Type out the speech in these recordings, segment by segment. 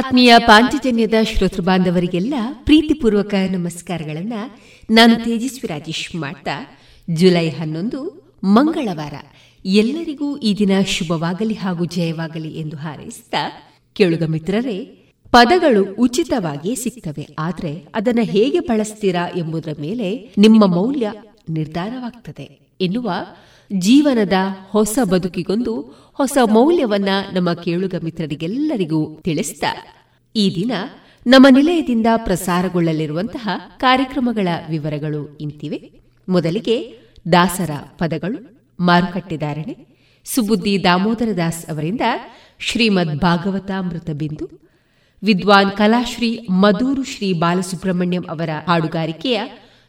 ಆತ್ಮೀಯ ಪಾಂಚಜನ್ಯದ ಶ್ರೋತೃ ಬಾಂಧವರಿಗೆಲ್ಲ ಪ್ರೀತಿಪೂರ್ವಕ ನಮಸ್ಕಾರಗಳನ್ನ ನಾನು ತೇಜಸ್ವಿ ರಾಜೇಶ್ ಮಾಡ್ತಾ, ಜುಲೈ ಹನ್ನೊಂದು, ಮಂಗಳವಾರ. ಎಲ್ಲರಿಗೂ ಈ ದಿನ ಶುಭವಾಗಲಿ ಹಾಗೂ ಜಯವಾಗಲಿ ಎಂದು ಹಾರೈಸಿದ ಕೇಳುಗ ಮಿತ್ರರೇ, ಪದಗಳು ಉಚಿತವಾಗಿಯೇ ಸಿಗ್ತವೆ, ಆದರೆ ಅದನ್ನ ಹೇಗೆ ಬಳಸ್ತೀರಾ ಎಂಬುದರ ಮೇಲೆ ನಿಮ್ಮ ಮೌಲ್ಯ ನಿರ್ಧಾರವಾಗ್ತದೆ ಎನ್ನುವ ಜೀವನದ ಹೊಸ ಬದುಕಿಗೊಂದು ಹೊಸ ಮೌಲ್ಯವನ್ನ ನಮ್ಮ ಕೇಳುಗ ಮಿತ್ರರಿಗೆಲ್ಲರಿಗೂ ತಿಳಿಸಿದ ಈ ದಿನ ನಮ್ಮ ನಿಲಯದಿಂದ ಪ್ರಸಾರಗೊಳ್ಳಲಿರುವಂತಹ ಕಾರ್ಯಕ್ರಮಗಳ ವಿವರಗಳು ಇಂತಿವೆ. ಮೊದಲಿಗೆ ದಾಸರ ಪದಗಳು ಮಾರುಕಟ್ಟೆದಾರಣೆ ಸುಬುದ್ದಿ ದಾಮೋದರ ದಾಸ್ ಅವರಿಂದ ಶ್ರೀಮದ್ ಭಾಗವತಾಮೃತ ಬಿಂದು, ವಿದ್ವಾನ್ ಕಲಾಶ್ರೀ ಮಧೂರು ಶ್ರೀ ಬಾಲಸುಬ್ರಹ್ಮಣ್ಯಂ ಅವರ ಹಾಡುಗಾರಿಕೆಯ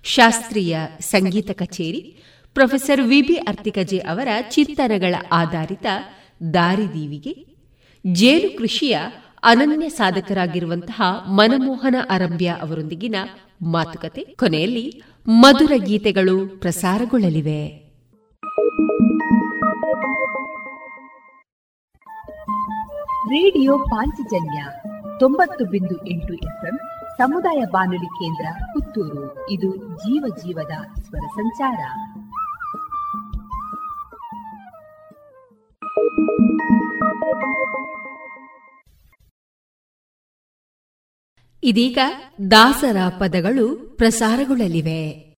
ಶಾಸ್ತ್ರೀಯ ಸಂಗೀತ ಕಚೇರಿ, ಪ್ರೊಫೆಸರ್ ವಿಬಿ ಅರ್ತಿಕಜೆ ಅವರ ಚಿಂತನಗಳ ಆಧಾರಿತ ದಾರಿದೀವಿಗೆ ಜೇನು ಕೃಷಿಯ ಅನನ್ಯ ಸಾಧಕರಾಗಿರುವಂತಹ ಮನಮೋಹನ ಅರಂಬ್ಯ ಅವರೊಂದಿಗಿನ ಮಾತುಕತೆ ಕೊನೆಯಲ್ಲಿ ಮಧುರ ಗೀತೆಗಳು ಪ್ರಸಾರಗೊಳ್ಳಲಿವೆ. ರೇಡಿಯೋ ಪಾಂಚಜನ್ಯ ತೊಂಬತ್ತು ಬಿಂದು ಎಂಟು ಎಫ್ಎಂ ಸಮುದಾಯ ಬಾನುಲಿ ಕೇಂದ್ರ ಪುತ್ತೂರು. ಇದು ಜೀವ ಜೀವದ ಸ್ವರ ಸಂಚಾರ. ಇದೀಗ ದಾಸರ ಪದಗಳು ಪ್ರಸಾರಗೊಳ್ಳಲಿವೆ.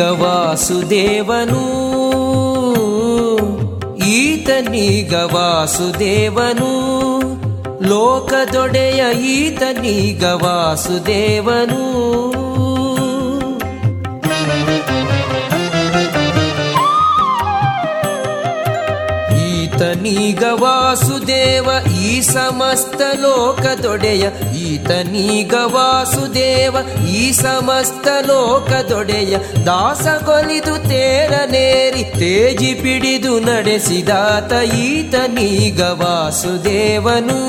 ವಾಸುದೇವನು ಈತನೀಗ ವಾಸುದೇವನು ಲೋಕದೊಡೆಯ ಈತನೀಗ ವಾಸುದೇವನು. ಈತನೀಗ ವಾಸುದೇವ, ಈ ಸಮಸ್ತ ಲೋಕದೊಡೆಯ. ಈತನೀಗ ವಾಸುದೇವ, ಈ ಸಮಸ್ತ ಲೋಕದೊಡೆಯ. ದಾಸಗೊಲಿದು ತೇರನೇರಿ ತೇಜಿ ಪಿಡಿದು ನಡೆಸಿದಾತ ಈತನೀಗ ವಾಸುದೇವನು.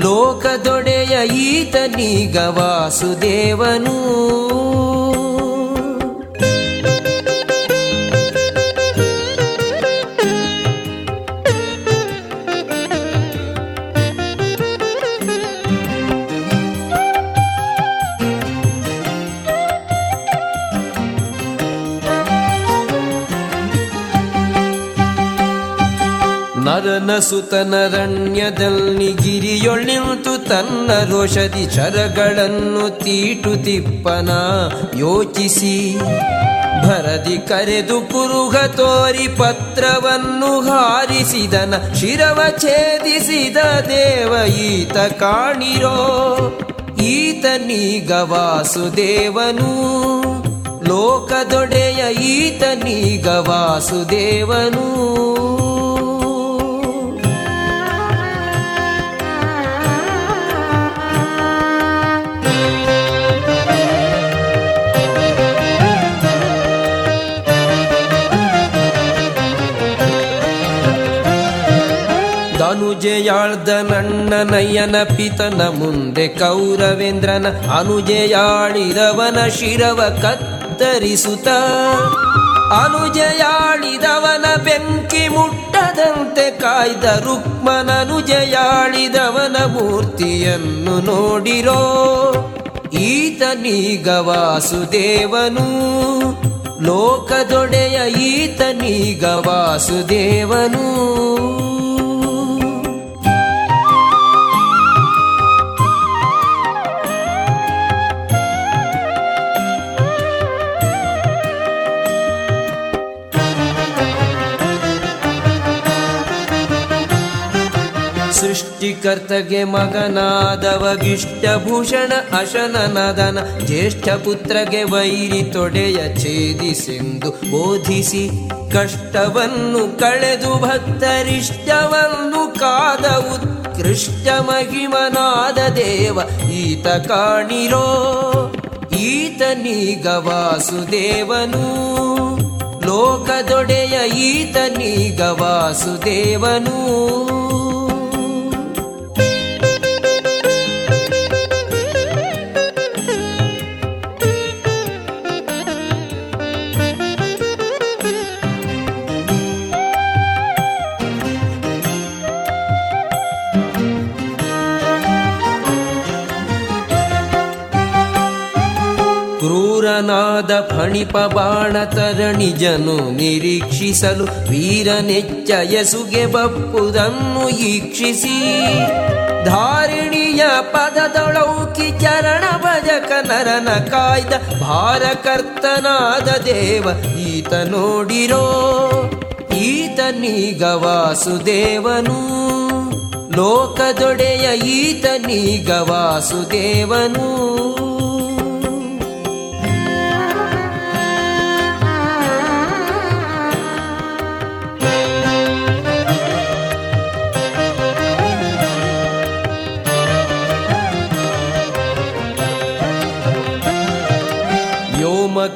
ಲೋಕದೊಡೆಯ ಈತನೀಗ ವಾಸುದೇವನು. ಸುತನರಣ್ಯದಲ್ಲಿ ಗಿರಿಯೊಳ್ಳಿಂತು ತನ್ನ ರೋಷದಿ ಚರಗಳನ್ನು ತೀಟು ತಿಪ್ಪನ ಯೋಚಿಸಿ. ಭರದಿ ಕರೆದು ಕುರುಹ ತೋರಿ ಪತ್ರವನ್ನು ಹಾರಿಸಿದನ, ಶಿರವ ಛೇದಿಸಿದ ದೇವ ಈತ ಕಾಣಿರೋ. ಈತನೀಗ ವಾಸುದೇವನು, ಲೋಕದೊಡೆಯ ಈತನೀಗ ವಾಸುದೇವನು. ಅನುಜೆಯಾಳ್ದ ನನ್ನ ನಯನ ಪಿತನ ಮುಂದೆ ಕೌರವೇಂದ್ರನ ಅನುಜೆಯಾಳಿದವನ ಶಿರವ ಕತ್ತರಿಸುತ್ತ. ಅನುಜಯಾಳಿದವನ ಬೆಂಕಿ ಮುಟ್ಟದಂತೆ ಕಾಯ್ದ ರುಕ್ಮನನುಜಯಾಳಿದವನ ಮೂರ್ತಿಯನ್ನು ನೋಡಿರೋ ಈತನೀಗ ವಾಸುದೇವನು. ಲೋಕದೊಡೆಯ ಈತನೀಗ ವಾಸುದೇವನು. ಸೃಷ್ಟಿಕರ್ತಗೆ ಮಗನಾದವಗಿಷ್ಟಭೂಷಣ ಅಶನನದನ ಜ್ಯೇಷ್ಠ ಪುತ್ರಗೆ ವೈರಿ ತೊಡೆಯ ಛೇದಿಸೆಂದು ಬೋಧಿಸಿ ಕಷ್ಟವನ್ನು ಕಳೆದು ಭಕ್ತರಿಷ್ಟವನ್ನು ಕಾದ ಉತ್ಕೃಷ್ಟ ಮಹಿಮನಾದ ದೇವ ಈತ ಕಾಣಿರೋ ಈತನೀಗ ವಾಸುದೇವನು. ಲೋಕದೊಡೆಯ ಈತನೀಗ ವಾಸುದೇವನು. ಫಣಿಪ ಬಾಣ ತರಣಿಜನು ನಿರೀಕ್ಷಿಸಲು ವೀರನೆಚ್ಚ ಯಸುಗೆ ಬಪ್ಪುದನ್ನು ಈಕ್ಷಿಸಿ. ಧಾರಿಣಿಯ ಪದದೊಳೌಕಿ ಚರಣ ಭಜಕ ನರನ ಕಾಯ್ದ ಭಾರಕರ್ತನಾದ ದೇವ ಈತ ನೋಡಿರೋ. ಈತನೀಗ ವಾಸುದೇವನು. ಲೋಕದೊಡೆಯ ಈತನೀಗ ವಾಸುದೇವನು.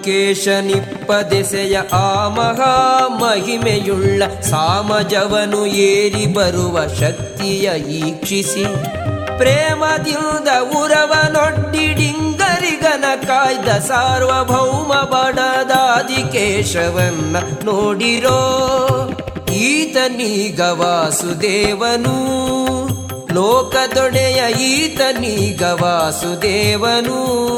ವ್ಯೋಮಕೇಶ ನಿಪ್ಪದೆಸೆಯ ಆ ಮಹಾ ಮಹಿಮೆಯುಳ್ಳ ಸಾಮಜವನು ಏರಿ ಬರುವ ಶಕ್ತಿಯ ಈಕ್ಷಿಸಿ. ಪ್ರೇಮದಿಂದ ಉರವನೊಡ್ಡಿಡಿಂಗರಿಗನ ಕಾಯ್ದ ಸಾರ್ವಭೌಮ ಬಡದಾದಿ ಕೇಶವನ್ನ ನೋಡಿರೋ ಈತನೀಗ ವಾಸುದೇವನು. ಲೋಕದೊಡೆಯ ಈತನೀಗ ವಾಸುದೇವನು.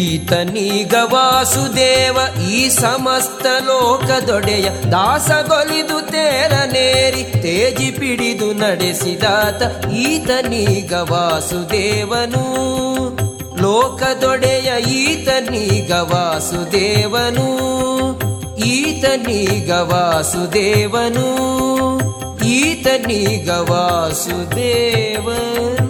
ಈತನೀಗ ವಾಸುದೇವ ಈ ಸಮಸ್ತ ಲೋಕದೊಡೆಯ ದಾಸಗೊಲಿದು ತೇರನೇರಿ ತೇಜಿ ಪಿಡಿದು ನಡೆಸಿದಾತ ಈತನೀಗ ವಾಸುದೇವನು. ಲೋಕದೊಡೆಯ ಈತನೀಗ ವಾಸುದೇವನು. ಈತನೀಗ ವಾಸುದೇವನು. ಈತನೀಗ ವಾಸುದೇವನು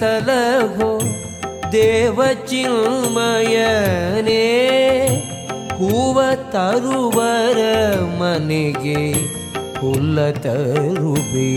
ಪರಿಯಲಿ ಸಲಹೋ ದೇವ ಚಿನ್ಮಯನೇ ಹೂವ ತರುವರ ಮನೆಗೆ ಹುಲ್ಲ ತರುವೆ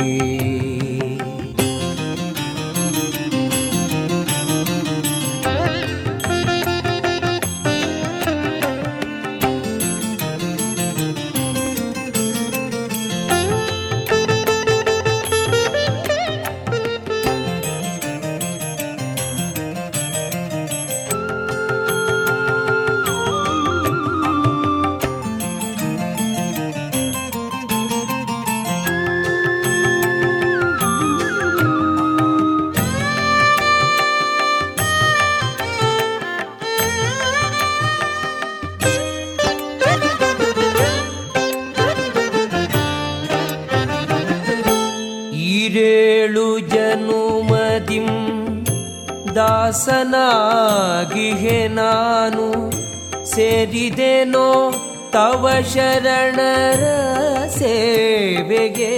ಶರಣರ ಸೇವೆಗೆ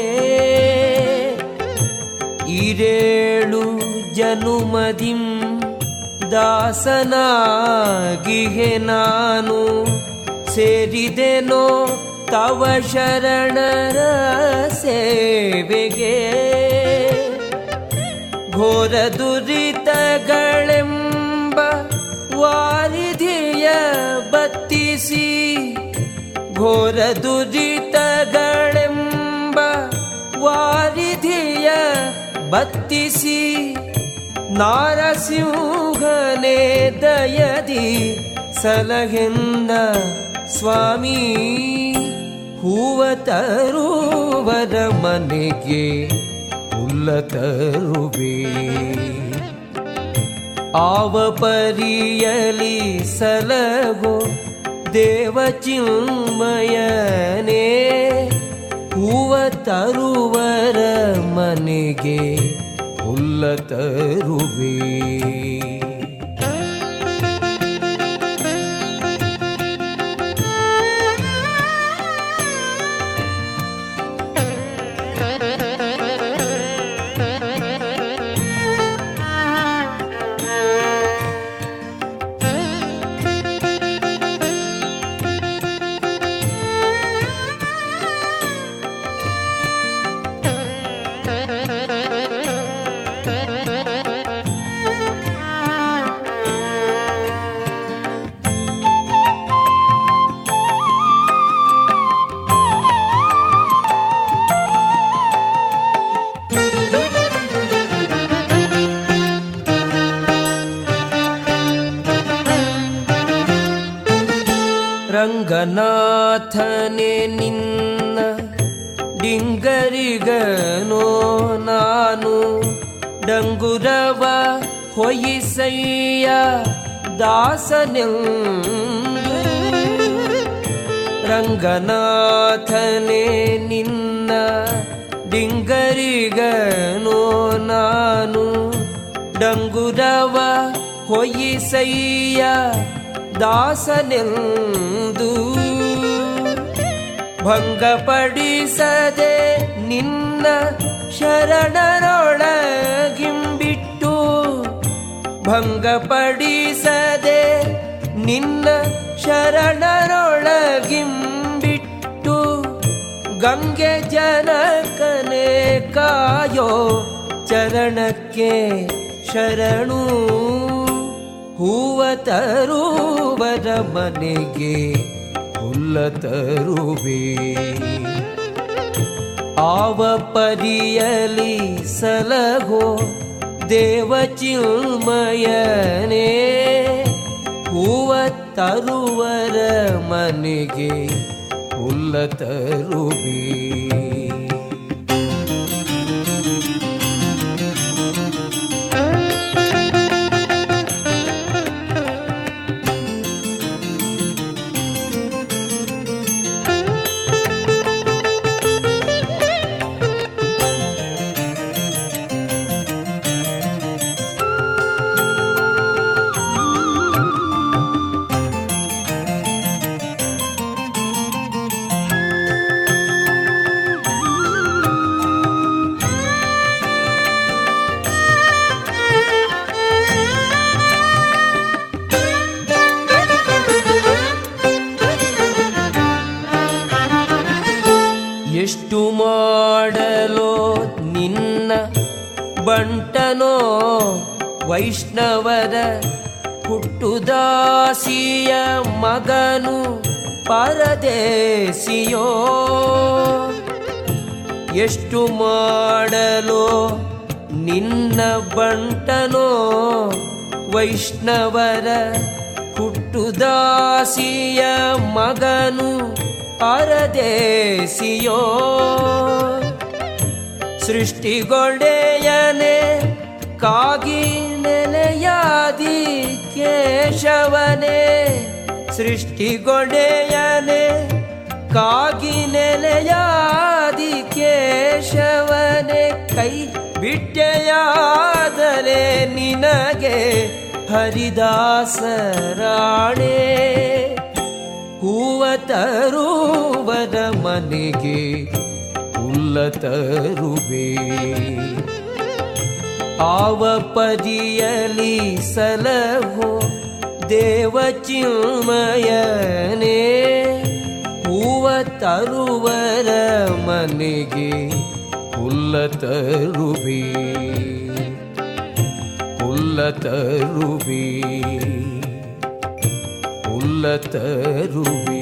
ಇರೇಳು ಜನುಮದಿಂ ದಾಸನಾಗಿಹೆ ನಾನು ಸೇರಿದೆನೋ ತವ ಶರಣರ ಸೇವೆಗೆ. ಘೋರ ದುರಿತಗಳೆಂಬ ವಾರಿಧಿಯ ಬತ್ತಿಸಿ ಘೋರ ದುರಿತಗಳೆಂಬ ವಾರಿಧಿಯ ಬತ್ತಿಸಿ ನಾರಸಿಂಹನೇ ದಯದಿ ಸಲಹೆನ್ನ ಸ್ವಾಮಿ, ಹೂವ ತರುವರ ಮನೆಗೆ ಹುಲ್ಲ ತರುವೆ. ಆವ ಪರಿಯಲಿ ಸಲಹೋ ದೇವಚಿನ್ಮಯನೇ ಹೂವ ತರುವರ ಮನೆಗೆ ಹುಲ್ಲ ತರುವೆ ಡಂಗುರವ ಹೊಯಿಸಯ್ಯ ದಾಸನೆಂದು. ರಂಗನಾಥನೆ ನಿನ್ನ ಡಿಂಗರಿಗನೋ ನಾನು. ಡಂಗುರವ ಹೊಯಿಸಯ್ಯ ದಾಸನೆಂದು. ಭಂಗಪಡಿಸದೆ ನಿನ್ನ ಶರಣರೊಳಗಿಂಬಿಟ್ಟು ಭಂಗಪಡಿಸದೆ ನಿನ್ನ ಶರಣರೊಳಗಿಂಬಿಟ್ಟು ಗಂಗೆ ಜನಕನೆ ಕಾಯೋ ಚರಣಕ್ಕೆ ಶರಣು. ಹೂವ ತರುವರ ಮನೆಗೆ ಹುಲ್ಲ ತರುವೆ. ಆವ ಪರಿಯಲಿ ಸಲಹೋ ದೇವಚಿಲ್ಮಯನೇ ಹೂವ ತರುವರ ಮನೆಗೆ ಹುಲ್ಲ ತರುವೆ. ವೈಷ್ಣವರ ಹುಟ್ಟುದಾಸಿಯ ಮಗನು ಪರದೇಸಿಯೋ? ಎಷ್ಟು ಮಾಡಲೋ ನಿನ್ನ ಬಂಟನೋ? ವೈಷ್ಣವರ ಹುಟ್ಟುದಾಸಿಯ ಮಗನು ಪರದೇಸಿಯೋ? ಸೃಷ್ಟಿಗೊಡೆಯನೆ ಕಾಗಿ ನೆಲೆಯಾದಿ ಕೇಶವನೇ, ಸೃಷ್ಟಿಗೊಡೆಯನೆ, ಕಾಗಿ ನೆಲೆಯಾದಿ ಕೇಶವನೆ, ಕೈ ಬಿಟ್ಟೆಯಾದರೆ ನಿನಗೆ ಹರಿದಾಸರಾಣೆ. ಹೂವ ತರುವದ ಮನೆಗೆ ಹುಲ್ಲ ತರುವೆ ಆವ ಪದಿಯಲಿ ಸಲಹೋ ದೇವಚಿನ್ಮಯನೇ ಹೂವ ತರುವರ ಮನೆಗೆ ಹುಲ್ಲ ತರುವೆ ಹುಲ್ಲ ತರುವೆ ಹುಲ್ಲ ತರುವೆ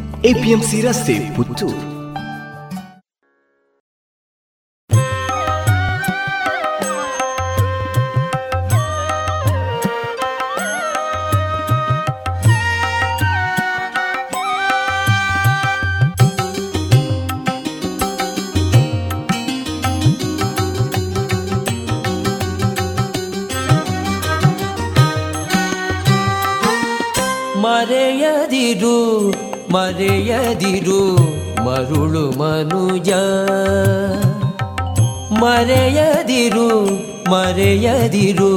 APMC ರಸ್ತೆ ಪುತ್ತೂರು. ಮರೆಯದಿರು, ಮರುಳು ಮನುಜ. ಮರೆಯದಿರು ಮರೆಯದಿರು,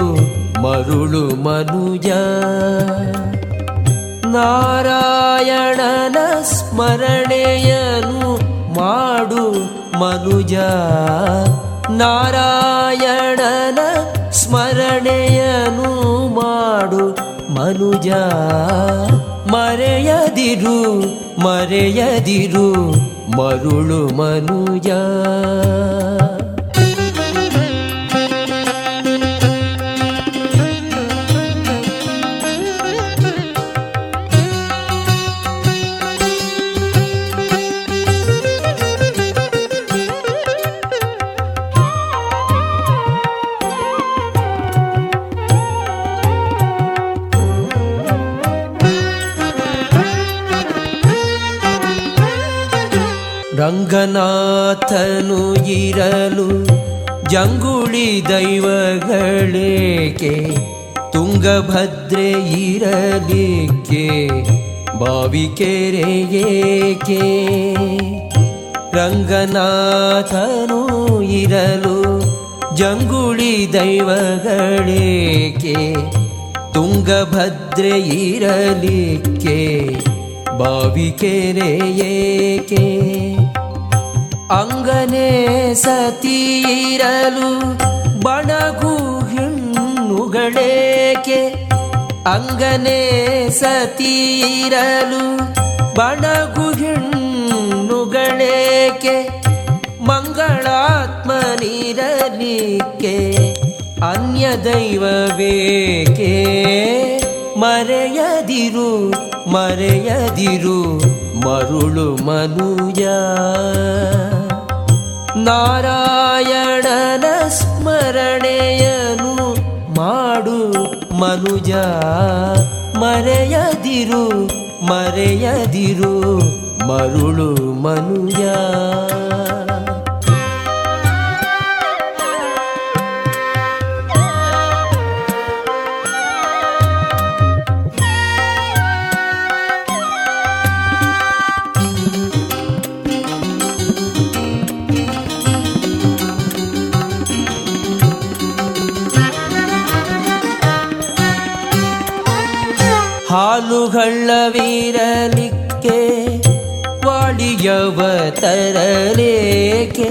ಮರುಳು ಮನುಜ. ನಾರಾಯಣನ ಸ್ಮರಣೆಯನು ಮಾಡು ಮನುಜ. ನಾರಾಯಣನ ಸ್ಮರಣೆಯನು ಮಾಡು ಮನುಜ. ಮರೆಯದಿರು ಮರೆಯದಿರು ಮರುಳು ಮನುಜ. ರಂಗನಾಥನು ಇರಲು ಜಂಗುಳಿ ದೈವಗಳೇಕೆ? ತುಂಗಭದ್ರೆ ಇರಲಿಕ್ಕೆ ಬಾವಿಕೆರೆಯೇಕೆ ರಂಗನಾಥನು ಇರಲು ಜಂಗುಳಿ ದೈವಗಳೇಕೆ? ತುಂಗಭದ್ರೆ ಇರಲಿಕ್ಕೆ ಬಾವಿಕೆರೆಯೇಕೆ ಅಂಗನೇ ಸತೀರಲು ಬಣಗು ಹೆಣ್ಣುಗಳೇಕೆ? ಅಂಗನೇ ಸತೀರಲು ಬಣಗು ಹೆಣ್ಣುಗಳೇಕೆ? ಮಂಗಳಾತ್ಮನಿರಲಿಕ್ಕೆ ಅನ್ಯ ದೈವವೇಕೆ? ಮರೆಯದಿರು ಮರೆಯದಿರು ಮರುಳು ಮನುಜ. ನಾರಾಯಣನ ಸ್ಮರಣೆಯನು ಮಾಡು ಮನುಜ ಮರೆಯದಿರು ಮರೆಯದಿರು ಮರುಳು ಮನುಜ. ಹಾಲುಗಳ್ಳವಿರಲಿಕ್ಕೆ ವಾಳಿಯವ ತರಲೇಕೆ,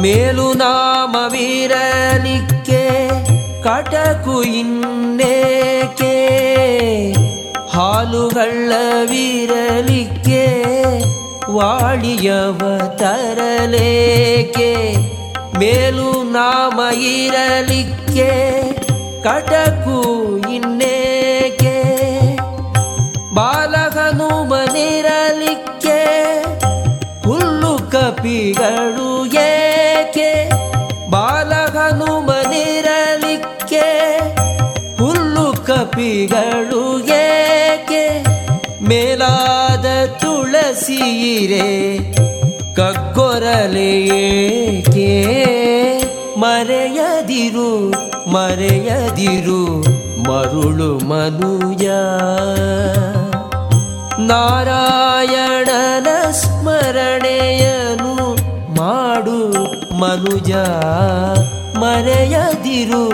ಮೇಲು ನಾಮವಿರಲಿಕ್ಕೆ ಕಟಕು ಇನ್ನೇಕೆ ಹಾಲುಗಳ್ಳವಿರಲಿಕ್ಕೆ ವಾಳಿಯವ ತರಲೇಕೆ, ಮೇಲು ನಾಮ ಇರಲಿಕ್ಕೆ, ಕಟಕು ಇನ್ನೇಕೆ ಕಪಿಗಳು ಏಕೆ? ಬಾಲ ಹನುಮನಿರಲಿಕ್ಕೆ ಹುಲ್ಲು ಕಪಿಗಳು ಏಕೆ? ಮೇಲಾದ ತುಳಸೀರೆ ಕಗ್ಗೊರಲೆ ಏಕೆ? ಮರೆಯದಿರು ಮರೆಯದಿರು ಮರುಳು ಮನುಜ ನಾರಾಯಣನ ಸ್ಮರಣೆಯನು ಮನುಜ ಮರೆಯದಿರು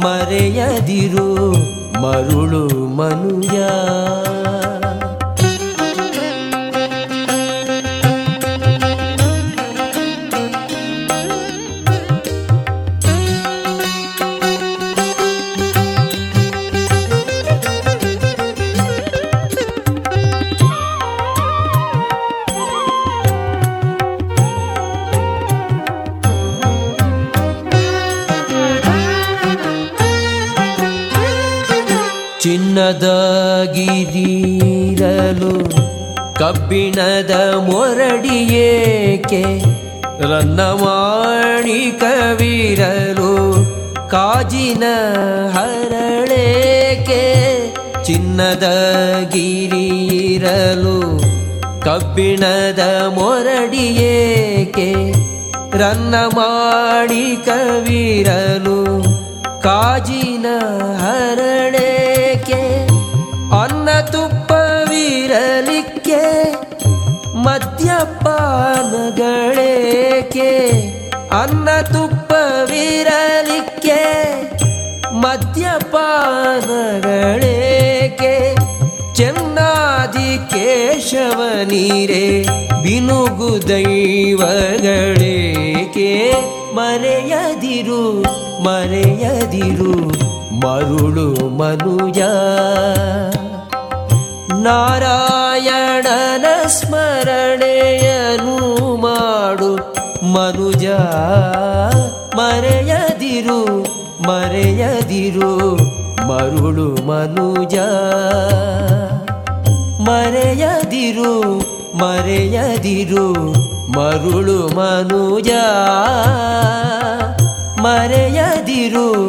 ಮರೆಯದಿರು ಮರುಳು ಮನುಜ. ಚಿನ್ನದ ಗಿರಿರಲು ಕಬ್ಬಿಣದ ಮೊರಡಿಯೇಕೆ ರನ್ನ ಮಾಡಿ ಕವಿರಲು ಕಾಜಿನ ಹರಳೇಕೆ? ಚಿನ್ನದ ಗಿರಿರಲು ಕಬ್ಬಿಣದ ಮೊರಡಿಯೇಕೆ ರನ್ನ ಮಾಡಿ ಕವಿರಲು ಕಾಜಿನ ಹರಳೇಕೆ ಅನ್ನ ತುಪ್ಪವಿರಲಿಕ್ಕೆ ಮದ್ಯಪಾನಗಳೇಕೆ? ಅನ್ನ ತುಪ್ಪವಿರಲಿಕ್ಕೆ ಮದ್ಯಪಾನಗಳೇಕೆ? ಚೆನ್ನಾದಿ ಕೇಶವ ನೀರೆ ಬಿನುಗು ದೈವಗಳೇಕೆ? ಮರೆಯದಿರು ಮರೆಯದಿರು. ಮರುಳು ಮನುಜ. ನಾರಾಯಣನ ಸ್ಮರಣೆಯನು ಮಾಡು ಮನುಜ. ಮರೆಯದಿರು ಮರೆಯದಿರು ಮರುಳು ಮನುಜ. ಮರೆಯದಿರು ಮರೆಯದಿರು ಮರುಳು ಮನುಜ. ಮರೆಯದಿರು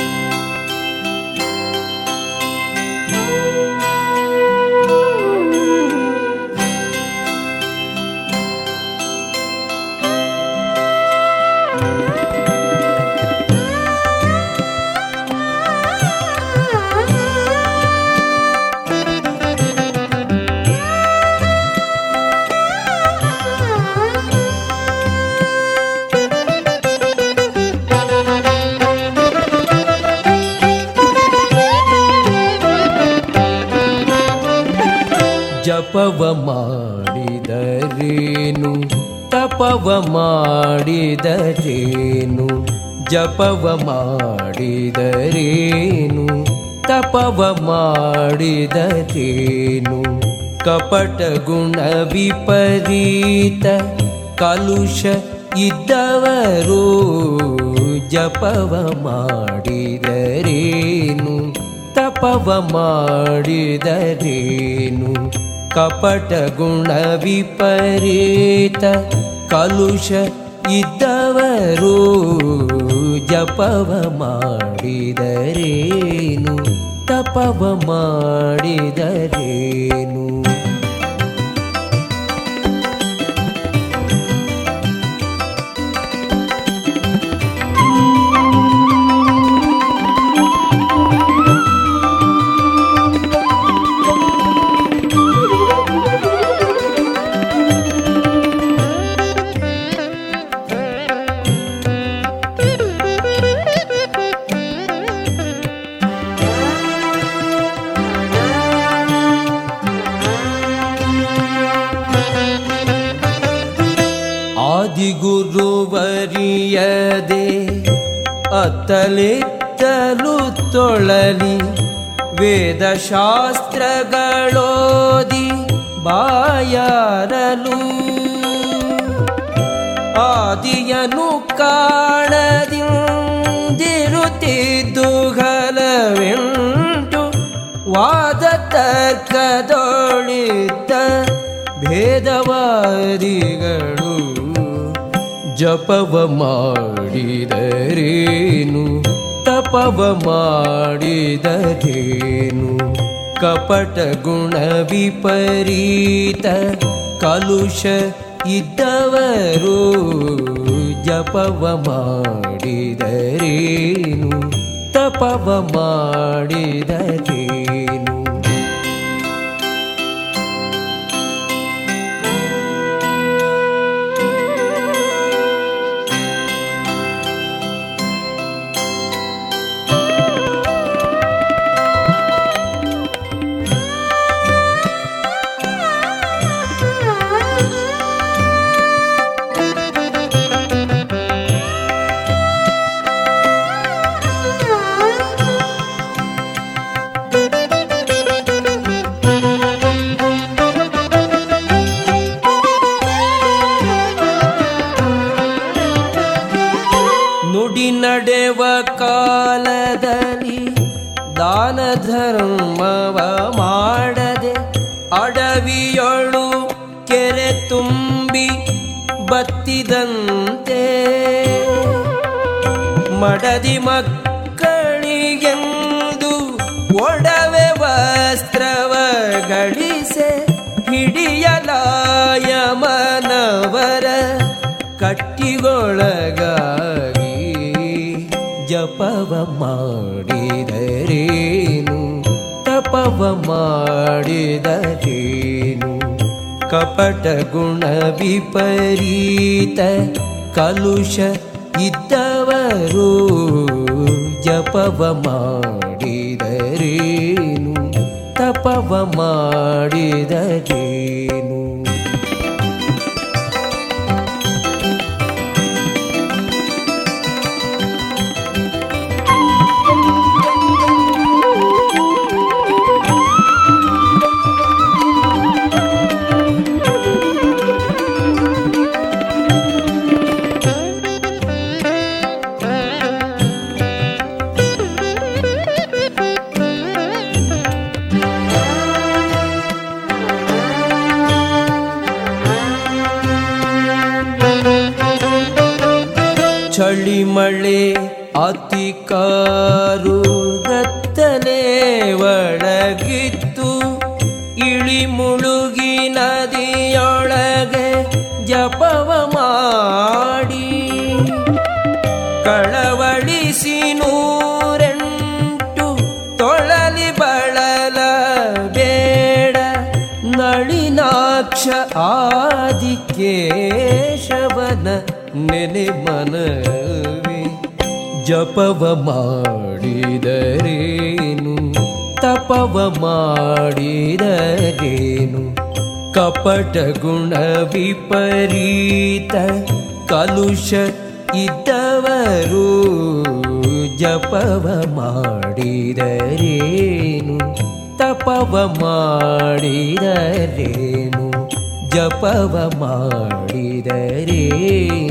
ಜಪವ ಮಾಡಿದರೇನು? ತಪವ ಮಾಡಿದರೇನು? ಜಪವ ಮಾಡಿದರೇನು? ತಪವ ಮಾಡಿದರೇನು? ಕಪಟ ಗುಣ ವಿಪರೀತ ಕಲುಷ ಇದ್ದವರು ಜಪವ ಮಾಡಿದರೇನು? ತಪವ ಮಾಡಿದರೇನು? ಕಪಟ ಗುಣ ವಿಪರೀತ ಕಲುಷ ಇದ್ದವರು ಜಪವ ಮಾಡಿದರೇನು ತಪವ ಮಾಡಿದರೇನು? ಆದಿಗುರುವರಿಯದೆ ಅತ್ತಲಿತ್ತಲು ತೊಳಲಿ ವೇದಶಾಸ್ತ್ರಗಳೋದಿ ಬಾಯಾರಲು. ಆದಿಯನು ಕಾಣದಿಂದಿರುತ್ತಿದ್ದು ಹಲವೆಂಟು ವಾದ ತರ್ಕದೊಳಿದ್ದ ಭೇದವಾದಿಗಳು. ಜಪವ ಮಾಡಿದರೇನು? ತಪವ ಮಾಡಿದರೇನು ಕಪಟ ಗುಣ ವಿಪರೀತ ಕಲುಷ ಇದ್ದವರು ಜಪವ ಮಾಡಿದರೇನು? ತಪವ ಮಾಡಿದರೇನು ತಪವ ಮಾಡಿದರೇನು ಕಪಟ ಗುಣ ವಿಪರೀತ ಕಲುಷ ಇದ್ದವರು ಜಪವ ಮಾಡಿದರೇನು? ತಪವ ಮಾಡಿದರೇನು ಜಪವ ಮಾಡಿದರೇನು? ತಪವ ಮಾಡಿದರೇನು? ಕಪಟ ಗುಣ ವಿಪರೀತ ಕಲುಷ ಇದ್ದವರು ಜಪವ ಮಾಡಿದರೇನು? ತಪವ ಮಾಡಿದರೇನು? ಜಪವ ಮಾಡಿದರೇನು?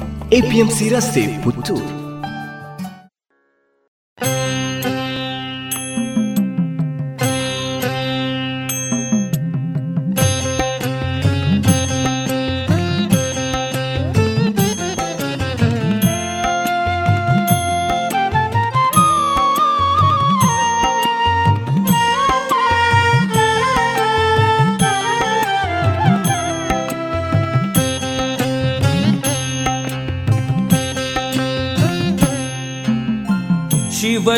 APMC ರಸ್ತೆ ಪುತ್ತೂರು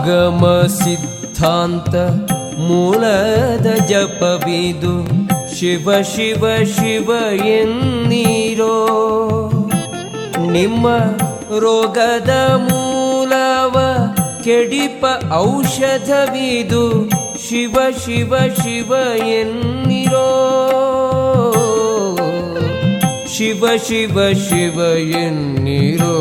ಆಗಮ ಸಿದ್ಧಾಂತ ಮೂಲದ ಜಪವಿದು ಶಿವ ಶಿವ ಶಿವ ಎನ್ನೀರೋ ನಿಮ್ಮ ರೋಗದ ಮೂಲವ ಕೆಡಿಪ ಔಷಧವಿದು ಶಿವ ಶಿವ ಶಿವ ಎನ್ನಿರೋ ಶಿವ ಶಿವ ಶಿವ ಎನ್ನಿರೋ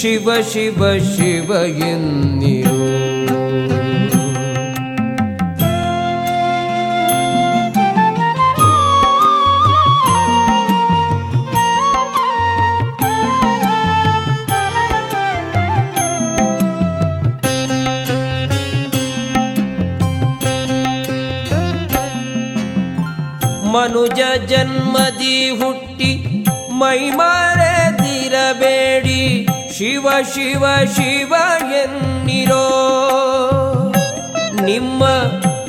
ಶಿವ ಶಿವ ಶಿವ ಎನ್ನಿರು. ಮನುಜ ಜನ್ಮದಿ ಹುಟ್ಟಿ ಮೈ ಮರೆದಿರಬೇಡಿ ಶಿವ ಶಿವ ಶಿವ ಎನ್ನಿರೋ ನಿಮ್ಮ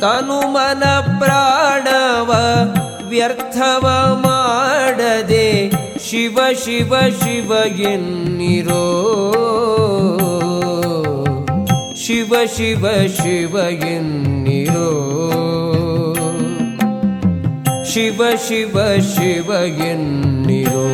ತನುಮನ ಪ್ರಾಣವ ವ್ಯರ್ಥವ ಮಾಡದೆ ಶಿವ ಶಿವ ಶಿವ ಎನ್ನಿರೋ ಶಿವ ಶಿವ ಶಿವ ಎನ್ನಿರೋ ಶಿವ ಶಿವ ಶಿವ ಎನ್ನಿರೋ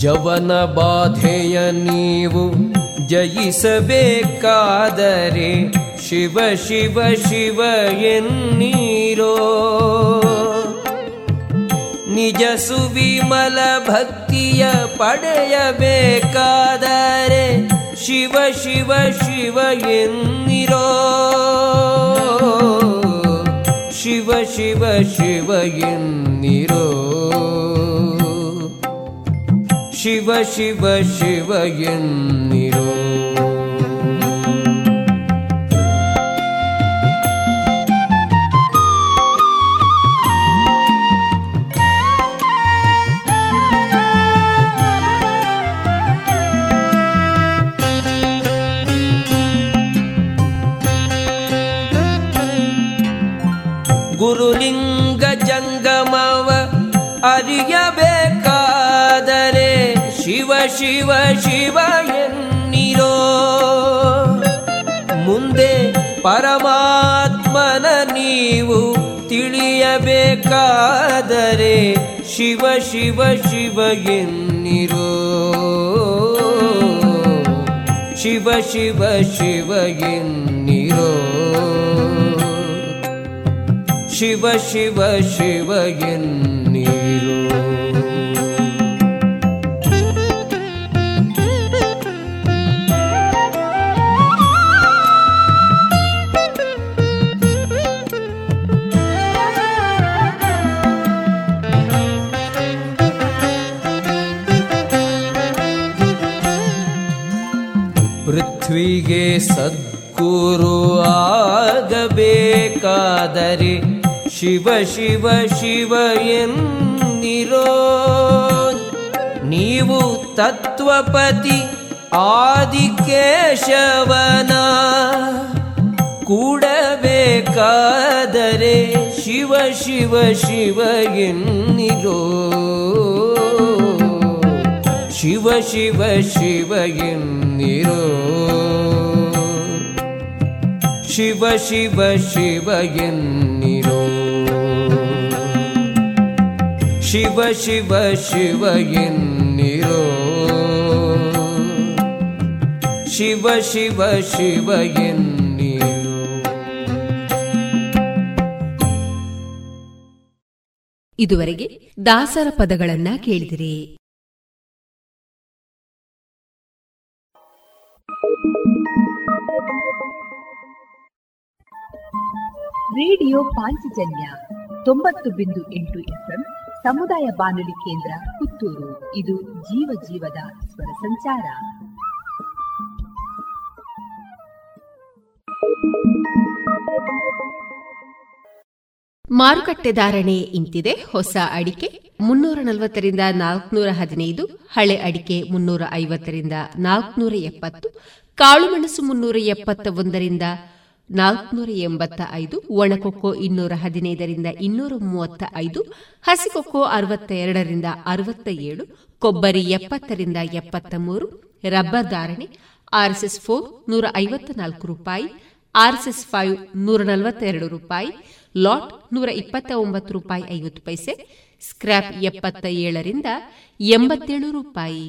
ಜವನ ಬಾಧೆಯ ನೀವು ಜಯಿಸಬೇಕಾದರೆ ಶಿವ ಶಿವ ಶಿವ ಎನ್ನೀರೋ. ನಿಜ ಸುವಿಮಲ ಭಕ್ತಿಯ ಪಡೆಯಬೇಕಾದರೆ ಶಿವ ಶಿವ ಶಿವ ಎನ್ನಿರೋ. ಶಿವ ಶಿವ ಶಿವ ಎನ್ನಿರೋ. शिव शिव शिव यन्निरो ಶಿವ ಶಿವ ಎನ್ನಿರೋ? ಮುಂದೆ ಪರಮಾತ್ಮನ ನೀವು ತಿಳಿಯಬೇಕಾದರೆ ಶಿವ ಶಿವ ಶಿವ ಎನ್ನಿರೋ? ಶಿವ ಶಿವ ಶಿವ ಎನ್ನಿರೋ? ಶಿವ ಶಿವ ಶಿವ ಎನ್ನಿರೋ? ಸದ್ಗುರು ಆಗಬೇಕಾದರೆ ಶಿವ ಶಿವ ಶಿವ ಎನ್ನಿರೋ. ನೀವು ತತ್ವಪತಿ ಆದಿಕೇಶವನ. ಕೂಡಬೇಕಾದರೆ ಶಿವ ಶಿವ ಶಿವ ಎನ್ನಿರೋ. ಶಿವ ಶಿವ ಶಿವ ಎನ್ನಿರೋ. ಶಿವ ಶಿವ ಶಿವ ಶಿವ ಶಿವ ಶಿವ ಶಿವ ಶಿವ ಶಿವ ಇದುವರೆಗೆ ದಾಸರ ಪದಗಳನ್ನ ಕೇಳಿದಿರಿ. ರೇಡಿಯೋ ಪಾಂಚಜನ್ಯ ತೊಂಬತ್ತು ಬಿಂದು ಎಂಟು ಎಫ್ಎಂ ಸಮುದಾಯ ಬಾನುಲಿ ಕೇಂದ್ರ ಪುತ್ತೂರು. ಇದು ಜೀವ ಜೀವದ ಸ್ವರ ಸಂಚಾರ. ಮಾರುಕಟ್ಟೆ ಧಾರಣೆ ಇಂತಿದೆ. ಹೊಸ ಅಡಿಕೆ ಮುನ್ನೂರ ನಲವತ್ತರಿಂದ ನಾಲ್ಕನೂರ ಹದಿನೈದು, ಹಳೆ ಅಡಿಕೆ ಮುನ್ನೂರ ಐವತ್ತರಿಂದ ನಾಲ್ಕನೂರ ಎಪ್ಪತ್ತು ಕಾಳುಮೆಣಸು ಮುನ್ನೂರ ಎಪ್ಪತ್ತ ಒಂದರಿಂದ ನಾಲ್ಕುನೂರ ಎಂಬತ್ತ ಐದು ಒಣಕೊಕ್ಕೋ ಇನ್ನೂರ ಹದಿನೈದರಿಂದ ಇನ್ನೂರ ಮೂವತ್ತ ಐದು ಹಸಿಕೊಕ್ಕೋ ಅರವತ್ತ ಎರಡರಿಂದ ಅರವತ್ತ ಏಳು ಕೊಬ್ಬರಿ ಎಪ್ಪತ್ತರಿಂದ ಎಪ್ಪತ್ತ ಮೂರು ರಬ್ಬರ್ ಧಾರಣೆ, ಆರ್ಎಸ್ಎಸ್ ಫೋರ್ ನೂರ ಐವತ್ತ ನಾಲ್ಕು ರೂಪಾಯಿ, ಆರ್ಎಸ್ಎಸ್ ಫೈವ್ ನೂರ ನಲವತ್ತೆರಡು ರೂಪಾಯಿ, ಲಾಟ್ ನೂರ ಇಪ್ಪತ್ತ ಒಂಬತ್ತು ರೂಪಾಯಿ ಐವತ್ತು ಪೈಸೆ ಸ್ಕ್ರಾಪ್ ಎಪ್ಪತ್ತ ಏಳರಿಂದ ಎಂಬತ್ತೇಳು ರೂಪಾಯಿ.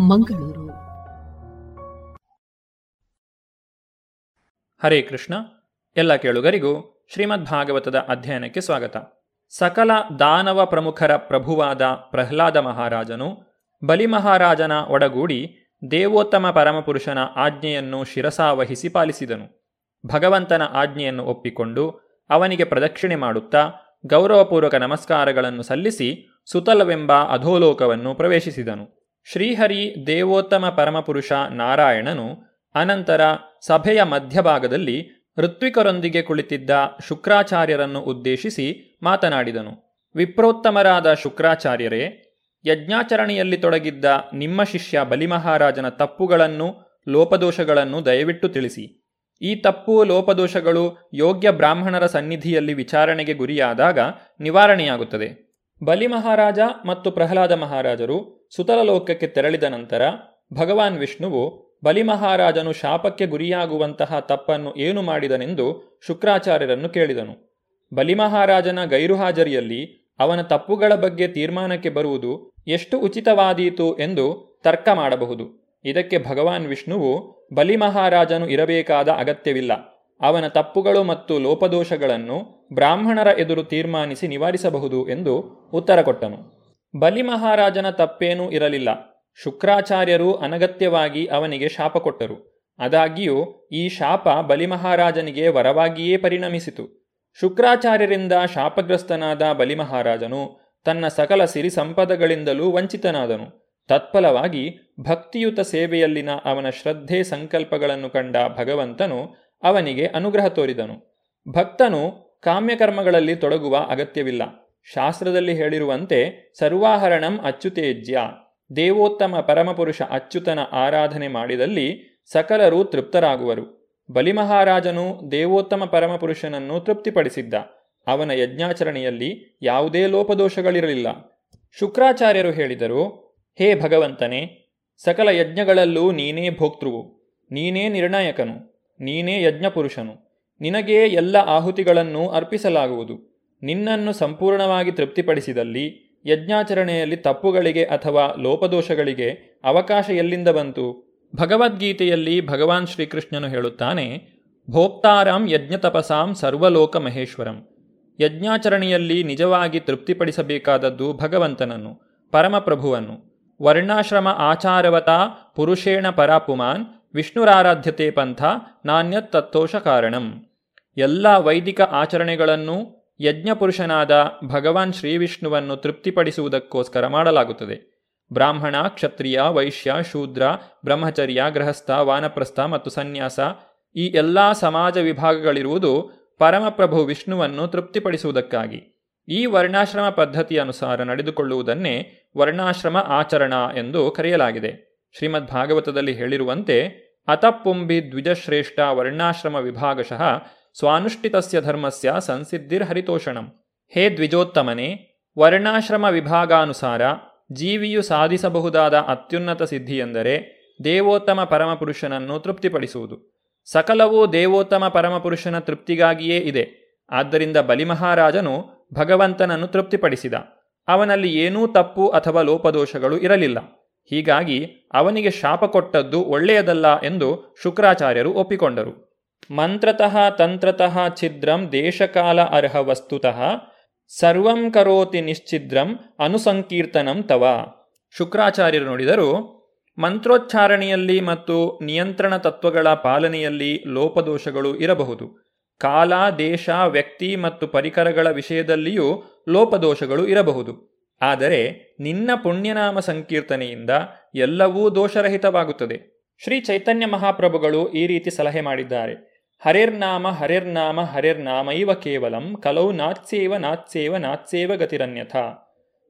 ಮಂಗಳೂರು. ಹರೇ ಕೃಷ್ಣ. ಎಲ್ಲ ಕೇಳುಗರಿಗೂ ಶ್ರೀಮದ್ ಭಾಗವತದ ಅಧ್ಯಯನಕ್ಕೆ ಸ್ವಾಗತ. ಸಕಲ ದಾನವ ಪ್ರಮುಖರ ಪ್ರಭುವಾದ ಪ್ರಹ್ಲಾದ ಮಹಾರಾಜನು ಬಲಿಮಹಾರಾಜನ ಒಡಗೂಡಿ ದೇವೋತ್ತಮ ಪರಮಪುರುಷನ ಆಜ್ಞೆಯನ್ನು ಶಿರಸಾವಹಿಸಿ ಪಾಲಿಸಿದನು. ಭಗವಂತನ ಆಜ್ಞೆಯನ್ನು ಒಪ್ಪಿಕೊಂಡು ಅವನಿಗೆ ಪ್ರದಕ್ಷಿಣೆ ಮಾಡುತ್ತಾ ಗೌರವಪೂರ್ವಕ ನಮಸ್ಕಾರಗಳನ್ನು ಸಲ್ಲಿಸಿ ಸುತಲವೆಂಬ ಅಧೋಲೋಕವನ್ನು ಪ್ರವೇಶಿಸಿದನು. ಶ್ರೀಹರಿ ದೇವೋತ್ತಮ ಪರಮಪುರುಷ ನಾರಾಯಣನು ಅನಂತರ ಸಭೆಯ ಮಧ್ಯಭಾಗದಲ್ಲಿ ಋತ್ವಿಕರೊಂದಿಗೆ ಕುಳಿತಿದ್ದ ಶುಕ್ರಾಚಾರ್ಯರನ್ನು ಉದ್ದೇಶಿಸಿ ಮಾತನಾಡಿದನು. ವಿಪ್ರೋತ್ತಮರಾದ ಶುಕ್ರಾಚಾರ್ಯರೇ, ಯಜ್ಞಾಚರಣೆಯಲ್ಲಿ ತೊಡಗಿದ್ದ ನಿಮ್ಮ ಶಿಷ್ಯ ಬಲಿಮಹಾರಾಜನ ತಪ್ಪುಗಳನ್ನು, ಲೋಪದೋಷಗಳನ್ನು ದಯವಿಟ್ಟು ತಿಳಿಸಿ. ಈ ತಪ್ಪು ಲೋಪದೋಷಗಳು ಯೋಗ್ಯ ಬ್ರಾಹ್ಮಣರ ಸನ್ನಿಧಿಯಲ್ಲಿ ವಿಚಾರಣೆಗೆ ಗುರಿಯಾದಾಗ ನಿವಾರಣೆಯಾಗುತ್ತದೆ. ಬಲಿಮಹಾರಾಜ ಮತ್ತು ಪ್ರಹ್ಲಾದ ಮಹಾರಾಜರು ಸುತಲ ಲೋಕಕ್ಕೆ ತೆರಳಿದ ನಂತರ ಭಗವಾನ್ ವಿಷ್ಣುವು ಬಲಿಮಹಾರಾಜನು ಶಾಪಕ್ಕೆ ಗುರಿಯಾಗುವಂತಹ ತಪ್ಪನ್ನು ಏನು ಮಾಡಿದನೆಂದು ಶುಕ್ರಾಚಾರ್ಯರನ್ನು ಕೇಳಿದನು. ಬಲಿಮಹಾರಾಜನ ಗೈರುಹಾಜರಿಯಲ್ಲಿ ಅವನ ತಪ್ಪುಗಳ ಬಗ್ಗೆ ತೀರ್ಮಾನಕ್ಕೆ ಬರುವುದು ಎಷ್ಟು ಉಚಿತವಾದೀತು ಎಂದು ತರ್ಕ ಮಾಡಬಹುದು. ಇದಕ್ಕೆ ಭಗವಾನ್ ವಿಷ್ಣುವು ಬಲಿಮಹಾರಾಜನು ಇರಬೇಕಾದ ಅಗತ್ಯವಿಲ್ಲ. ಅವನ ತಪ್ಪುಗಳು ಮತ್ತು ಲೋಪದೋಷಗಳನ್ನು ಬ್ರಾಹ್ಮಣರ ಎದುರು ತೀರ್ಮಾನಿಸಿ ನಿವಾರಿಸಬಹುದು ಎಂದು ಉತ್ತರ ಕೊಟ್ಟನು. ಬಲಿಮಹಾರಾಜನ ತಪ್ಪೇನೂ ಇರಲಿಲ್ಲ. ಶುಕ್ರಾಚಾರ್ಯರು ಅನಗತ್ಯವಾಗಿ ಅವನಿಗೆ ಶಾಪ ಕೊಟ್ಟರು. ಆದಾಗ್ಯೂ, ಈ ಶಾಪ ಬಲಿಮಹಾರಾಜನಿಗೆ ವರವಾಗಿಯೇ ಪರಿಣಮಿಸಿತು. ಶುಕ್ರಾಚಾರ್ಯರಿಂದ ಶಾಪಗ್ರಸ್ತನಾದ ಬಲಿಮಹಾರಾಜನು ತನ್ನ ಸಕಲ ಸಿರಿ ಸಂಪದಗಳಿಂದಲೂ ವಂಚಿತನಾದನು. ತತ್ಫಲವಾಗಿ ಭಕ್ತಿಯುತ ಸೇವೆಯಲ್ಲಿನ ಅವನ ಶ್ರದ್ಧೆ ಸಂಕಲ್ಪಗಳನ್ನು ಕಂಡ ಭಗವಂತನು ಅವನಿಗೆ ಅನುಗ್ರಹ ತೋರಿದನು. ಭಕ್ತನು ಕಾಮ್ಯಕರ್ಮಗಳಲ್ಲಿ ತೊಡಗುವ ಅಗತ್ಯವಿಲ್ಲ. ಶಾಸ್ತ್ರದಲ್ಲಿ ಹೇಳಿರುವಂತೆ, ಸರ್ವಾಹರಣಂ ಅಚ್ಯುತೇಜ್ಯ. ದೇವೋತ್ತಮ ಪರಮಪುರುಷ ಅಚ್ಯುತನ ಆರಾಧನೆ ಮಾಡಿದಲ್ಲಿ ಸಕಲರು ತೃಪ್ತರಾಗುವರು. ಬಲಿಮಹಾರಾಜನು ದೇವೋತ್ತಮ ಪರಮಪುರುಷನನ್ನು ತೃಪ್ತಿಪಡಿಸಿದ್ದ. ಅವನ ಯಜ್ಞಾಚರಣೆಯಲ್ಲಿ ಯಾವುದೇ ಲೋಪದೋಷಗಳಿರಲಿಲ್ಲ. ಶುಕ್ರಾಚಾರ್ಯರು ಹೇಳಿದರು, ಹೇ ಭಗವಂತನೇ, ಸಕಲ ಯಜ್ಞಗಳಲ್ಲೂ ನೀನೇ ಭೋಕ್ತೃವು. ನೀನೇ ನಿರ್ಣಾಯಕನು. ನೀನೇ ಯಜ್ಞಪುರುಷನು. ನಿನಗೇ ಎಲ್ಲ ಆಹುತಿಗಳನ್ನು ಅರ್ಪಿಸಲಾಗುವುದು. ನಿನ್ನನ್ನು ಸಂಪೂರ್ಣವಾಗಿ ತೃಪ್ತಿಪಡಿಸಿದಲ್ಲಿ ಯಜ್ಞಾಚರಣೆಯಲ್ಲಿ ತಪ್ಪುಗಳಿಗೆ ಅಥವಾ ಲೋಪದೋಷಗಳಿಗೆ ಅವಕಾಶ ಎಲ್ಲಿಂದ ಬಂತು? ಭಗವದ್ಗೀತೆಯಲ್ಲಿ ಭಗವಾನ್ ಶ್ರೀಕೃಷ್ಣನು ಹೇಳುತ್ತಾನೆ, ಭೋಕ್ತಾರಾಂ ಯಜ್ಞತಪಸಾಂ ಸರ್ವಲೋಕ ಮಹೇಶ್ವರಂ. ಯಜ್ಞಾಚರಣೆಯಲ್ಲಿ ನಿಜವಾಗಿ ತೃಪ್ತಿಪಡಿಸಬೇಕಾದದ್ದು ಭಗವಂತನನ್ನು, ಪರಮಪ್ರಭುವನ್ನು. ವರ್ಣಾಶ್ರಮ ಆಚಾರವತಾ ಪುರುಷೇಣ ಪರಾಪುಮಾನ್ ವಿಷ್ಣುರಾರಾಧ್ಯತೆ ಪಂಥ ನಾಣ್ಯ ತತ್ತೋಷ ಕಾರಣಂ. ಎಲ್ಲ ವೈದಿಕ ಆಚರಣೆಗಳನ್ನು ಯಜ್ಞಪುರುಷನಾದ ಭಗವಾನ್ ಶ್ರೀವಿಷ್ಣುವನ್ನು ತೃಪ್ತಿಪಡಿಸುವುದಕ್ಕೋಸ್ಕರ ಮಾಡಲಾಗುತ್ತದೆ. ಬ್ರಾಹ್ಮಣ, ಕ್ಷತ್ರಿಯ, ವೈಶ್ಯ, ಶೂದ್ರ, ಬ್ರಹ್ಮಚರ್ಯ, ಗೃಹಸ್ಥ, ವಾನಪ್ರಸ್ಥ ಮತ್ತು ಸನ್ಯಾಸ ಈ ಎಲ್ಲ ಸಮಾಜ ವಿಭಾಗಗಳಿರುವುದು ಪರಮಪ್ರಭು ವಿಷ್ಣುವನ್ನು ತೃಪ್ತಿಪಡಿಸುವುದಕ್ಕಾಗಿ. ಈ ವರ್ಣಾಶ್ರಮ ಪದ್ಧತಿ ಅನುಸಾರ ನಡೆದುಕೊಳ್ಳುವುದನ್ನೇ ವರ್ಣಾಶ್ರಮ ಆಚರಣ ಎಂದು ಕರೆಯಲಾಗಿದೆ. ಶ್ರೀಮದ್ ಭಾಗವತದಲ್ಲಿ ಹೇಳಿರುವಂತೆ ಅತಪ್ಪುಂಬಿ ದ್ವಿಜಶ್ರೇಷ್ಠ ವರ್ಣಾಶ್ರಮ ವಿಭಾಗಶಃ ಸ್ವಾನುಷ್ಠಿತಸ್ಯ ಧರ್ಮಸ್ಯ ಸಂಸಿದ್ಧಿರ್ ಹರಿತೋಷಣಂ ಹೇ ದ್ವಿಜೋತ್ತಮನೆ, ವರ್ಣಾಶ್ರಮ ವಿಭಾಗಾನುಸಾರ ಜೀವಿಯು ಸಾಧಿಸಬಹುದಾದ ಅತ್ಯುನ್ನತ ಸಿದ್ಧಿಯೆಂದರೆ ದೇವೋತ್ತಮ ಪರಮಪುರುಷನನ್ನು ತೃಪ್ತಿಪಡಿಸುವುದು. ಸಕಲವೂ ದೇವೋತ್ತಮ ಪರಮಪುರುಷನ ತೃಪ್ತಿಗಾಗಿಯೇ ಇದೆ. ಆದ್ದರಿಂದ ಬಲಿಮಹಾರಾಜನು ಭಗವಂತನನ್ನು ತೃಪ್ತಿಪಡಿಸಿದ. ಅವನಲ್ಲಿ ಏನೂ ತಪ್ಪು ಅಥವಾ ಲೋಪದೋಷಗಳು ಇರಲಿಲ್ಲ. ಹೀಗಾಗಿ ಅವನಿಗೆ ಶಾಪ ಕೊಟ್ಟದ್ದು ಒಳ್ಳೆಯದಲ್ಲ ಎಂದು ಶುಕ್ರಾಚಾರ್ಯರು ಒಪ್ಪಿಕೊಂಡರು. ಮಂತ್ರತಃ ತಂತ್ರತಃ ಛಿದ್ರಂ ದೇಶಕಾಲ ಅರ್ಹ ವಸ್ತುತಃ ಸರ್ವಂ ಕರೋತಿ ನಿಶ್ಚಿದ್ರಂ ಅನುಸಂಕೀರ್ತನಂ ತವ. ಶುಕ್ರಾಚಾರ್ಯರು ನೋಡಿದರು, ಮಂತ್ರೋಚ್ಚಾರಣೆಯಲ್ಲಿ ಮತ್ತು ನಿಯಂತ್ರಣ ತತ್ವಗಳ ಪಾಲನೆಯಲ್ಲಿ ಲೋಪದೋಷಗಳು ಇರಬಹುದು. ಕಾಲ, ದೇಶ, ವ್ಯಕ್ತಿ ಮತ್ತು ಪರಿಕರಗಳ ವಿಷಯದಲ್ಲಿಯೂ ಲೋಪದೋಷಗಳು ಇರಬಹುದು. ಆದರೆ ನಿನ್ನ ಪುಣ್ಯನಾಮ ಸಂಕೀರ್ತನೆಯಿಂದ ಎಲ್ಲವೂ ದೋಷರಹಿತವಾಗುತ್ತದೆ. ಶ್ರೀ ಚೈತನ್ಯ ಮಹಾಪ್ರಭುಗಳು ಈ ರೀತಿ ಸಲಹೆ ಮಾಡಿದ್ದಾರೆ. ಹರೇರ್ನಾಮ ಹರೇರ್ನಾಮ ಇವ ಕೇವಲಂ ಕಲೌ ನಾತ್ಸೇವ ನಾತ್ಸೇವ ನಾತ್ಸೇವ ಗತಿರನ್ಯಥ.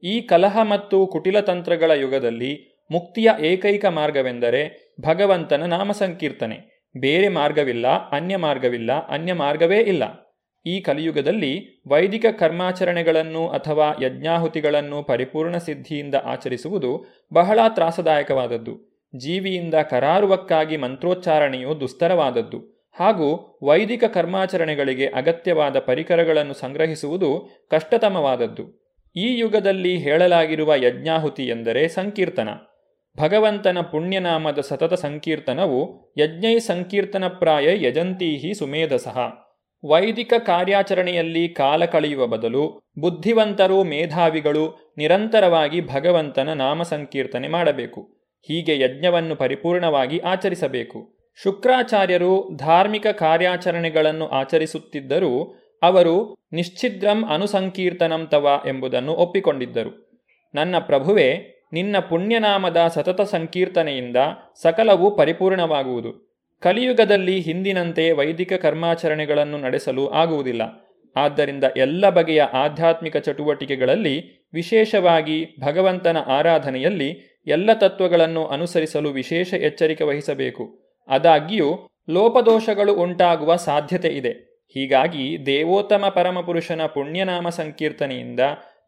ಈ ಕಲಹ ಮತ್ತು ಕುಟಿಲ ತಂತ್ರಗಳ ಯುಗದಲ್ಲಿ ಮುಕ್ತಿಯ ಏಕೈಕ ಮಾರ್ಗವೆಂದರೆ ಭಗವಂತನ ನಾಮ ಸಂಕೀರ್ತನೆ. ಬೇರೆ ಮಾರ್ಗವಿಲ್ಲ, ಅನ್ಯ ಮಾರ್ಗವಿಲ್ಲ, ಅನ್ಯ ಮಾರ್ಗವೇ ಇಲ್ಲ. ಈ ಕಲಿಯುಗದಲ್ಲಿ ವೈದಿಕ ಕರ್ಮಾಚರಣೆಗಳನ್ನು ಅಥವಾ ಯಜ್ಞಾಹುತಿಗಳನ್ನು ಪರಿಪೂರ್ಣ ಸಿದ್ಧಿಯಿಂದ ಆಚರಿಸುವುದು ಬಹಳ ತ್ರಾಸದಾಯಕವಾದದ್ದು. ಜೀವಿಯಿಂದ ಕರಾರುವಕ್ಕಾಗಿ ಮಂತ್ರೋಚ್ಚಾರಣೆಯು ದುಸ್ತರವಾದದ್ದು. ಹಾಗೂ ವೈದಿಕ ಕರ್ಮಾಚರಣೆಗಳಿಗೆ ಅಗತ್ಯವಾದ ಪರಿಕರಗಳನ್ನು ಸಂಗ್ರಹಿಸುವುದು ಕಷ್ಟತಮವಾದದ್ದು. ಈ ಯುಗದಲ್ಲಿ ಹೇಳಲಾಗಿರುವ ಯಜ್ಞಾಹುತಿ ಎಂದರೆ ಸಂಕೀರ್ತನ. ಭಗವಂತನ ಪುಣ್ಯನಾಮದ ಸತತ ಸಂಕೀರ್ತನವು ಯಜ್ಞೈ ಸಂಕೀರ್ತನ ಪ್ರಾಯ ಯಜಂತೀಹಿ ಸುಮೇಧಸಃ. ವೈದಿಕ ಕಾರ್ಯಾಚರಣೆಯಲ್ಲಿ ಕಾಲ ಕಳೆಯುವ ಬದಲು ಬುದ್ಧಿವಂತರು, ಮೇಧಾವಿಗಳು ನಿರಂತರವಾಗಿ ಭಗವಂತನ ನಾಮ ಸಂಕೀರ್ತನೆ ಮಾಡಬೇಕು. ಹೀಗೆ ಯಜ್ಞವನ್ನು ಪರಿಪೂರ್ಣವಾಗಿ ಆಚರಿಸಬೇಕು. ಶುಕ್ರಾಚಾರ್ಯರು ಧಾರ್ಮಿಕ ಕಾರ್ಯಾಚರಣೆಗಳನ್ನು ಆಚರಿಸುತ್ತಿದ್ದರೂ ಅವರು ನಿಶ್ಚಿದ್ರಂ ಅನುಸಂಕೀರ್ತನಂ ತವ ಎಂಬುದನ್ನು ಒಪ್ಪಿಕೊಂಡಿದ್ದರು. ನನ್ನ ಪ್ರಭುವೆ, ನಿನ್ನ ಪುಣ್ಯನಾಮದ ಸತತ ಸಂಕೀರ್ತನೆಯಿಂದ ಸಕಲವು ಪರಿಪೂರ್ಣವಾಗುವುದು. ಕಲಿಯುಗದಲ್ಲಿ ಹಿಂದಿನಂತೆ ವೈದಿಕ ಕರ್ಮಾಚರಣೆಗಳನ್ನು ನಡೆಸಲು ಆಗುವುದಿಲ್ಲ. ಆದ್ದರಿಂದ ಎಲ್ಲ ಬಗೆಯ ಆಧ್ಯಾತ್ಮಿಕ ಚಟುವಟಿಕೆಗಳಲ್ಲಿ, ವಿಶೇಷವಾಗಿ ಭಗವಂತನ ಆರಾಧನೆಯಲ್ಲಿ, ಎಲ್ಲ ತತ್ವಗಳನ್ನು ಅನುಸರಿಸಲು ವಿಶೇಷ ಎಚ್ಚರಿಕೆ ವಹಿಸಬೇಕು. ಆದಾಗ್ಯೂ, ಲೋಪದೋಷಗಳು ಉಂಟಾಗುವ ಸಾಧ್ಯತೆ ಇದೆ. ಹೀಗಾಗಿ ದೇವೋತ್ತಮ ಪರಮಪುರುಷನ ಪುಣ್ಯನಾಮ ಸಂಕೀರ್ತನೆಯಿಂದ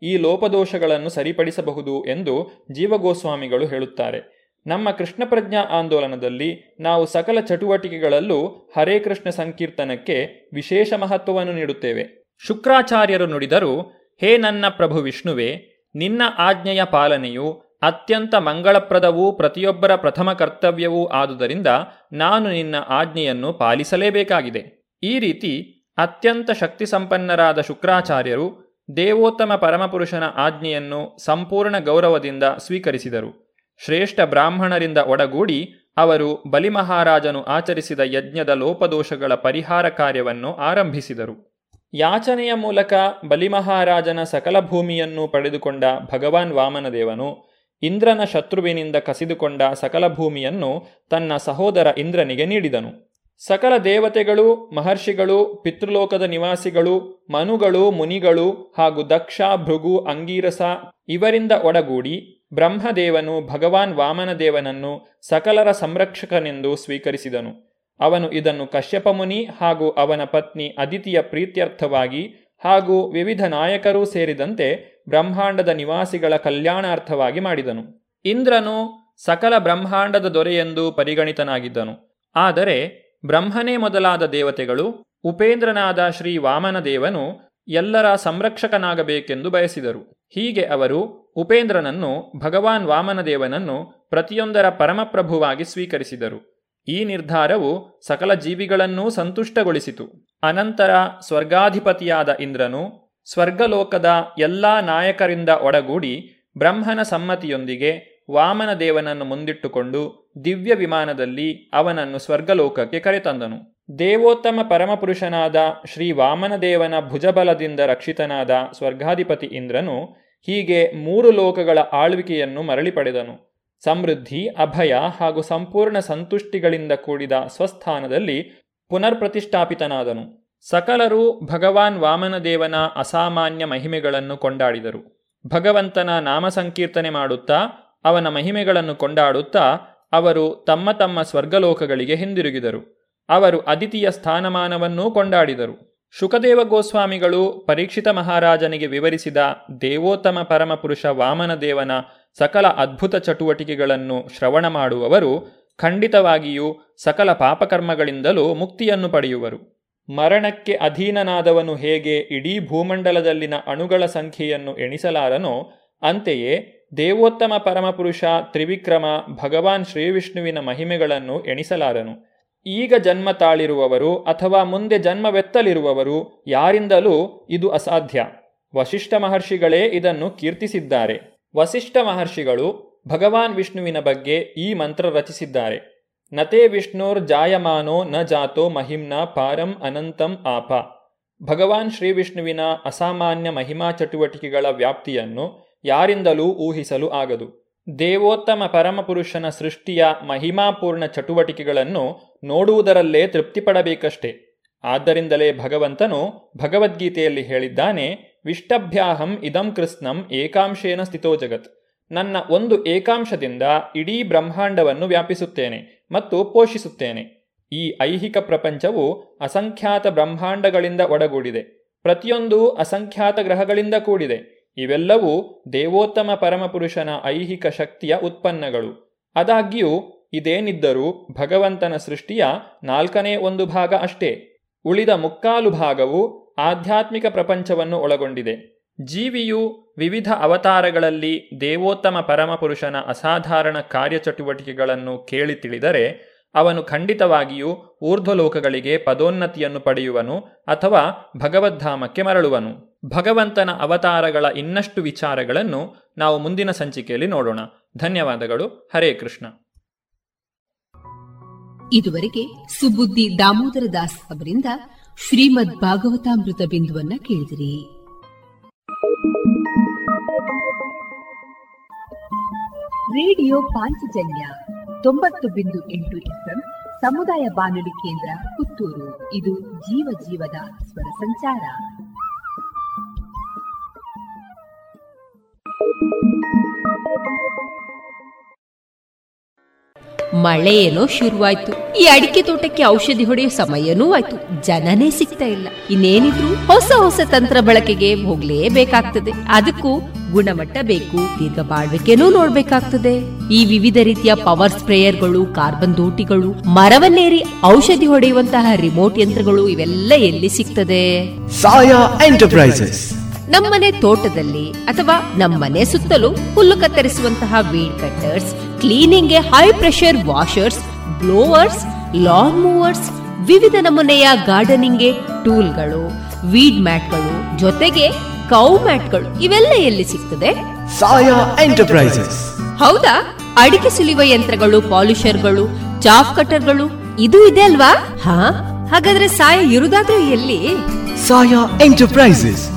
ಈ ಲೋಪದೋಷಗಳನ್ನು ಸರಿಪಡಿಸಬಹುದು ಎಂದು ಜೀವಗೋಸ್ವಾಮಿಗಳು ಹೇಳುತ್ತಾರೆ. ನಮ್ಮ ಕೃಷ್ಣ ಪ್ರಜ್ಞಾ ಆಂದೋಲನದಲ್ಲಿ ನಾವು ಸಕಲ ಚಟುವಟಿಕೆಗಳಲ್ಲೂ ಹರೇ ಕೃಷ್ಣ ಸಂಕೀರ್ತನಕ್ಕೆ ವಿಶೇಷ ಮಹತ್ವವನ್ನು ನೀಡುತ್ತೇವೆ. ಶುಕ್ರಾಚಾರ್ಯರು ನುಡಿದರು, ಹೇ ನನ್ನ ಪ್ರಭು ವಿಷ್ಣುವೆ, ನಿನ್ನ ಆಜ್ಞೆಯ ಪಾಲನೆಯು ಅತ್ಯಂತ ಮಂಗಳಪ್ರದವೂ ಪ್ರತಿಯೊಬ್ಬರ ಪ್ರಥಮ ಕರ್ತವ್ಯವೂ ಆದುದರಿಂದ ನಾನು ನಿನ್ನ ಆಜ್ಞೆಯನ್ನು ಪಾಲಿಸಲೇಬೇಕಾಗಿದೆ. ಈ ರೀತಿ ಅತ್ಯಂತ ಶಕ್ತಿ ಸಂಪನ್ನರಾದ ಶುಕ್ರಾಚಾರ್ಯರು ದೇವೋತ್ತಮ ಪರಮಪುರುಷನ ಆಜ್ಞೆಯನ್ನು ಸಂಪೂರ್ಣ ಗೌರವದಿಂದ ಸ್ವೀಕರಿಸಿದರು. ಶ್ರೇಷ್ಠ ಬ್ರಾಹ್ಮಣರಿಂದ ಒಡಗೂಡಿ ಅವರು ಬಲಿಮಹಾರಾಜನು ಆಚರಿಸಿದ ಯಜ್ಞದ ಲೋಪದೋಷಗಳ ಪರಿಹಾರ ಕಾರ್ಯವನ್ನು ಆರಂಭಿಸಿದರು. ಯಾಚನೆಯ ಮೂಲಕ ಬಲಿಮಹಾರಾಜನ ಸಕಲ ಭೂಮಿಯನ್ನು ಪಡೆದುಕೊಂಡ ಭಗವಾನ್ ವಾಮನದೇವನು ಇಂದ್ರನ ಶತ್ರುವಿನಿಂದ ಕಸಿದುಕೊಂಡ ಸಕಲ ಭೂಮಿಯನ್ನು ತನ್ನ ಸಹೋದರ ಇಂದ್ರನಿಗೆ ನೀಡಿದನು. ಸಕಲ ದೇವತೆಗಳು, ಮಹರ್ಷಿಗಳು, ಪಿತೃಲೋಕದ ನಿವಾಸಿಗಳು, ಮನುಗಳು, ಮುನಿಗಳು ಹಾಗೂ ದಕ್ಷ, ಭೃಗು, ಅಂಗೀರಸ ಇವರಿಂದ ಒಡಗೂಡಿ ಬ್ರಹ್ಮದೇವನು ಭಗವಾನ್ ವಾಮನದೇವನನ್ನು ಸಕಲರ ಸಂರಕ್ಷಕನೆಂದು ಸ್ವೀಕರಿಸಿದನು. ಅವನು ಇದನ್ನು ಕಶ್ಯಪ ಮುನಿ ಹಾಗೂ ಅವನ ಪತ್ನಿ ಅದಿತಿಯ ಪ್ರೀತ್ಯರ್ಥವಾಗಿ ಹಾಗೂ ವಿವಿಧ ನಾಯಕರೂ ಸೇರಿದಂತೆ ಬ್ರಹ್ಮಾಂಡದ ನಿವಾಸಿಗಳ ಕಲ್ಯಾಣಾರ್ಥವಾಗಿ ಮಾಡಿದನು. ಇಂದ್ರನು ಸಕಲ ಬ್ರಹ್ಮಾಂಡದ ದೊರೆಯೆಂದು ಪರಿಗಣಿತನಾಗಿದ್ದನು. ಆದರೆ ಬ್ರಹ್ಮನೇ ಮೊದಲಾದ ದೇವತೆಗಳು, ಉಪೇಂದ್ರನಾದ ಶ್ರೀ ವಾಮನದೇವನು ಎಲ್ಲರ ಸಂರಕ್ಷಕನಾಗಬೇಕೆಂದು ಬಯಸಿದರು. ಹೀಗೆ ಅವರು ಉಪೇಂದ್ರನನ್ನು ಭಗವಾನ್ ವಾಮನದೇವನನ್ನು ಪ್ರತಿಯೊಂದರ ಪರಮಪ್ರಭುವಾಗಿ ಸ್ವೀಕರಿಸಿದರು. ಈ ನಿರ್ಧಾರವು ಸಕಲ ಜೀವಿಗಳನ್ನೂ ಸಂತುಷ್ಟಗೊಳಿಸಿತು. ಅನಂತರ ಸ್ವರ್ಗಾಧಿಪತಿಯಾದ ಇಂದ್ರನು ಸ್ವರ್ಗಲೋಕದ ಎಲ್ಲಾ ನಾಯಕರಿಂದ ಒಡಗೂಡಿ ಬ್ರಹ್ಮನ ಸಮ್ಮತಿಯೊಂದಿಗೆ ವಾಮನದೇವನನ್ನು ಮುಂದಿಟ್ಟುಕೊಂಡು ದಿವ್ಯ ವಿಮಾನದಲ್ಲಿ ಅವನನ್ನು ಸ್ವರ್ಗಲೋಕಕ್ಕೆ ಕರೆತಂದನು. ದೇವೋತ್ತಮ ಪರಮಪುರುಷನಾದ ಶ್ರೀ ವಾಮನದೇವನ ಭುಜಬಲದಿಂದ ರಕ್ಷಿತನಾದ ಸ್ವರ್ಗಾಧಿಪತಿ ಇಂದ್ರನು ಹೀಗೆ ಮೂರು ಲೋಕಗಳ ಆಳ್ವಿಕೆಯನ್ನು ಮರಳಿ ಪಡೆದನು. ಸಮೃದ್ಧಿ, ಅಭಯ ಹಾಗೂ ಸಂಪೂರ್ಣ ಸಂತುಷ್ಟಿಗಳಿಂದ ಕೂಡಿದ ಸ್ವಸ್ಥಾನದಲ್ಲಿ ಪುನರ್ ಪ್ರತಿಷ್ಠಾಪಿತನಾದನು ಸಕಲರು ಭಗವಾನ್ ವಾಮನದೇವನ ಅಸಾಮಾನ್ಯ ಮಹಿಮೆಗಳನ್ನು ಕೊಂಡಾಡಿದರು. ಭಗವಂತನ ನಾಮ ಸಂಕೀರ್ತನೆ ಮಾಡುತ್ತಾ, ಅವನ ಮಹಿಮೆಗಳನ್ನು ಕೊಂಡಾಡುತ್ತಾ, ಅವರು ತಮ್ಮ ತಮ್ಮ ಸ್ವರ್ಗಲೋಕಗಳಿಗೆ ಹಿಂದಿರುಗಿದರು. ಅವರು ಅದಿತಿಯ ಸ್ಥಾನಮಾನವನ್ನೂ ಕೊಂಡಾಡಿದರು. ಶುಕದೇವ ಗೋಸ್ವಾಮಿಗಳು ಪರೀಕ್ಷಿತ ಮಹಾರಾಜನಿಗೆ ವಿವರಿಸಿದ ದೇವೋತ್ತಮ ಪರಮಪುರುಷ ವಾಮನದೇವನ ಸಕಲ ಅದ್ಭುತ ಚಟುವಟಿಕೆಗಳನ್ನು ಶ್ರವಣ ಮಾಡುವವರು ಖಂಡಿತವಾಗಿಯೂ ಸಕಲ ಪಾಪಕರ್ಮಗಳಿಂದಲೂ ಮುಕ್ತಿಯನ್ನು ಪಡೆಯುವರು. ಮರಣಕ್ಕೆ ಅಧೀನನಾದವನು ಹೇಗೆ ಇಡೀ ಭೂಮಂಡಲದಲ್ಲಿನ ಅಣುಗಳ ಸಂಖ್ಯೆಯನ್ನು ಎಣಿಸಲಾರನೋ, ಅಂತೆಯೇ ದೇವೋತ್ತಮ ಪರಮಪುರುಷ ತ್ರಿವಿಕ್ರಮ ಭಗವಾನ್ ಶ್ರೀವಿಷ್ಣುವಿನ ಮಹಿಮೆಗಳನ್ನು ಎಣಿಸಲಾರನು. ಈಗ ಜನ್ಮ ತಾಳಿರುವವರು ಅಥವಾ ಮುಂದೆ ಜನ್ಮವೆತ್ತಲಿರುವವರು ಯಾರಿಂದಲೂ ಇದು ಅಸಾಧ್ಯ. ವಶಿಷ್ಠ ಮಹರ್ಷಿಗಳೇ ಇದನ್ನು ಕೀರ್ತಿಸಿದ್ದಾರೆ. ವಸಿಷ್ಠ ಮಹರ್ಷಿಗಳು ಭಗವಾನ್ ವಿಷ್ಣುವಿನ ಬಗ್ಗೆ ಈ ಮಂತ್ರ ರಚಿಸಿದ್ದಾರೆ. ನತೇ ವಿಷ್ಣುರ್ ಜಾಯಮಾನೋ ನ ಜಾತೋ ಮಹಿಮ್ನ ಪಾರಂ ಅನಂತಂ ಆಪ. ಭಗವಾನ್ ಶ್ರೀ ವಿಷ್ಣುವಿನ ಅಸಾಮಾನ್ಯ ಮಹಿಮಾ ಚಟುವಟಿಕೆಗಳ ವ್ಯಾಪ್ತಿಯನ್ನು ಯಾರಿಂದಲೂ ಊಹಿಸಲು ಆಗದು. ದೇವೋತ್ತಮ ಪರಮಪುರುಷನ ಸೃಷ್ಟಿಯ ಮಹಿಮಾಪೂರ್ಣ ಚಟುವಟಿಕೆಗಳನ್ನು ನೋಡುವುದರಲ್ಲೇ ತೃಪ್ತಿಪಡಬೇಕಷ್ಟೆ. ಆದ್ದರಿಂದಲೇ ಭಗವಂತನು ಭಗವದ್ಗೀತೆಯಲ್ಲಿ ಹೇಳಿದ್ದಾನೆ, ವಿಷ್ಟಭ್ಯಾಹಂ ಇದಂ ಕೃಷ್ಣಂ ಏಕಾಂಶೇನ ಸ್ಥಿತೋ ಜಗತ್. ನನ್ನ ಒಂದು ಏಕಾಂಶದಿಂದ ಇಡೀ ಬ್ರಹ್ಮಾಂಡವನ್ನು ವ್ಯಾಪಿಸುತ್ತೇನೆ ಮತ್ತು ಪೋಷಿಸುತ್ತೇನೆ. ಈ ಐಹಿಕ ಪ್ರಪಂಚವು ಅಸಂಖ್ಯಾತ ಬ್ರಹ್ಮಾಂಡಗಳಿಂದ ಒಡಗೂಡಿದೆ. ಪ್ರತಿಯೊಂದು ಅಸಂಖ್ಯಾತ ಗ್ರಹಗಳಿಂದ ಕೂಡಿದೆ. ಇವೆಲ್ಲವೂ ದೇವೋತ್ತಮ ಪರಮಪುರುಷನ ಐಹಿಕ ಶಕ್ತಿಯ ಉತ್ಪನ್ನಗಳು. ಆದಾಗ್ಯೂ, ಇದೇನಿದ್ದರೂ ಭಗವಂತನ ಸೃಷ್ಟಿಯ ನಾಲ್ಕನೇ ಒಂದು ಭಾಗ ಅಷ್ಟೇ. ಉಳಿದ ಮುಕ್ಕಾಲು ಭಾಗವು ಆಧ್ಯಾತ್ಮಿಕ ಪ್ರಪಂಚವನ್ನು ಒಳಗೊಂಡಿದೆ. ಜೀವಿಯು ವಿವಿಧ ಅವತಾರಗಳಲ್ಲಿ ದೇವೋತ್ತಮ ಪರಮಪುರುಷನ ಅಸಾಧಾರಣ ಕಾರ್ಯಚಟುವಟಿಕೆಗಳನ್ನು ಕೇಳಿ ತಿಳಿದರೆ, ಅವನು ಖಂಡಿತವಾಗಿಯೂ ಊರ್ಧ್ವಲೋಕಗಳಿಗೆ ಪದೋನ್ನತಿಯನ್ನು ಪಡೆಯುವನು ಅಥವಾ ಭಗವದ್ಧಾಮಕ್ಕೆ ಮರಳುವನು. ಭಗವಂತನ ಅವತಾರಗಳ ಇನ್ನಷ್ಟು ವಿಚಾರಗಳನ್ನು ನಾವು ಮುಂದಿನ ಸಂಚಿಕೆಯಲ್ಲಿ ನೋಡೋಣ. ಧನ್ಯವಾದಗಳು. ಹರೇ ಕೃಷ್ಣ. ಇದುವರೆಗೆ ಸುಬುದ್ದಿ ದಾಮೋದರ ದಾಸ್ ಅವರಿಂದ ಶ್ರೀಮದ್ ಭಾಗವತಾಮೃತ ಬಿಂದುವನ್ನ ಕೇಳಿದಿರಿ. ರೇಡಿಯೋ ಪಾಂಚಜನ್ಯ ತೊಂಬತ್ತು ಬಿಂದು ಎಂಟು ಎಫ್ಎಂ ಸಮುದಾಯ ಬಾನುಲಿ ಕೇಂದ್ರ ಪುತ್ತೂರು. ಇದು ಜೀವ ಜೀವದ ಸ್ವರ ಸಂಚಾರ. ಮಳೆ ಏನೋ ಶುರುವಾಯ್ತು. ಈ ಅಡಿಕೆ ತೋಟಕ್ಕೆ ಔಷಧಿ ಹೊಡೆಯೋ ಸಮಯನೂ ಆಯ್ತು. ಜನನೇ ಸಿಗ್ತಾ ಇಲ್ಲ. ಇನ್ನೇನಿದ್ರು ಹೊಸ ಹೊಸ ತಂತ್ರ ಬಳಕೆಗೆ ಹೋಗ್ಲೇಬೇಕಾಗ್ತದೆ. ಅದಕ್ಕೂ ಗುಣಮಟ್ಟ ಬೇಕು, ದೀರ್ಘ ಬಾಳ್ವಿಕೆನೂ ನೋಡ್ಬೇಕಾಗ್ತದೆ. ಈ ವಿವಿಧ ರೀತಿಯ ಪವರ್ ಸ್ಪ್ರೇಯರ್ಗಳು, ಕಾರ್ಬನ್ ದೋಟಿಗಳು, ಮರವನ್ನೇರಿ ಔಷಧಿ ಹೊಡೆಯುವಂತಹ ರಿಮೋಟ್ ಯಂತ್ರಗಳು ಇವೆಲ್ಲ ಎಲ್ಲಿ ಸಿಗ್ತದೆ? ಸಾಯಾ ಎಂಟರ್ಪ್ರೈಸಸ್. ನಮ್ಮನೆ ತೋಟದಲ್ಲಿ ಅಥವಾ ನಮ್ಮನೆ ಸುತ್ತಲೂ ಹುಲ್ಲು ಕತ್ತರಿಸುವಂತಹ weed cutters ಕ್ಲೀನಿಂಗ್ಗೆ high pressure washers blowers lawn mowers ವಿವಿಧ ನಮೂನೆಯ ಗಾರ್ಡನಿಂಗ್ಗೆ ಟೂಲ್ಗಳು ವೀಡ್ ಮ್ಯಾಟ್ಗಳು ಜೊತೆಗೆ ಕೌ ಮ್ಯಾಟ್ಗಳು ಇವೆಲ್ಲ ಎಲ್ಲಿ ಸಿಗ್ತದೆ? ಸಾಯಾ ಎಂಟರ್ಪ್ರೈಸಸ್ ಹೌದಾ? ಅಡಿಕೆ ಸುಲಿಯುವ ಯಂತ್ರಗಳು ಪಾಲಿಷರ್ಗಳು ಚಾಫ್ ಕಟರ್ಗಳು ಇದು ಇದೆ ಅಲ್ವಾ? ಹಾ? ಹಾಗಾದ್ರೆ ಸಾಯಾ ಇರುದಾದ್ರೂ ಎಲ್ಲಿ? ಸಾಯಾ ಎಂಟರ್ಪ್ರೈಸಸ್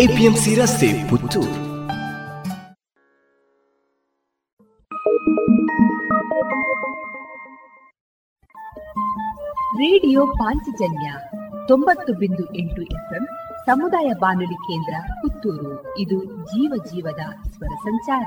APMC ರಸ್ತೆ ಪುತ್ತು ರೇಡಿಯೋ ಪಾಂಚಜನ್ಯ ತೊಂಬತ್ತು ಬಿಂದು ಎಂಟು ಎಫ್ಎಂ ಸಮುದಾಯ ಬಾನುಲಿ ಕೇಂದ್ರ ಪುತ್ತೂರು. ಇದು ಜೀವ ಜೀವದ ಸ್ವರ ಸಂಚಾರ.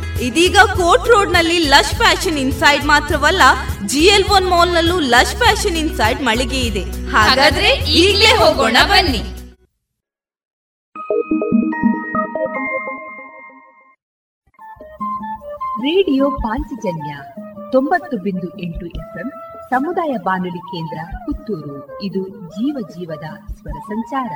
ಇದೀಗ ಕೋರ್ಟ್ ರೋಡ್ನಲ್ಲಿ ಲಶ್ ಫ್ಯಾಷನ್ ಇನ್ಸೈಡ್ ಮಾತ್ರವಲ್ಲ, ಜಿಎಲ್ ಒನ್ ಮಾಲ್ ನಲ್ಲೂ ಲಶ್ ಫ್ಯಾಷನ್ ಇನ್ಸೈಡ್ ಮಳಿಗೆ ಇದೆ. ಹಾಗಾದ್ರೆ ಈಗಲೇ ಹೋಗೋಣ ಬನ್ನಿ. ರೇಡಿಯೋ ಪಾಂಚಜನ್ಯ ತೊಂಬತ್ತು ಬಿಂದು ಎಂಟು ಎಫ್ಎಂ ಸಮುದಾಯ ಬಾನುಲಿ ಕೇಂದ್ರ ಪುತ್ತೂರು. ಇದು ಜೀವ ಜೀವದ ಸ್ವರ ಸಂಚಾರ.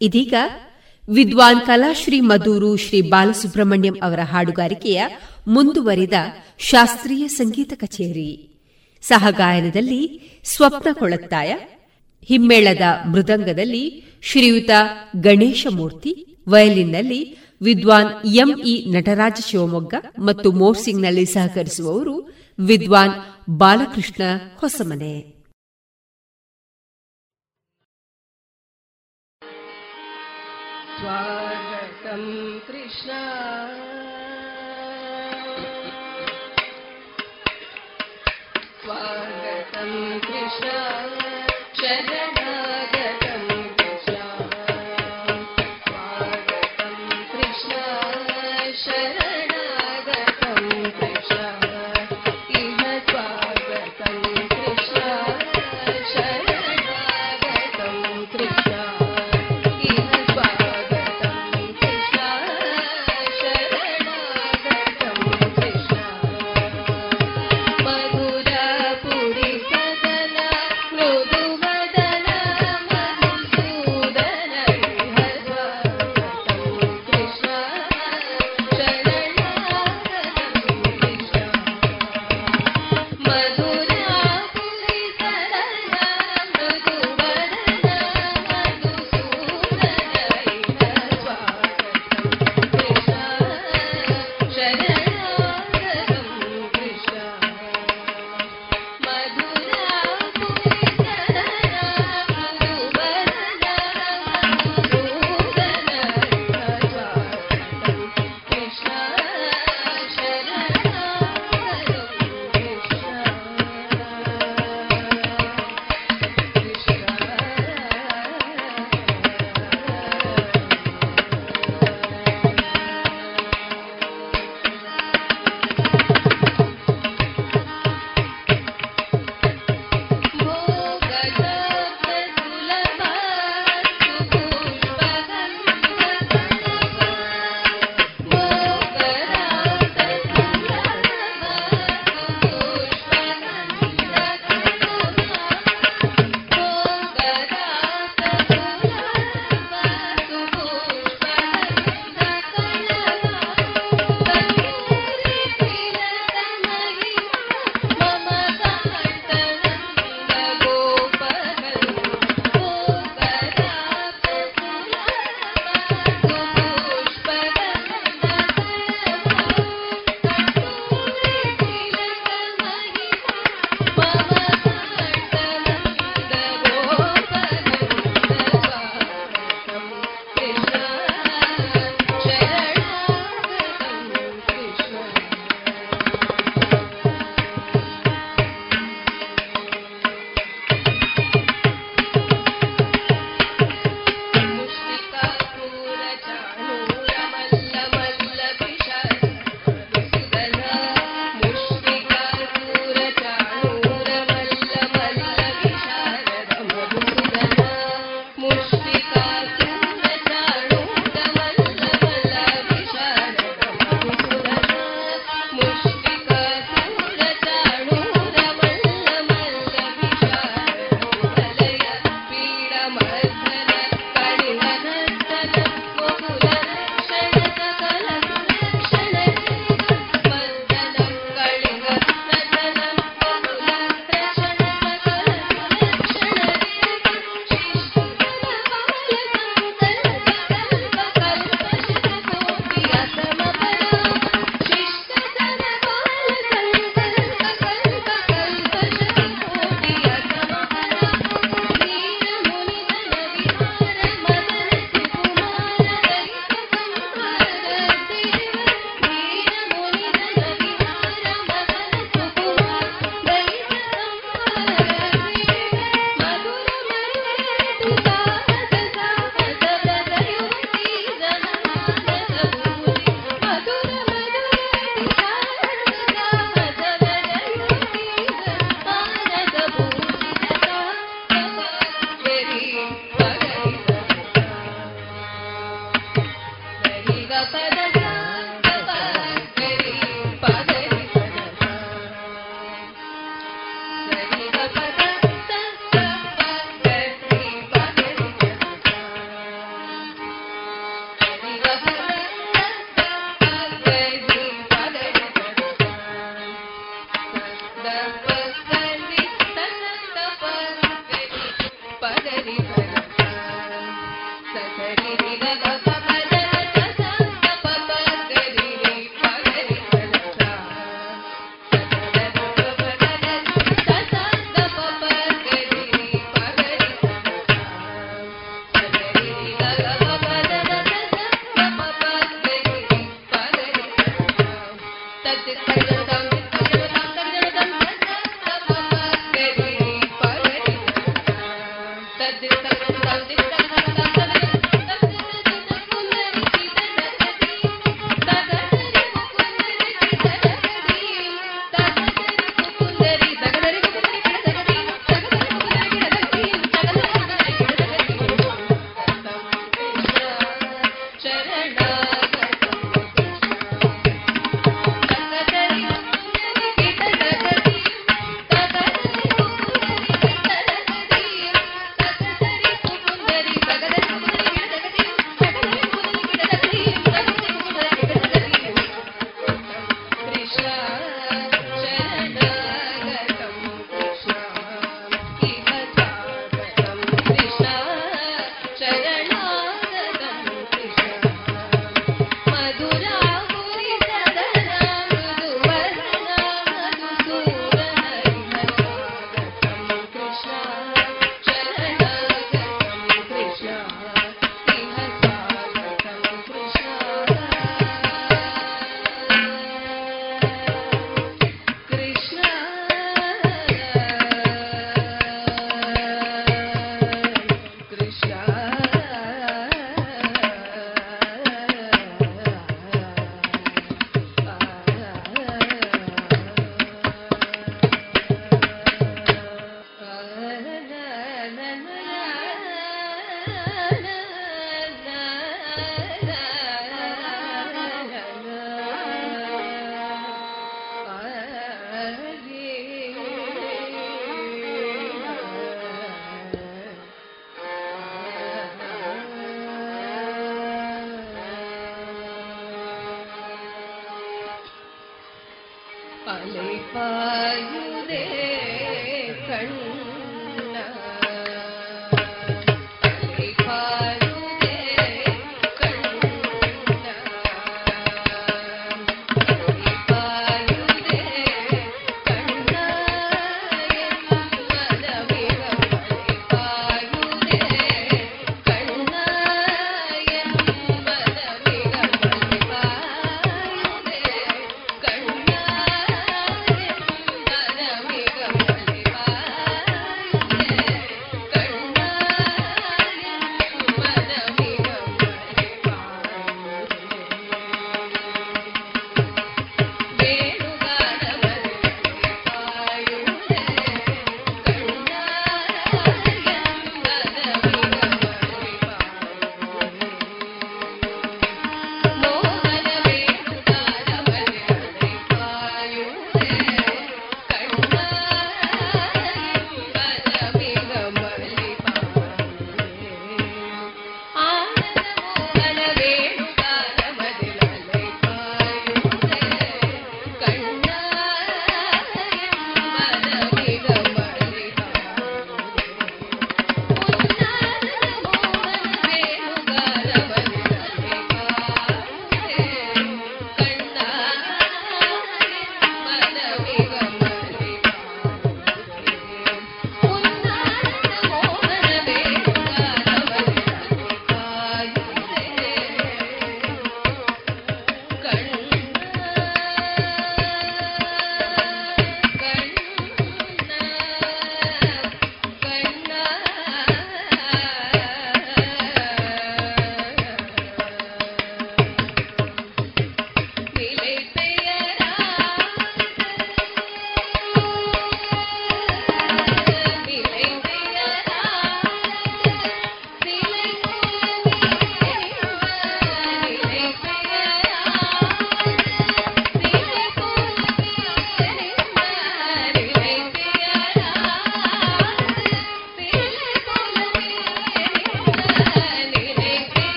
ಇದೀಗ ವಿದ್ವಾನ್ ಕಲಾಶ್ರೀ ಮಧೂರು ಶ್ರೀ ಬಾಲಸುಬ್ರಹ್ಮಣ್ಯಂ ಅವರ ಹಾಡುಗಾರಿಕೆಯ ಮುಂದುವರಿದ ಶಾಸ್ತ್ರೀಯ ಸಂಗೀತ ಕಚೇರಿ. ಸಹಗಾಯನದಲ್ಲಿ ಸ್ವಪ್ನ ಕೊಳತ್ತಾಯ, ಹಿಮ್ಮೇಳದ ಮೃದಂಗದಲ್ಲಿ ಶ್ರೀಯುತ ಗಣೇಶ ಮೂರ್ತಿ ವಯಲಿನ್ನಲ್ಲಿ ವಿದ್ವಾನ್ ಎಂಇ ನಟರಾಜ ಶಿವಮೊಗ್ಗ ಮತ್ತು ಮೋರ್ಸಿಂಗ್ನಲ್ಲಿ ಸಹಕರಿಸುವವರು ವಿದ್ವಾನ್ ಬಾಲಕೃಷ್ಣ ಹೊಸಮನೆ. Suave.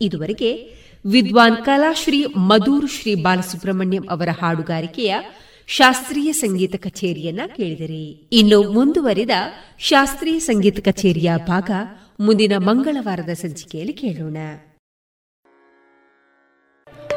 ಇದುವರೆಗೆ ವಿದ್ವಾನ್ ಕಲಾಶ್ರೀ ಮಧೂರ್ ಶ್ರೀ ಬಾಲಸುಬ್ರಹ್ಮಣ್ಯಂ ಅವರ ಹಾಡುಗಾರಿಕೆಯ ಶಾಸ್ತ್ರೀಯ ಸಂಗೀತ ಕಚೇರಿಯನ್ನ ಕೇಳಿದಿರಿ. ಇನ್ನು ಮುಂದುವರಿದ ಶಾಸ್ತ್ರೀಯ ಸಂಗೀತ ಕಚೇರಿಯ ಭಾಗ ಮುಂದಿನ ಮಂಗಳವಾರದ ಸಂಚಿಕೆಯಲ್ಲಿ ಕೇಳೋಣ.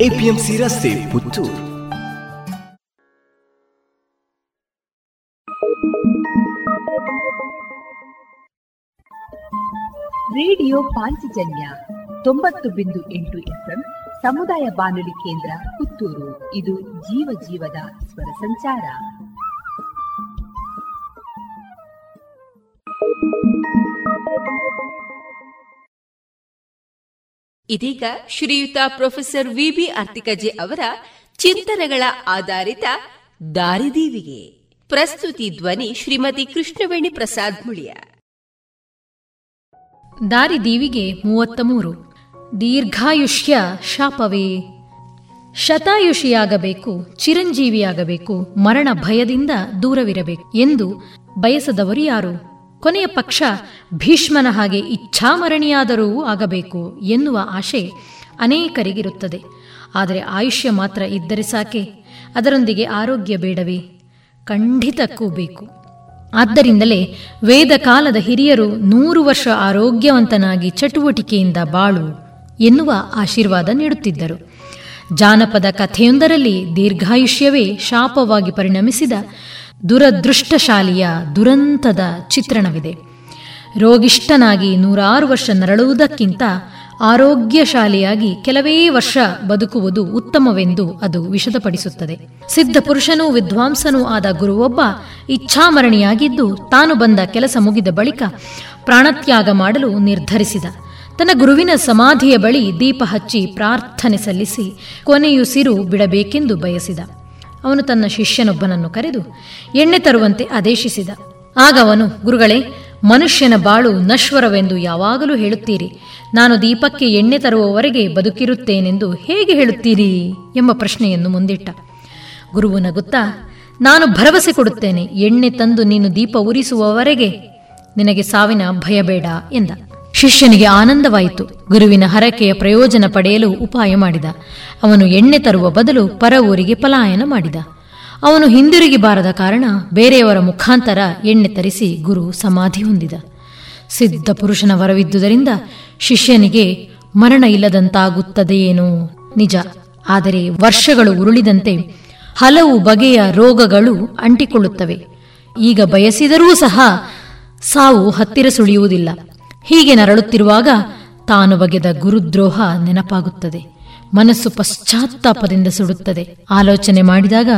APMC ರಸ್ತೆ ಪುತ್ತೂರು. ರೇಡಿಯೋ ಪಾಂಚಜನ್ಯ ತೊಂಬತ್ತು ಬಿಂದು ಎಂಟು ಎಫ್ಎಂ ಸಮುದಾಯ ಬಾನುಲಿ ಕೇಂದ್ರ ಪುತ್ತೂರು. ಇದು ಜೀವ ಜೀವದ ಸ್ವರ ಸಂಚಾರ. ಇದೀಗ ಶ್ರೀಯುತ ಪ್ರೊಫೆಸರ್ ವಿಬಿ ಅರ್ತಿಕಜೆ ಅವರ ಚಿಂತನೆಗಳ ಆಧಾರಿತ ದಾರಿದೀವಿಗೆ ಪ್ರಸ್ತುತಿ ಧ್ವನಿ ಶ್ರೀಮತಿ ಕೃಷ್ಣವೇಣಿ ಪ್ರಸಾದ್ ಮುಳಿಯ. ದಾರಿದೀವಿಗೆ ಮೂವತ್ತ ಮೂರು. ದೀರ್ಘಾಯುಷ್ಯ ಶಾಪವೇ. ಶತಾಯುಷಿಯಾಗಬೇಕು, ಚಿರಂಜೀವಿಯಾಗಬೇಕು, ಮರಣ ಭಯದಿಂದ ದೂರವಿರಬೇಕು ಎಂದು ಬಯಸದವರು ಯಾರು? ಕೊನೆಯ ಪಕ್ಷ ಭೀಷ್ಮನ ಹಾಗೆ ಇಚ್ಛಾಮರಣಿಯಾದರೂ ಆಗಬೇಕು ಎನ್ನುವ ಆಶೆ ಅನೇಕರಿಗಿರುತ್ತದೆ. ಆದರೆ ಆಯುಷ್ಯ ಮಾತ್ರ ಇದ್ದರೆ ಸಾಕೆ? ಅದರೊಂದಿಗೆ ಆರೋಗ್ಯ ಬೇಡವೇ? ಖಂಡಿತಕ್ಕೂ ಬೇಕು ಆದ್ದರಿಂದಲೇ ವೇದ ಕಾಲದ ಹಿರಿಯರು ನೂರು ವರ್ಷ ಆರೋಗ್ಯವಂತನಾಗಿ ಚಟುವಟಿಕೆಯಿಂದ ಬಾಳು ಎನ್ನುವ ಆಶೀರ್ವಾದ ನೀಡುತ್ತಿದ್ದರು. ಜಾನಪದ ಕಥೆಯೊಂದರಲ್ಲಿ ದೀರ್ಘಾಯುಷ್ಯವೇ ಶಾಪವಾಗಿ ಪರಿಣಮಿಸಿದ ದುರದೃಷ್ಟಶಾಲಿಯ ದುರಂತದ ಚಿತ್ರಣವಿದೆ. ರೋಗಿಷ್ಠನಾಗಿ ನೂರಾರು ವರ್ಷ ನರಳುವುದಕ್ಕಿಂತ ಆರೋಗ್ಯಶಾಲಿಯಾಗಿ ಕೆಲವೇ ವರ್ಷ ಬದುಕುವುದು ಉತ್ತಮವೆಂದು ಅದು ವಿಷದಪಡಿಸುತ್ತದೆ. ಸಿದ್ಧ ಪುರುಷನೂ ವಿದ್ವಾಂಸನೂ ಆದ ಗುರುವೊಬ್ಬ ಇಚ್ಛಾಮರಣಿಯಾಗಿದ್ದು ತಾನು ಬಂದ ಕೆಲಸ ಮುಗಿದ ಬಳಿಕ ಪ್ರಾಣತ್ಯಾಗ ಮಾಡಲು ನಿರ್ಧರಿಸಿದ. ತನ್ನ ಗುರುವಿನ ಸಮಾಧಿಯ ಬಳಿ ದೀಪ ಹಚ್ಚಿ ಪ್ರಾರ್ಥನೆ ಸಲ್ಲಿಸಿ ಕೊನೆಯುಸಿರು ಬಿಡಬೇಕೆಂದು ಬಯಸಿದ. ಅವನು ತನ್ನ ಶಿಷ್ಯನೊಬ್ಬನನ್ನು ಕರೆದು, ಎಣ್ಣೆ ತರುವಂತೆ ಆದೇಶಿಸಿದ. ಆಗ ಅವನು, ಗುರುಗಳೇ, ಮನುಷ್ಯನ ಬಾಳು ನಶ್ವರವೆಂದು ಯಾವಾಗಲೂ ಹೇಳುತ್ತೀರಿ. ನಾನು ದೀಪಕ್ಕೆ ಎಣ್ಣೆ ತರುವವರೆಗೆ ಬದುಕಿರುತ್ತೇನೆಂದು ಹೇಗೆ ಹೇಳುತ್ತೀರಿ ಎಂಬ ಪ್ರಶ್ನೆಯನ್ನು ಮುಂದಿಟ್ಟ. ಗುರುವು ನಗುತ್ತಾ, ನಾನು ಭರವಸೆ ಕೊಡುತ್ತೇನೆ, ಎಣ್ಣೆ ತಂದು ನೀನು ದೀಪ ಉರಿಸುವವರೆಗೆ ನಿನಗೆ ಸಾವಿನ ಭಯ ಬೇಡ ಎಂದ. ಶಿಷ್ಯನಿಗೆ ಆನಂದವಾಯಿತು. ಗುರುವಿನ ಹರಕೆಯ ಪ್ರಯೋಜನ ಪಡೆಯಲು ಉಪಾಯ ಮಾಡಿದ. ಅವನು ಎಣ್ಣೆ ತರುವ ಬದಲು ಪರ ಊರಿಗೆ ಪಲಾಯನ ಮಾಡಿದ. ಅವನು ಹಿಂದಿರುಗಿ ಬಾರದ ಕಾರಣ ಬೇರೆಯವರ ಮುಖಾಂತರ ಎಣ್ಣೆ ತರಿಸಿ ಗುರು ಸಮಾಧಿ ಹೊಂದಿದ. ಸಿದ್ಧ ಪುರುಷನ ವರವಿದ್ದುದರಿಂದ ಶಿಷ್ಯನಿಗೆ ಮರಣ ಇಲ್ಲದಂತಾಗುತ್ತದೆಯೇನೋ? ನಿಜ. ಆದರೆ ವರ್ಷಗಳು ಉರುಳಿದಂತೆ ಹಲವು ಬಗೆಯ ರೋಗಗಳು ಅಂಟಿಕೊಳ್ಳುತ್ತವೆ. ಈಗ ಬಯಸಿದರೂ ಸಹ ಸಾವು ಹತ್ತಿರ ಸುಳಿಯುವುದಿಲ್ಲ. ಹೀಗೆ ನರಳುತ್ತಿರುವಾಗ ತಾನು ಬಗೆದ ಗುರುದ್ರೋಹ ನೆನಪಾಗುತ್ತದೆ. ಮನಸ್ಸು ಪಶ್ಚಾತ್ತಾಪದಿಂದ ಸುಡುತ್ತದೆ. ಆಲೋಚನೆ ಮಾಡಿದಾಗ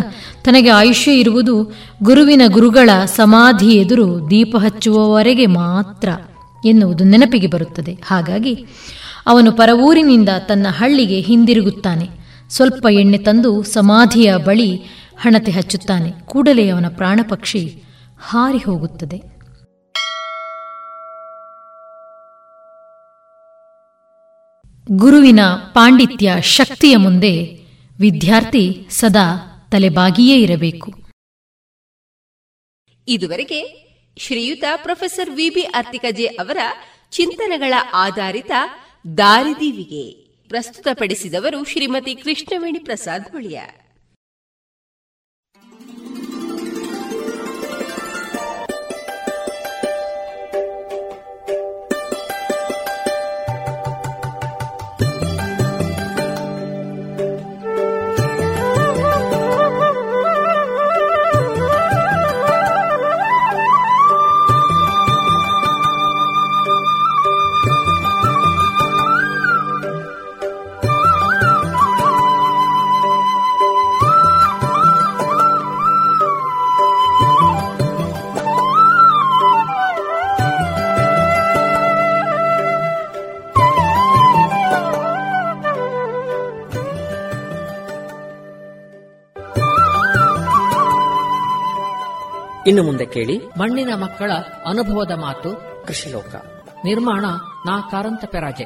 ತನಗೆ ಆಯುಷ್ಯ ಇರುವುದು ಗುರುವಿನ ಗುರುಗಳ ಸಮಾಧಿ ಎದುರು ದೀಪ ಹಚ್ಚುವವರೆಗೆ ಮಾತ್ರ ಎನ್ನುವುದು ನೆನಪಿಗೆ ಬರುತ್ತದೆ. ಹಾಗಾಗಿ ಅವನು ಪರವೂರಿನಿಂದ ತನ್ನ ಹಳ್ಳಿಗೆ ಹಿಂದಿರುಗುತ್ತಾನೆ. ಸ್ವಲ್ಪ ಎಣ್ಣೆ ತಂದು ಸಮಾಧಿಯ ಬಳಿ ಹಣತೆ ಹಚ್ಚುತ್ತಾನೆ. ಕೂಡಲೇ ಅವನ ಪ್ರಾಣಪಕ್ಷಿ ಹಾರಿ ಹೋಗುತ್ತದೆ. ಗುರುವಿನ ಪಾಂಡಿತ್ಯ ಶಕ್ತಿಯ ಮುಂದೆ ವಿದ್ಯಾರ್ಥಿ ಸದಾ ತಲೆಬಾಗಿಯೇ ಇರಬೇಕು. ಇದುವರೆಗೆ ಶ್ರೀಯುತ ಪ್ರೊಫೆಸರ್ ವಿಬಿ ಅರ್ತಿಕಜೆ ಅವರ ಚಿಂತನೆಗಳ ಆಧಾರಿತ ದಾರಿದೀವಿಗೆ ಪ್ರಸ್ತುತಪಡಿಸಿದವರು ಶ್ರೀಮತಿ ಕೃಷ್ಣವೇಣಿ ಪ್ರಸಾದ್ ಹೊಳಿಯ ಇನ್ನು ಮುಂದೆ ಕೇಳಿ. ಮಣ್ಣಿನ ಮಕ್ಕಳ ಅನುಭವದ ಮಾತು ಕೃಷಿಲೋಕ. ನಿರ್ಮಾಣ ನಾ ಕಾರಂತ ಪೆರಾಜೆ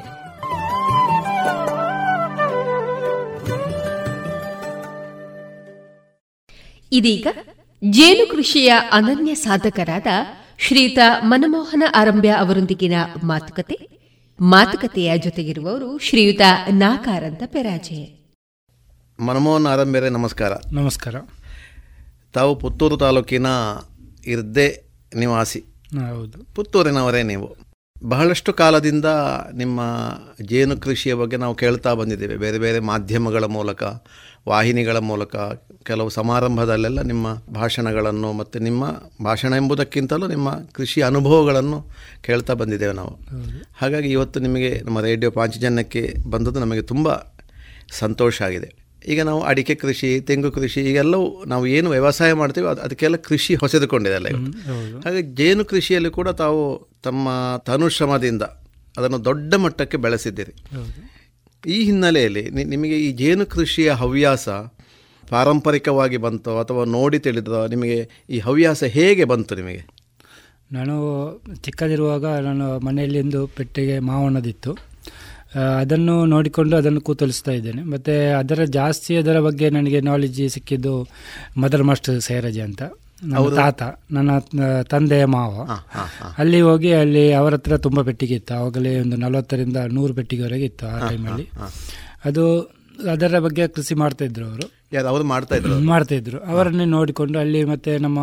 ಇದೀಗ ಜೇನು ಕೃಷಿಯ ಅನನ್ಯ ಸಾಧಕರಾದ ಶ್ರೀತ ಮನಮೋಹನ ಆರಂಭ್ಯ ಅವರೊಂದಿಗಿನ ಮಾತುಕತೆ. ಮಾತುಕತೆಯ ಜೊತೆಗಿರುವವರು ಶ್ರೀಯುತ ನಾಕಾರಂತ ಪೆರಾಜೆ ಮನಮೋಹನ್ ಆರಂಭ್ಯರೇ ನಮಸ್ಕಾರ. ನಮಸ್ಕಾರ. ತಾವು ಪುತ್ತೂರು ತಾಲೂಕಿನ ಇರ್ದೆ ನಿವಾಸಿ. ಹೌದು. ಪುತ್ತೂರಿನವರೇ ನೀವು. ಬಹಳಷ್ಟು ಕಾಲದಿಂದ ನಿಮ್ಮ ಜೇನು ಕೃಷಿಯ ಬಗ್ಗೆ ನಾವು ಕೇಳ್ತಾ ಬಂದಿದ್ದೇವೆ. ಬೇರೆ ಬೇರೆ ಮಾಧ್ಯಮಗಳ ಮೂಲಕ ವಾಹಿನಿಗಳ ಮೂಲಕ ಕೆಲವು ಸಮಾರಂಭದಲ್ಲೆಲ್ಲ ನಿಮ್ಮ ಭಾಷಣಗಳನ್ನು ಮತ್ತು ನಿಮ್ಮ ಭಾಷಣ ಎಂಬುದಕ್ಕಿಂತಲೂ ನಿಮ್ಮ ಕೃಷಿ ಅನುಭವಗಳನ್ನು ಕೇಳ್ತಾ ಬಂದಿದ್ದೇವೆ ನಾವು. ಹಾಗಾಗಿ ಇವತ್ತು ನಿಮಗೆ ನಮ್ಮ ರೇಡಿಯೋ ಪಾಂಚಜನ್ಯಕ್ಕೆ ಬಂದದ್ದು ನಮಗೆ ತುಂಬ ಸಂತೋಷ ಆಗಿದೆ. ಈಗ ನಾವು ಅಡಿಕೆ ಕೃಷಿ ತೆಂಗು ಕೃಷಿ ಈಗೆಲ್ಲವೂ ನಾವು ಏನು ವ್ಯವಸಾಯ ಮಾಡ್ತೀವಿ ಅದು ಅದಕ್ಕೆಲ್ಲ ಕೃಷಿ ಹೊಸೆದುಕೊಂಡಿದೆ ಅಲ್ಲ ಹಾಗೆ ಜೇನು ಕೃಷಿಯಲ್ಲಿ ಕೂಡ ತಾವು ತಮ್ಮ ತನುಶ್ರಮದಿಂದ ಅದನ್ನು ದೊಡ್ಡ ಮಟ್ಟಕ್ಕೆ ಬೆಳೆಸಿದ್ದೀರಿ. ಈ ಹಿನ್ನೆಲೆಯಲ್ಲಿ ನಿ- ನಿಮಗೆ ಈ ಜೇನು ಕೃಷಿಯ ಹವ್ಯಾಸ ಪಾರಂಪರಿಕವಾಗಿ ಬಂತೋ ಅಥವಾ ನೋಡಿ ತಿಳಿದೋ ನಿಮಗೆ ಈ ಹವ್ಯಾಸ ಹೇಗೆ ಬಂತು ನಿಮಗೆ? ನಾನು ಚಿಕ್ಕದಿರುವಾಗ ನಾನು ಮನೆಯಲ್ಲಿಂದು ಪೆಟ್ಟಿಗೆ ಮಾವಣ್ಣದಿತ್ತು ಅದನ್ನು ನೋಡಿಕೊಂಡು ಅದನ್ನು ಕೂತಲಿಸ್ತಾ ಇದ್ದೇನೆ. ಮತ್ತು ಅದರ ಜಾಸ್ತಿ ಅದರ ಬಗ್ಗೆ ನನಗೆ ನಾಲೆಜ್ ಸಿಕ್ಕಿದ್ದು ಮದರ್ ಮಾಸ್ಟರ್ ಸೈರಾಜೆ ಅಂತ. ನಮ್ಮ ತಾತ ನನ್ನ ತಂದೆಯ ಮಾವ. ಅಲ್ಲಿ ಹೋಗಿ ಅಲ್ಲಿ ಅವರ ಹತ್ರ ತುಂಬ ಪೆಟ್ಟಿಗೆ ಇತ್ತು. ಆವಾಗಲೇ ಒಂದು ನಲವತ್ತರಿಂದ ನೂರು ಪೆಟ್ಟಿಗೆವರೆಗೆ ಇತ್ತು ಆ ಟೈಮಲ್ಲಿ ಅದು ಅದರ ಬಗ್ಗೆ ಕೃಷಿ ಮಾಡ್ತಾ ಇದ್ರು ಅವರು. ಯಾರು ಅವರು ಮಾಡ್ತಾ ಇದ್ರು ಮಾಡ್ತಾ ಇದ್ರು. ಅವರನ್ನೇ ನೋಡಿಕೊಂಡು ಅಲ್ಲಿ ಮತ್ತೆ ನಮ್ಮ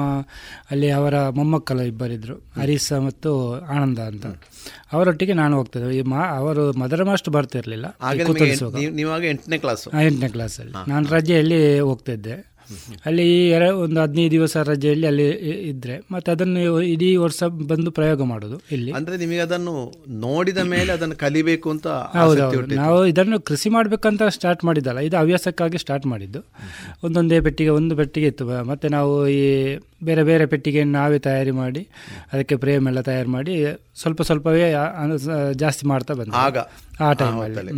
ಅಲ್ಲಿ ಅವರ ಮೊಮ್ಮಕ್ಕಳು ಇಬ್ಬರಿದ್ರು ಹರೀಶ ಮತ್ತು ಆನಂದ ಅಂತ. ಅವರೊಟ್ಟಿಗೆ ನಾನು ಹೋಗ್ತಿದ್ದೆ ಈ ಮಾ ಅವರು ಮದರ ಮಾಸ್ಟರ್ ಬರ್ತಿರ್ಲಿಲ್ಲ ಎಂಟನೇ ಕ್ಲಾಸ್ ಎಂಟನೇ ಕ್ಲಾಸಲ್ಲಿ ನಾನು ರಜೆಯಲ್ಲಿ ಹೋಗ್ತಿದ್ದೆ ಅಲ್ಲಿ ಎರ ಒಂದು ಹದಿನೈದು ದಿವಸ ರಜೆಯಲ್ಲಿ ಅಲ್ಲಿ ಇದ್ದರೆ ಇದ್ರೆ. ಮತ್ತೆ ಅದನ್ನು ಇಡೀ ವರ್ಷ ಬಂದು ಪ್ರಯೋಗ ಮಾಡೋದು ಇಲ್ಲಿ. ಅಂದ್ರೆ ನಿಮಗೆ ಅದನ್ನು ನೋಡಿದ ಮೇಲೆ ಅದನ್ನು ಕಲಿಬೇಕು ಅಂತ ಹೌದೌದು. ನಾವು ಇದನ್ನು ಕೃಷಿ ಮಾಡ್ಬೇಕಂತ ಸ್ಟಾರ್ಟ್ ಮಾಡಿದ್ದಲ್ಲ ಇದು ಹವ್ಯಾಸಕ್ಕಾಗಿ ಸ್ಟಾರ್ಟ್ ಮಾಡಿದ್ದು. ಒಂದೊಂದೇ ಪೆಟ್ಟಿಗೆ ಒಂದು ಪೆಟ್ಟಿಗೆ ಇತ್ತು. ಮತ್ತೆ ನಾವು ಈ ಬೇರೆ ಬೇರೆ ಪೆಟ್ಟಿಗೆಯನ್ನು ನಾವೇ ತಯಾರಿ ಮಾಡಿ ಅದಕ್ಕೆ ಪ್ರೇಮ್ ಎಲ್ಲ ತಯಾರು ಮಾಡಿ ಸ್ವಲ್ಪ ಸ್ವಲ್ಪವೇ ಜಾಸ್ತಿ ಮಾಡ್ತಾ ಬಂದ. ಆಗ. ಆ ಟೈಮಲ್ಲಿ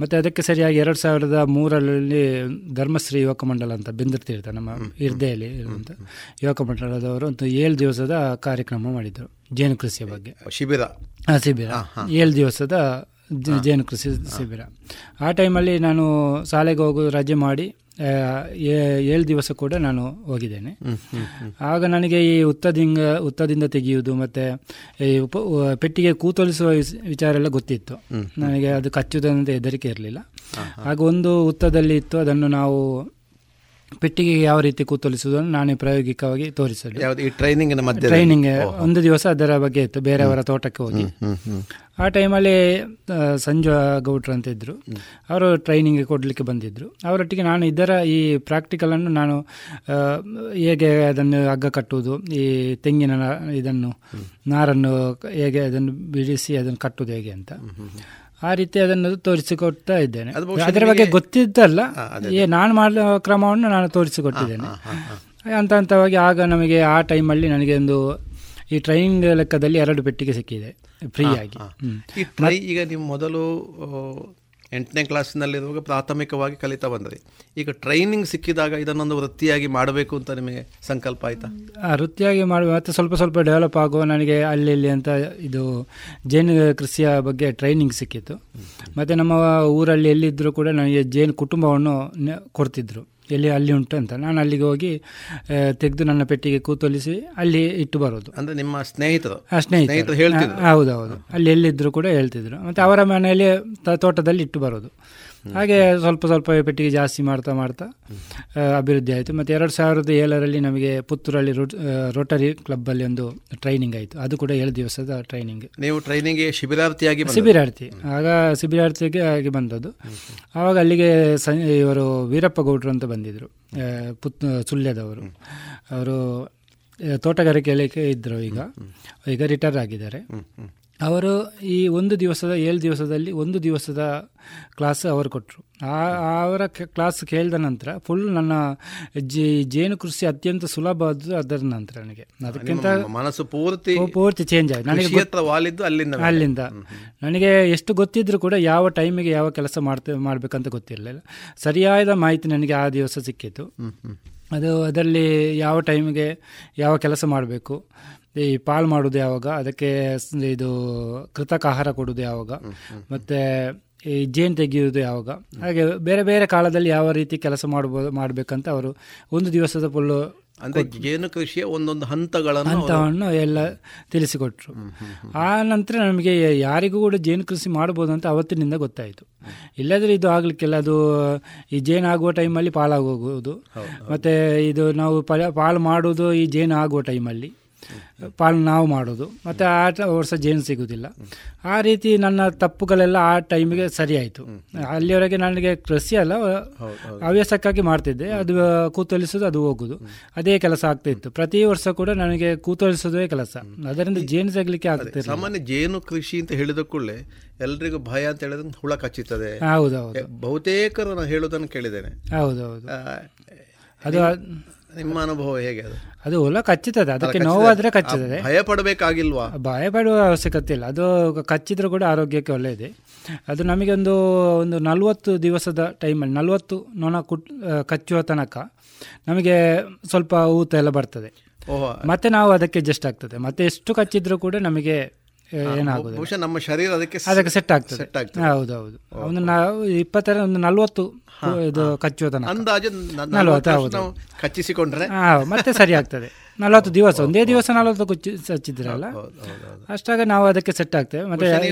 ಮತ್ತೆ ಅದಕ್ಕೆ ಸರಿಯಾಗಿ ಎರಡು ಸಾವಿರದ ಮೂರರಲ್ಲಿ ಧರ್ಮಶ್ರೀ ಯುವಕ ಮಂಡಲ ಅಂತ ಬೆಂದಿರ್ತಿರ್ತ ನಮ್ಮ ಇರ್ದೆಯಲ್ಲಿ ಇರುವಂಥ ಯುವಕ ಮಂಡಲದವರು ಒಂದು ಏಳು ದಿವಸದ ಕಾರ್ಯಕ್ರಮ ಮಾಡಿದ್ರು ಜೇನು ಕೃಷಿಯ ಬಗ್ಗೆ. ಶಿಬಿರ. ಆ, ಶಿಬಿರ. ಏಳು ದಿವಸದ ಜೇನು ಕೃಷಿ ಶಿಬಿರ. ಆ ಟೈಮಲ್ಲಿ ನಾನು ಶಾಲೆಗೆ ಹೋಗೋದು ರಜೆ ಮಾಡಿ ಏಳು ದಿವಸ ಕೂಡ ನಾನು ಹೋಗಿದ್ದೇನೆ. ಆಗ ನನಗೆ ಈ ಉತ್ತದಿಂದ ಉತ್ತದಿಂದ ತೆಗೆಯುವುದು ಮತ್ತು ಈ ಉಪ ಪೆಟ್ಟಿಗೆ ಕೂತೊಲಿಸುವ ವಿಚಾರ ಎಲ್ಲ ಗೊತ್ತಿತ್ತು. ನನಗೆ ಅದು ಕಚ್ಚುವುದಂತ ಹೆದರಿಕೆ ಇರಲಿಲ್ಲ. ಆಗ ಒಂದು ಉತ್ತದಲ್ಲಿ ಇತ್ತು ಅದನ್ನು ನಾವು ಪೆಟ್ಟಿಗೆಗೆ ಯಾವ ರೀತಿ ಕೂತೊಲಿಸುವುದನ್ನು ನಾನೇ ಪ್ರಾಯೋಗಿಕವಾಗಿ ತೋರಿಸಿದೆ ಯಾವ ಈ ಟ್ರೈನಿಂಗ್? ಟ್ರೈನಿಂಗ್ ಒಂದು ದಿವಸ ಅದರ ಬಗ್ಗೆ ಇತ್ತು ಬೇರೆಯವರ ತೋಟಕ್ಕೆ ಹೋಗಿ. ಆ ಟೈಮಲ್ಲಿ ಸಂಜು ಗೌಡ್ರು ಅಂತ ಇದ್ರು. ಅವರು ಟ್ರೈನಿಂಗ್ ಕೊಡಲಿಕ್ಕೆ ಬಂದಿದ್ರು. ಅವರೊಟ್ಟಿಗೆ ನಾನು ಇದರ ಈ ಪ್ರಾಕ್ಟಿಕಲನ್ನು ನಾನು ಹೇಗೆ ಅದನ್ನು ಹಗ್ಗ ಕಟ್ಟುವುದು ಈ ತೆಂಗಿನ ಇದನ್ನು ನಾರನ್ನು ಹೇಗೆ ಅದನ್ನು ಬಿಡಿಸಿ ಅದನ್ನು ಕಟ್ಟುವುದು ಹೇಗೆ ಅಂತ. ಆ ರೀತಿ ಅದನ್ನು ತೋರಿಸಿಕೊಡ್ತಾ ಇದ್ದೇನೆ. ಅದರ ಬಗ್ಗೆ ಗೊತ್ತಿದ್ದಲ್ಲ. ಏ ನಾನು ಮಾಡುವ ಕ್ರಮವನ್ನು ನಾನು ತೋರಿಸಿಕೊಟ್ಟಿದ್ದೇನೆ. ಹಂತ ಹಂತವಾಗಿ ಆಗ ನಮಗೆ ಆ ಟೈಮಲ್ಲಿ ನನಗೆ ಒಂದು ಈ ಟ್ರೈನಿಂಗ್ ಲೆಕ್ಕದಲ್ಲಿ ಎರಡು ಪೆಟ್ಟಿಗೆ ಸಿಕ್ಕಿದೆ ಫ್ರೀ ಆಗಿ ಈ ಟ್ರೈ ಈಗ ನೀವು ಮೊದಲು ಎಂಟನೇ ಕ್ಲಾಸ್ನಲ್ಲಿರುವಾಗ ಪ್ರಾಥಮಿಕವಾಗಿ ಕಲಿತಾ ಬಂದ್ರಿ. ಈಗ ಟ್ರೈನಿಂಗ್ ಸಿಕ್ಕಿದಾಗ ಇದನ್ನೊಂದು ವೃತ್ತಿಯಾಗಿ ಮಾಡಬೇಕು ಅಂತ ನಿಮಗೆ ಸಂಕಲ್ಪ ಆಯ್ತಾ? ವೃತ್ತಿಯಾಗಿ ಮಾಡಿ ಮತ್ತೆ ಸ್ವಲ್ಪ ಸ್ವಲ್ಪ ಡೆವಲಪ್ ಆಗುವ ನನಗೆ ಅಲ್ಲಿ ಇಲ್ಲಿ ಅಂತ ಇದು ಜೇನು ಕೃಷಿಯ ಬಗ್ಗೆ ಟ್ರೈನಿಂಗ್ ಸಿಕ್ಕಿತ್ತು. ಮತ್ತು ನಮ್ಮ ಊರಲ್ಲಿ ಎಲ್ಲಿದ್ದರೂ ಕೂಡ ನನಗೆ ಜೇನು ಕುಟುಂಬವನ್ನು ಕೊಡ್ತಿದ್ರು. ಎಲ್ಲಿ ಅಲ್ಲಿ ಉಂಟು ಅಂತ. ನಾನು ಅಲ್ಲಿಗೆ ಹೋಗಿ ತೆಗೆದು ನನ್ನ ಪೆಟ್ಟಿಗೆ ಕೂತೊಲಿಸಿ ಅಲ್ಲಿ ಇಟ್ಟು ಬರೋದು. ಅಂದ್ರೆ ನಿಮ್ಮ ಸ್ನೇಹಿತರು. ಸ್ನೇಹಿತರು. ಹೌದೌದು. ಅಲ್ಲಿ ಎಲ್ಲಿದ್ರು ಕೂಡ ಹೇಳ್ತಿದ್ರು. ಮತ್ತೆ ಅವರ ಮನೆಯಲ್ಲಿ ತೋಟದಲ್ಲಿ ಇಟ್ಟು ಬರೋದು. ಹಾಗೆ ಸ್ವಲ್ಪ ಸ್ವಲ್ಪ ಪೆಟ್ಟಿಗೆ ಜಾಸ್ತಿ ಮಾಡ್ತಾ ಮಾಡ್ತಾ ಅಭಿವೃದ್ಧಿ ಆಯಿತು. ಮತ್ತು ಎರಡು ಸಾವಿರದ ಏಳರಲ್ಲಿ ನಮಗೆ ಪುತ್ತೂರಲ್ಲಿ ರೋಟರಿ ಕ್ಲಬ್ಬಲ್ಲಿ ಒಂದು ಟ್ರೈನಿಂಗ್ ಆಯಿತು. ಅದು ಕೂಡ ಏಳು ದಿವಸದ ಟ್ರೈನಿಂಗ್ ನೀವು ಟ್ರೈನಿಂಗ್ಗೆ ಶಿಬಿರಾರ್ಥಿಯಾಗಿ? ಶಿಬಿರಾರ್ಥಿ. ಆಗ ಶಿಬಿರಾರ್ಥಿಗೆ ಆಗಿ ಬಂದದ್ದು. ಆವಾಗ ಅಲ್ಲಿಗೆ ಸ ಇವರು ವೀರಪ್ಪ ಗೌಡ್ರು ಅಂತ ಬಂದಿದ್ದರು ಪುತ್ ಸುಳ್ಯದವರು. ಅವರು ತೋಟಗಾರಿಕೆ ಇಲಾಖೆ ಇದ್ದರು ಈಗ. ಈಗ ರಿಟೈರ್ ಆಗಿದ್ದಾರೆ. ಅವರು ಈ ಒಂದು ದಿವಸದ ಏಳು ದಿವಸದಲ್ಲಿ ಒಂದು ದಿವಸದ ಕ್ಲಾಸ್ ಅವರು ಕೊಟ್ಟರು ಆ ಅವರ ಕ್ಲಾಸ್ ಕೇಳಿದ ನಂತರ ಫುಲ್ ನನ್ನ ಜಿ ಜೇನು ಕೃಷಿ ಅತ್ಯಂತ ಸುಲಭವಾದ್ದು ಅದರ ನಂತರ ನನಗೆ. ಅದಕ್ಕಿಂತ ಮನಸ್ಸು ಪೂರ್ತಿ ಪೂರ್ತಿ ಚೇಂಜ್ ಆಯ್ತು. ನನಗೆ ಅಲ್ಲಿಂದ ಅಲ್ಲಿಂದ. ನನಗೆ ಎಷ್ಟು ಗೊತ್ತಿದ್ರು ಕೂಡ ಯಾವ ಟೈಮಿಗೆ ಯಾವ ಕೆಲಸ ಮಾಡ್ತೇವೆ ಮಾಡ್ಬೇಕಂತ ಗೊತ್ತಿರಲಿಲ್ಲ. ಸರಿಯಾದ ಮಾಹಿತಿ ನನಗೆ ಆ ದಿವಸ ಸಿಕ್ಕಿತ್ತು ಅದು ಅದರಲ್ಲಿ ಯಾವ ಟೈಮಿಗೆ ಯಾವ ಕೆಲಸ ಮಾಡಬೇಕು. ಈ ಪಾಲ್ ಮಾಡೋದು ಯಾವಾಗ? ಅದಕ್ಕೆ ಇದು ಕೃತಕ ಆಹಾರ ಕೊಡೋದು ಯಾವಾಗ? ಮತ್ತು ಈ ಜೇನು ತೆಗೆಯುವುದು ಯಾವಾಗ? ಹಾಗೆ ಬೇರೆ ಬೇರೆ ಕಾಲದಲ್ಲಿ ಯಾವ ರೀತಿ ಕೆಲಸ ಮಾಡ್ಬೋದು ಮಾಡಬೇಕಂತ ಅವರು ಒಂದು ದಿವಸದ ಫುಲ್ಲು ಅಂದ್ರೆ ಜೇನು ಕೃಷಿಯ ಒಂದೊಂದು ಹಂತಗಳನ್ನು ಅವರು- ಹಂತವನ್ನು ಎಲ್ಲ ತಿಳಿಸಿಕೊಟ್ರು. ಆ ನಂತರ ನಮಗೆ ಯಾರಿಗೂ ಕೂಡ ಜೇನು ಕೃಷಿ ಮಾಡ್ಬೋದು ಅಂತ ಅವತ್ತಿನಿಂದ ಗೊತ್ತಾಯಿತು. ಇಲ್ಲದ್ರೆ ಇದು ಆಗ್ಲಿಕ್ಕಿಲ್ಲ. ಅದು ಈ ಜೇನು ಆಗುವ ಟೈಮಲ್ಲಿ ಪಾಲಾಗೋಗುವುದು. ಮತ್ತೆ ಇದು ನಾವು ಪಲ ಪಾಲು ಮಾಡೋದು ಈ ಜೇನು ಆಗುವ ಟೈಮಲ್ಲಿ. ಪಾಲು ನಾವು ಮಾಡೋದು. ಮತ್ತು ಆ ವರ್ಷ ಜೇನು ಸಿಗೋದಿಲ್ಲ. ಆ ರೀತಿ ನನ್ನ ತಪ್ಪುಗಳೆಲ್ಲ ಆ ಟೈಮಿಗೆ ಸರಿ ಆಯಿತು ಅಲ್ಲಿವರೆಗೆ ನನಗೆ ಕೃಷಿ ಅಲ್ಲ ಹವ್ಯಾಸಕ್ಕಾಗಿ ಮಾಡ್ತಿದ್ದೆ. ಅದು ಕೂತೊಲಿಸೋದು ಅದು ಹೋಗೋದು. ಅದೇ ಕೆಲಸ ಆಗ್ತಾ ಇತ್ತು. ಪ್ರತಿ ವರ್ಷ ಕೂಡ ನನಗೆ ಕೂತೊಲಿಸೋದೇ ಕೆಲಸ. ಅದರಿಂದ ಜೇನು ಸಿಗಲಿಕ್ಕೆ ಆಗುತ್ತೆ ಸಾಮಾನ್ಯ ಜೇನು ಕೃಷಿ ಅಂತ ಹೇಳಿದ ಕೂಡಲೇ ಎಲ್ರಿಗೂ ಭಯ ಅಂತ ಹೇಳಿದ್ರೆ ಹುಳ ಕಚ್ಚುತ್ತದೆ. ಹೌದೌದು. ಬಹುತೇಕರು ನಾನು ಹೇಳೋದನ್ನು ಕೇಳಿದ್ದೇನೆ. ಹೌದೌದು. ಅದು ನಿಮ್ಮ ಅನುಭವ ಹೇಗೆ ಅದು? ಅದು ಹುಳ ಕಚ್ಚುತ್ತದೆ ಅದಕ್ಕೆ ನೋವಾದರೆ ಕಚ್ಚುತ್ತದೆ. ಭಯ ಪಡಬೇಕಾಗಿಲ್ವಾ ಭಯ ಪಡುವ ಅವಶ್ಯಕತೆ ಇಲ್ಲ ಅದು ಕಚ್ಚಿದ್ರೂ ಕೂಡ ಆರೋಗ್ಯಕ್ಕೆ ಒಳ್ಳೆಯದೇ. ಅದು ನಮಗೆ ಒಂದು ಒಂದು ನಲವತ್ತು ದಿವಸದ ಟೈಮಲ್ಲಿ ನಲವತ್ತು ನೊಣ ಕುಟ್ ಕಚ್ಚುವ ತನಕ ನಮಗೆ ಸ್ವಲ್ಪ ಊತ ಎಲ್ಲ ಬರ್ತದೆ. ಓಹೋ. ಮತ್ತೆ ನಾವು ಅದಕ್ಕೆ ಅಡ್ಜಸ್ಟ್ ಆಗ್ತದೆ. ಮತ್ತೆ ಎಷ್ಟು ಕಚ್ಚಿದ್ರೂ ಕೂಡ ನಮಗೆ ಏನಾಗುತ್ತೆ ನಮ್ಮ ಶರೀರ ಅದಕ್ಕೆ ಅದಕ್ಕೆ ಸೆಟ್ ಆಗ್ತದೆ. ಸೆಟ್ ಆಗ್ತದೆ. ಹೌದೌದು. ಒಂದು ನಾವು ಇಪ್ಪತ್ತರ ಒಂದು ನಲವತ್ತು ಇದು ಕಚ್ಚುವುದನ್ನು ಅಂದಾಜು ನಾವು ಕಚ್ಚಿಸಿಕೊಂಡ್ರೆ. ಮತ್ತೆ ಸರಿ ಆಗ್ತದೆ ನಲವತ್ತು ದಿವಸ ಒಂದೇ ದಿವಸ ನಲವತ್ತು ಕುಚ್ಚಿ ಹಚ್ಚಿದ್ರಲ್ಲ ಅಷ್ಟಾಗ ನಾವು ಅದಕ್ಕೆ ಸೆಟ್ ಆಗ್ತೇವೆ. ಮತ್ತೆ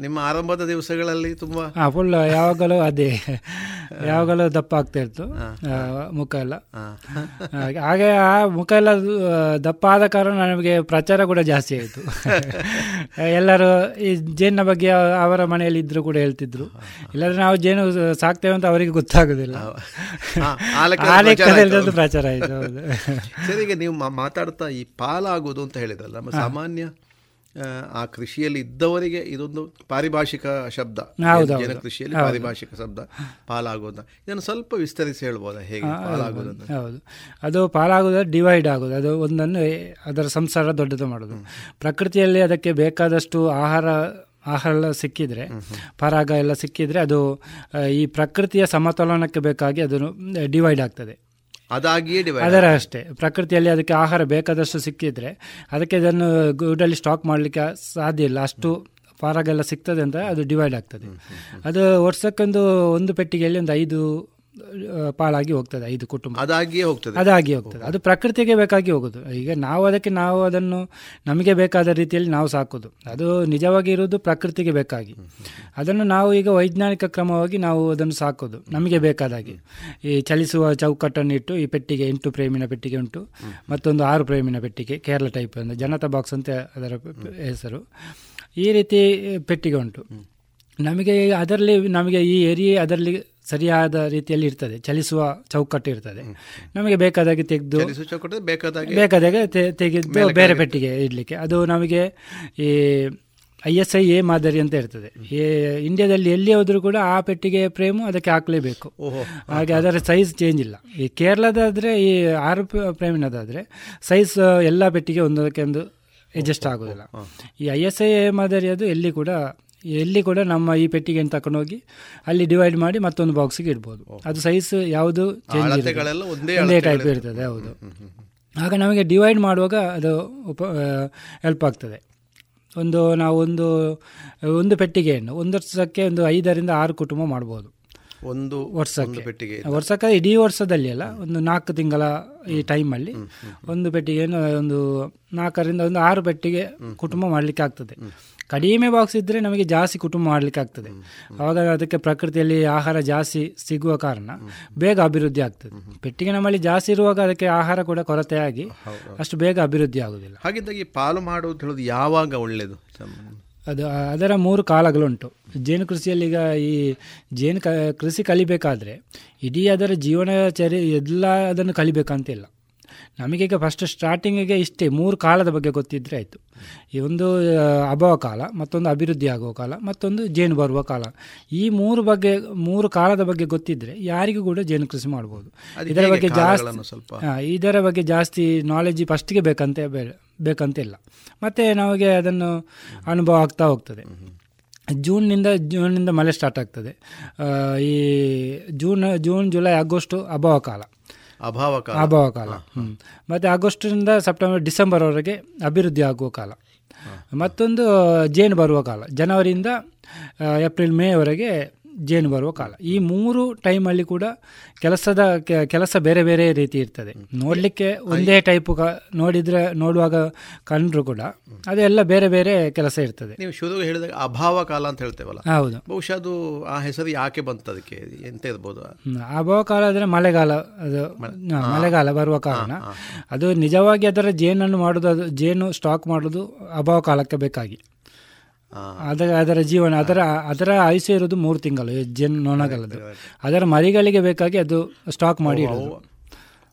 ನಿಮ್ಮ ಆರಂಭದ ದಿವಸಗಳಲ್ಲಿ ತುಂಬಾ ಹಾ ಫುಲ್ ಯಾವಾಗಲೂ ಅದೇ. ಯಾವಾಗಲೂ ದಪ್ಪ ಆಗ್ತಾ ಇತ್ತು ಮುಖ ಎಲ್ಲ. ಹಾಗೆ- ಆ ಮುಖ ಎಲ್ಲ ದಪ್ಪ ಆದ ಕಾರಣ ನಮಗೆ ಪ್ರಚಾರ ಕೂಡ ಜಾಸ್ತಿ ಆಯಿತು. ಎಲ್ಲರೂ ಈ ಜೇನಿನ ಬಗ್ಗೆ ಅವರ ಮನೆಯಲ್ಲಿ ಇದ್ರು ಕೂಡ ಹೇಳ್ತಿದ್ರು. ಇಲ್ಲಾಂದ್ರೆ ನಾವು ಜೇನು ಸಾಕ್ತೇವೆ ಅಂತ ಅವರಿಗೆ ಗೊತ್ತಾಗುದಿಲ್ಲ. ಲೆಕ್ಕದಲ್ಲಿ ಆ ಪ್ರಚಾರ ಆಯ್ತು. ಸರಿ ಈಗ ನೀವು ಮಾತಾಡ್ತಾ ಈ ಪಾಲಾಗೋದು ಅಂತ ಹೇಳಿದ್ರಲ್ಲ ನಮ್ಮ ಸಾಮಾನ್ಯ ಆ, ಕೃಷಿಯಲ್ಲಿ ಇದ್ದವರಿಗೆ ಇದೊಂದು ಪಾರಿಭಾಷಿಕ ಶಬ್ದ. ಜನ ಕೃಷಿಯಲ್ಲಿ. ಪಾರಿಭಾಷಿಕ ಶಬ್ದ ಪಾಲಾಗೋದು ಅಂತ. ಇದನ್ನು ಸ್ವಲ್ಪ ವಿಸ್ತರಿಸಿ ಹೇಳ್ಬೋದಾ ಹೇಗೆ ಹೌದು ಅದು ಪಾಲಾಗೋದು ಡಿವೈಡ್ ಆಗೋದು. ಅದು ಒಂದನ್ನು ಅದರ ಸಂಸಾರ ದೊಡ್ಡದು ಮಾಡೋದು. ಪ್ರಕೃತಿಯಲ್ಲಿ ಅದಕ್ಕೆ ಬೇಕಾದಷ್ಟು ಆಹಾರ ಆಹಾರ ಎಲ್ಲ ಸಿಕ್ಕಿದರೆ ಪರಾಗ ಎಲ್ಲ ಸಿಕ್ಕಿದರೆ ಅದು ಈ ಪ್ರಕೃತಿಯ ಸಮತೋಲನಕ್ಕೆ ಬೇಕಾಗಿ ಅದನ್ನು ಡಿವೈಡ್ ಆಗ್ತದೆ. ಅದಾಗಿಯೇ ಅದರ ಅಷ್ಟೇ. ಪ್ರಕೃತಿಯಲ್ಲಿ ಅದಕ್ಕೆ ಆಹಾರ ಬೇಕಾದಷ್ಟು ಸಿಕ್ಕಿದ್ರೆ ಅದಕ್ಕೆ ಇದನ್ನು ಗೂಡಲ್ಲಿ ಸ್ಟಾಕ್ ಮಾಡಲಿಕ್ಕೆ ಸಾಧ್ಯ ಇಲ್ಲ. ಅಷ್ಟು ಪಾರಾಗೆಲ್ಲ ಸಿಗ್ತದೆ ಅಂತ ಅದು ಡಿವೈಡ್ ಆಗ್ತದೆ. ಅದು ವರ್ಷಕ್ಕೊಂದು ಒಂದು ಪೆಟ್ಟಿಗೆಯಲ್ಲಿ ಒಂದು ಐದು ಆ, ಪಾಲಾಗಿ ಹೋಗ್ತದೆ ಐದು ಕುಟುಂಬ. ಅದಾಗಿಯೇ ಹೋಗ್ತದೆ. ಅದಾಗಿ ಹೋಗ್ತದೆ. ಅದು ಪ್ರಕೃತಿಗೆ ಬೇಕಾಗಿ ಹೋಗೋದು. ಈಗ ನಾವು ಅದಕ್ಕೆ ನಾವು ಅದನ್ನು ನಮಗೆ ಬೇಕಾದ ರೀತಿಯಲ್ಲಿ ನಾವು ಸಾಕೋದು. ಅದು ನಿಜವಾಗಿ ಇರೋದು ಪ್ರಕೃತಿಗೆ ಬೇಕಾಗಿ. ಅದನ್ನು ನಾವು ಈಗ ವೈಜ್ಞಾನಿಕ ಕ್ರಮವಾಗಿ ನಾವು ಅದನ್ನು ಸಾಕೋದು. ನಮಗೆ ಬೇಕಾದಾಗಿ. ಈ ಚಲಿಸುವ ಚೌಕಟ್ಟನ್ನು ಇಟ್ಟು ಈ ಪೆಟ್ಟಿಗೆ ಎಂಟು ಪ್ರೇಮಿನ ಪೆಟ್ಟಿಗೆ ಉಂಟು. ಮತ್ತೊಂದು ಆರು ಪ್ರೇಮಿನ ಪೆಟ್ಟಿಗೆ ಕೇರಳ ಟೈಪ್ ಅಂದರೆ ಜನತಾ ಬಾಕ್ಸ್ ಅಂತ ಅದರ ಹೆಸರು. ಈ ರೀತಿ ಪೆಟ್ಟಿಗೆ ಉಂಟು. ನಮಗೆ ಅದರಲ್ಲಿ ನಮಗೆ ಈ ಏರಿಯಾ ಅದರಲ್ಲಿ ಸರಿಯಾದ ರೀತಿಯಲ್ಲಿ ಇರ್ತದೆ. ಚಲಿಸುವ ಚೌಕಟ್ಟು ಇರ್ತದೆ. ನಮಗೆ ಬೇಕಾದಾಗೆ ತೆಗೆದು ಬೇಕಾದಾಗೆ ತೆಗೆದು ಬೇರೆ ಪೆಟ್ಟಿಗೆ ಇಡಲಿಕ್ಕೆ. ಅದು ನಮಗೆ ಈ ಐ ಎಸ್ ಐ ಎ ಮಾದರಿ ಅಂತ ಇರ್ತದೆ. ಈ ಇಂಡಿಯಾದಲ್ಲಿ ಎಲ್ಲಿ ಹೋದರೂ ಕೂಡ ಆ ಪೆಟ್ಟಿಗೆ ಫ್ರೇಮು ಅದಕ್ಕೆ ಹಾಕಲೇಬೇಕು. ಹಾಗೆ ಅದರ ಸೈಜ್ ಚೇಂಜ್ ಇಲ್ಲ. ಈ ಕೇರಳದಾದರೆ ಈ ಆರು ಫ್ರೇಮಿನದಾದರೆ ಸೈಜ್ ಎಲ್ಲ ಪೆಟ್ಟಿಗೆ ಒಂದಕ್ಕೆ ಒಂದು ಅಡ್ಜಸ್ಟ್ ಆಗೋದಿಲ್ಲ ಈ ಐ ಎಸ್ ಐ ಎ ಮಾದರಿ ಅದು ಎಲ್ಲಿ ಕೂಡ ಎಲ್ಲಿ ಕೂಡ ನಮ್ಮ ಈ ಪೆಟ್ಟಿಗೆಯನ್ನು ಹೋಗಿ ಅಲ್ಲಿ ಡಿವೈಡ್ ಮಾಡಿ ಮತ್ತೊಂದು ಬಾಕ್ಸಿಗೆ ಇಡ್ಬೋದು. ಅದು ಸೈಜ್ ಯಾವುದು ಚೇಂಜ್ ಒಂದೇ ಟೈಪ್ ಇರ್ತದೆ ಹೌದು. ಆಗ ನಮಗೆ ಡಿವೈಡ್ ಮಾಡುವಾಗ ಅದು ಉಪ ಹೆಲ್ಪ್ ಆಗ್ತದೆ. ಒಂದು ನಾವು ಒಂದು ಒಂದು ಪೆಟ್ಟಿಗೆಯನ್ನು ಒಂದು ವರ್ಷಕ್ಕೆ ಒಂದು ಐದರಿಂದ ಆರು ಕುಟುಂಬ ಮಾಡ್ಬೋದು. ಒಂದು ವರ್ಷಕ್ಕೆ. ಪೆಟ್ಟಿಗೆ ವರ್ಷಕ್ಕೆ ಇಡೀ ವರ್ಷದಲ್ಲಿ ಅಲ್ಲ ಒಂದು ನಾಲ್ಕು ತಿಂಗಳ ಈ ಟೈಮಲ್ಲಿ ಒಂದು ಪೆಟ್ಟಿಗೆಯನ್ನು ಒಂದು ನಾಲ್ಕರಿಂದ ಒಂದು ಆರು ಪೆಟ್ಟಿಗೆ ಕುಟುಂಬ ಮಾಡಲಿಕ್ಕೆ ಆಗ್ತದೆ. ಕಡಿಮೆ ಬಾಕ್ಸ್ ಇದ್ದರೆ ನಮಗೆ ಜಾಸ್ತಿ ಕುಟುಂಬ ಮಾಡಲಿಕ್ಕೆ ಆಗ್ತದೆ. ಆವಾಗ ಅದಕ್ಕೆ ಪ್ರಕೃತಿಯಲ್ಲಿ ಆಹಾರ ಜಾಸ್ತಿ ಸಿಗುವ ಕಾರಣ ಬೇಗ ಅಭಿವೃದ್ಧಿ ಆಗ್ತದೆ. ಪೆಟ್ಟಿಗೆ ನಮ್ಮಲ್ಲಿ ಜಾಸ್ತಿ ಇರುವಾಗ ಅದಕ್ಕೆ ಆಹಾರ ಕೂಡ ಕೊರತೆಯಾಗಿ ಅಷ್ಟು ಬೇಗ ಅಭಿವೃದ್ಧಿ ಆಗುವುದಿಲ್ಲ. ಹಾಗಿದ್ದಾಗಿ ಪಾಲು ಮಾಡುವುದು ಹೇಳೋದು ಯಾವಾಗ ಒಳ್ಳೆಯದು ಅದು ಅದರ ಮೂರು ಕಾಲಗಳುಂಟು. ಜೇನು ಕೃಷಿಯಲ್ಲಿ ಈಗ ಈ ಜೇನು ಕ ಕೃಷಿ ಕಲಿಬೇಕಾದ್ರೆ ಇಡೀ ಅದರ ಜೀವನಚರ್ಯ ಎಲ್ಲ ಅದನ್ನು ಕಲಿಬೇಕಂತಿಲ್ಲ. ನಮಗೀಗ ಫಸ್ಟ್ ಸ್ಟಾರ್ಟಿಂಗಿಗೆ ಇಷ್ಟೇ ಮೂರು ಕಾಲದ ಬಗ್ಗೆ ಗೊತ್ತಿದ್ದರೆ ಆಯಿತು. ಈ ಒಂದು ಅಭಾವ ಕಾಲ ಮತ್ತೊಂದು ಅಭಿವೃದ್ಧಿ ಆಗುವ ಕಾಲ ಮತ್ತೊಂದು ಜೇನು ಬರುವ ಕಾಲ. ಈ ಮೂರು ಬಗ್ಗೆ ಮೂರು ಕಾಲದ ಬಗ್ಗೆ ಗೊತ್ತಿದ್ದರೆ ಯಾರಿಗೂ ಕೂಡ ಜೇನು ಕೃಷಿ ಮಾಡ್ಬೋದು. ಇದರ ಬಗ್ಗೆ ಜಾಸ್ತಿ ಸ್ವಲ್ಪ? ಇದರ ಬಗ್ಗೆ ಜಾಸ್ತಿ ನಾಲೆಜ್ ಫಸ್ಟಿಗೆ ಬೇಕಂತ ಬೇ- ಬೇಕಂತಿಲ್ಲ. ಮತ್ತು ನಮಗೆ ಅದನ್ನು ಅನುಭವ ಆಗ್ತಾ ಹೋಗ್ತದೆ. ಜೂನ್ನಿಂದ ಜೂನ್ನಿಂದ ಮಳೆ ಸ್ಟಾರ್ಟ್ ಆಗ್ತದೆ. ಈ ಜೂನ್ ಜೂನ್ ಜುಲೈ ಆಗೋಸ್ಟು ಅಭಾವ ಕಾಲ. ಅಭಾವ ಕಾಲ. ಅಭಾವ ಕಾಲ. ಹ್ಞೂ ಮತ್ತೆ ಆಗಸ್ಟಿನಿಂದ ಸೆಪ್ಟೆಂಬರ್ ಡಿಸೆಂಬರ್ವರೆಗೆ ಅಭಿವೃದ್ಧಿ ಆಗುವ ಕಾಲ. ಮತ್ತೊಂದು ಜೇನು ಬರುವ ಕಾಲ. ಜನವರಿಯಿಂದ ಏಪ್ರಿಲ್ ಮೇವರೆಗೆ ಜೇನು ಬರುವ ಕಾಲ. ಈ ಮೂರು ಟೈಮಲ್ಲಿ ಕೂಡ ಕೆಲಸದ ಕೆಲಸ ಬೇರೆ ಬೇರೆ ರೀತಿ ಇರ್ತದೆ. ನೋಡಲಿಕ್ಕೆ ಒಂದೇ ಟೈಪ್ ನೋಡಿದರೆ ನೋಡುವಾಗ ಕಂಡ್ರು ಕೂಡ ಅದೆಲ್ಲ ಬೇರೆ ಬೇರೆ ಕೆಲಸ ಇರ್ತದೆ. ನೀವು ಶುರು ಹೇಳಿದಾಗ ಅಭಾವ ಕಾಲ ಅಂತ ಹೇಳ್ತೇವಲ್ಲ. ಹೌದು. ಬಹುಶಃ ಅದು ಆ ಹೆಸರು ಯಾಕೆ ಬಂತು ಅದಕ್ಕೆ? ಎಂತ ಇರ್ಬೋದು? ಅಭಾವ ಕಾಲ ಅಂದರೆ ಮಳೆಗಾಲ ಅದು ಮಳೆಗಾಲ ಬರುವ ಕಾರಣ. ಅದು ನಿಜವಾಗಿ ಅದರ ಜೇನನ್ನು ಮಾಡೋದು ಅದು ಜೇನು ಸ್ಟಾಕ್ ಮಾಡೋದು ಅಭಾವ ಕಾಲಕ್ಕೆ ಬೇಕಾಗಿ. ಅದರ ಅದರ ಜೀವನ ಅದರ ಅದರ ಆಯುಷ್ಯ ಇರೋದು ಮೂರು ತಿಂಗಳು ಜನ್ ನೊಣಗಳದ್ದು ಅದರ ಮರಿಗಳಿಗೆ ಬೇಕಾಗಿ ಅದು ಸ್ಟಾಕ್ ಮಾಡಿ ಇಡೋದು.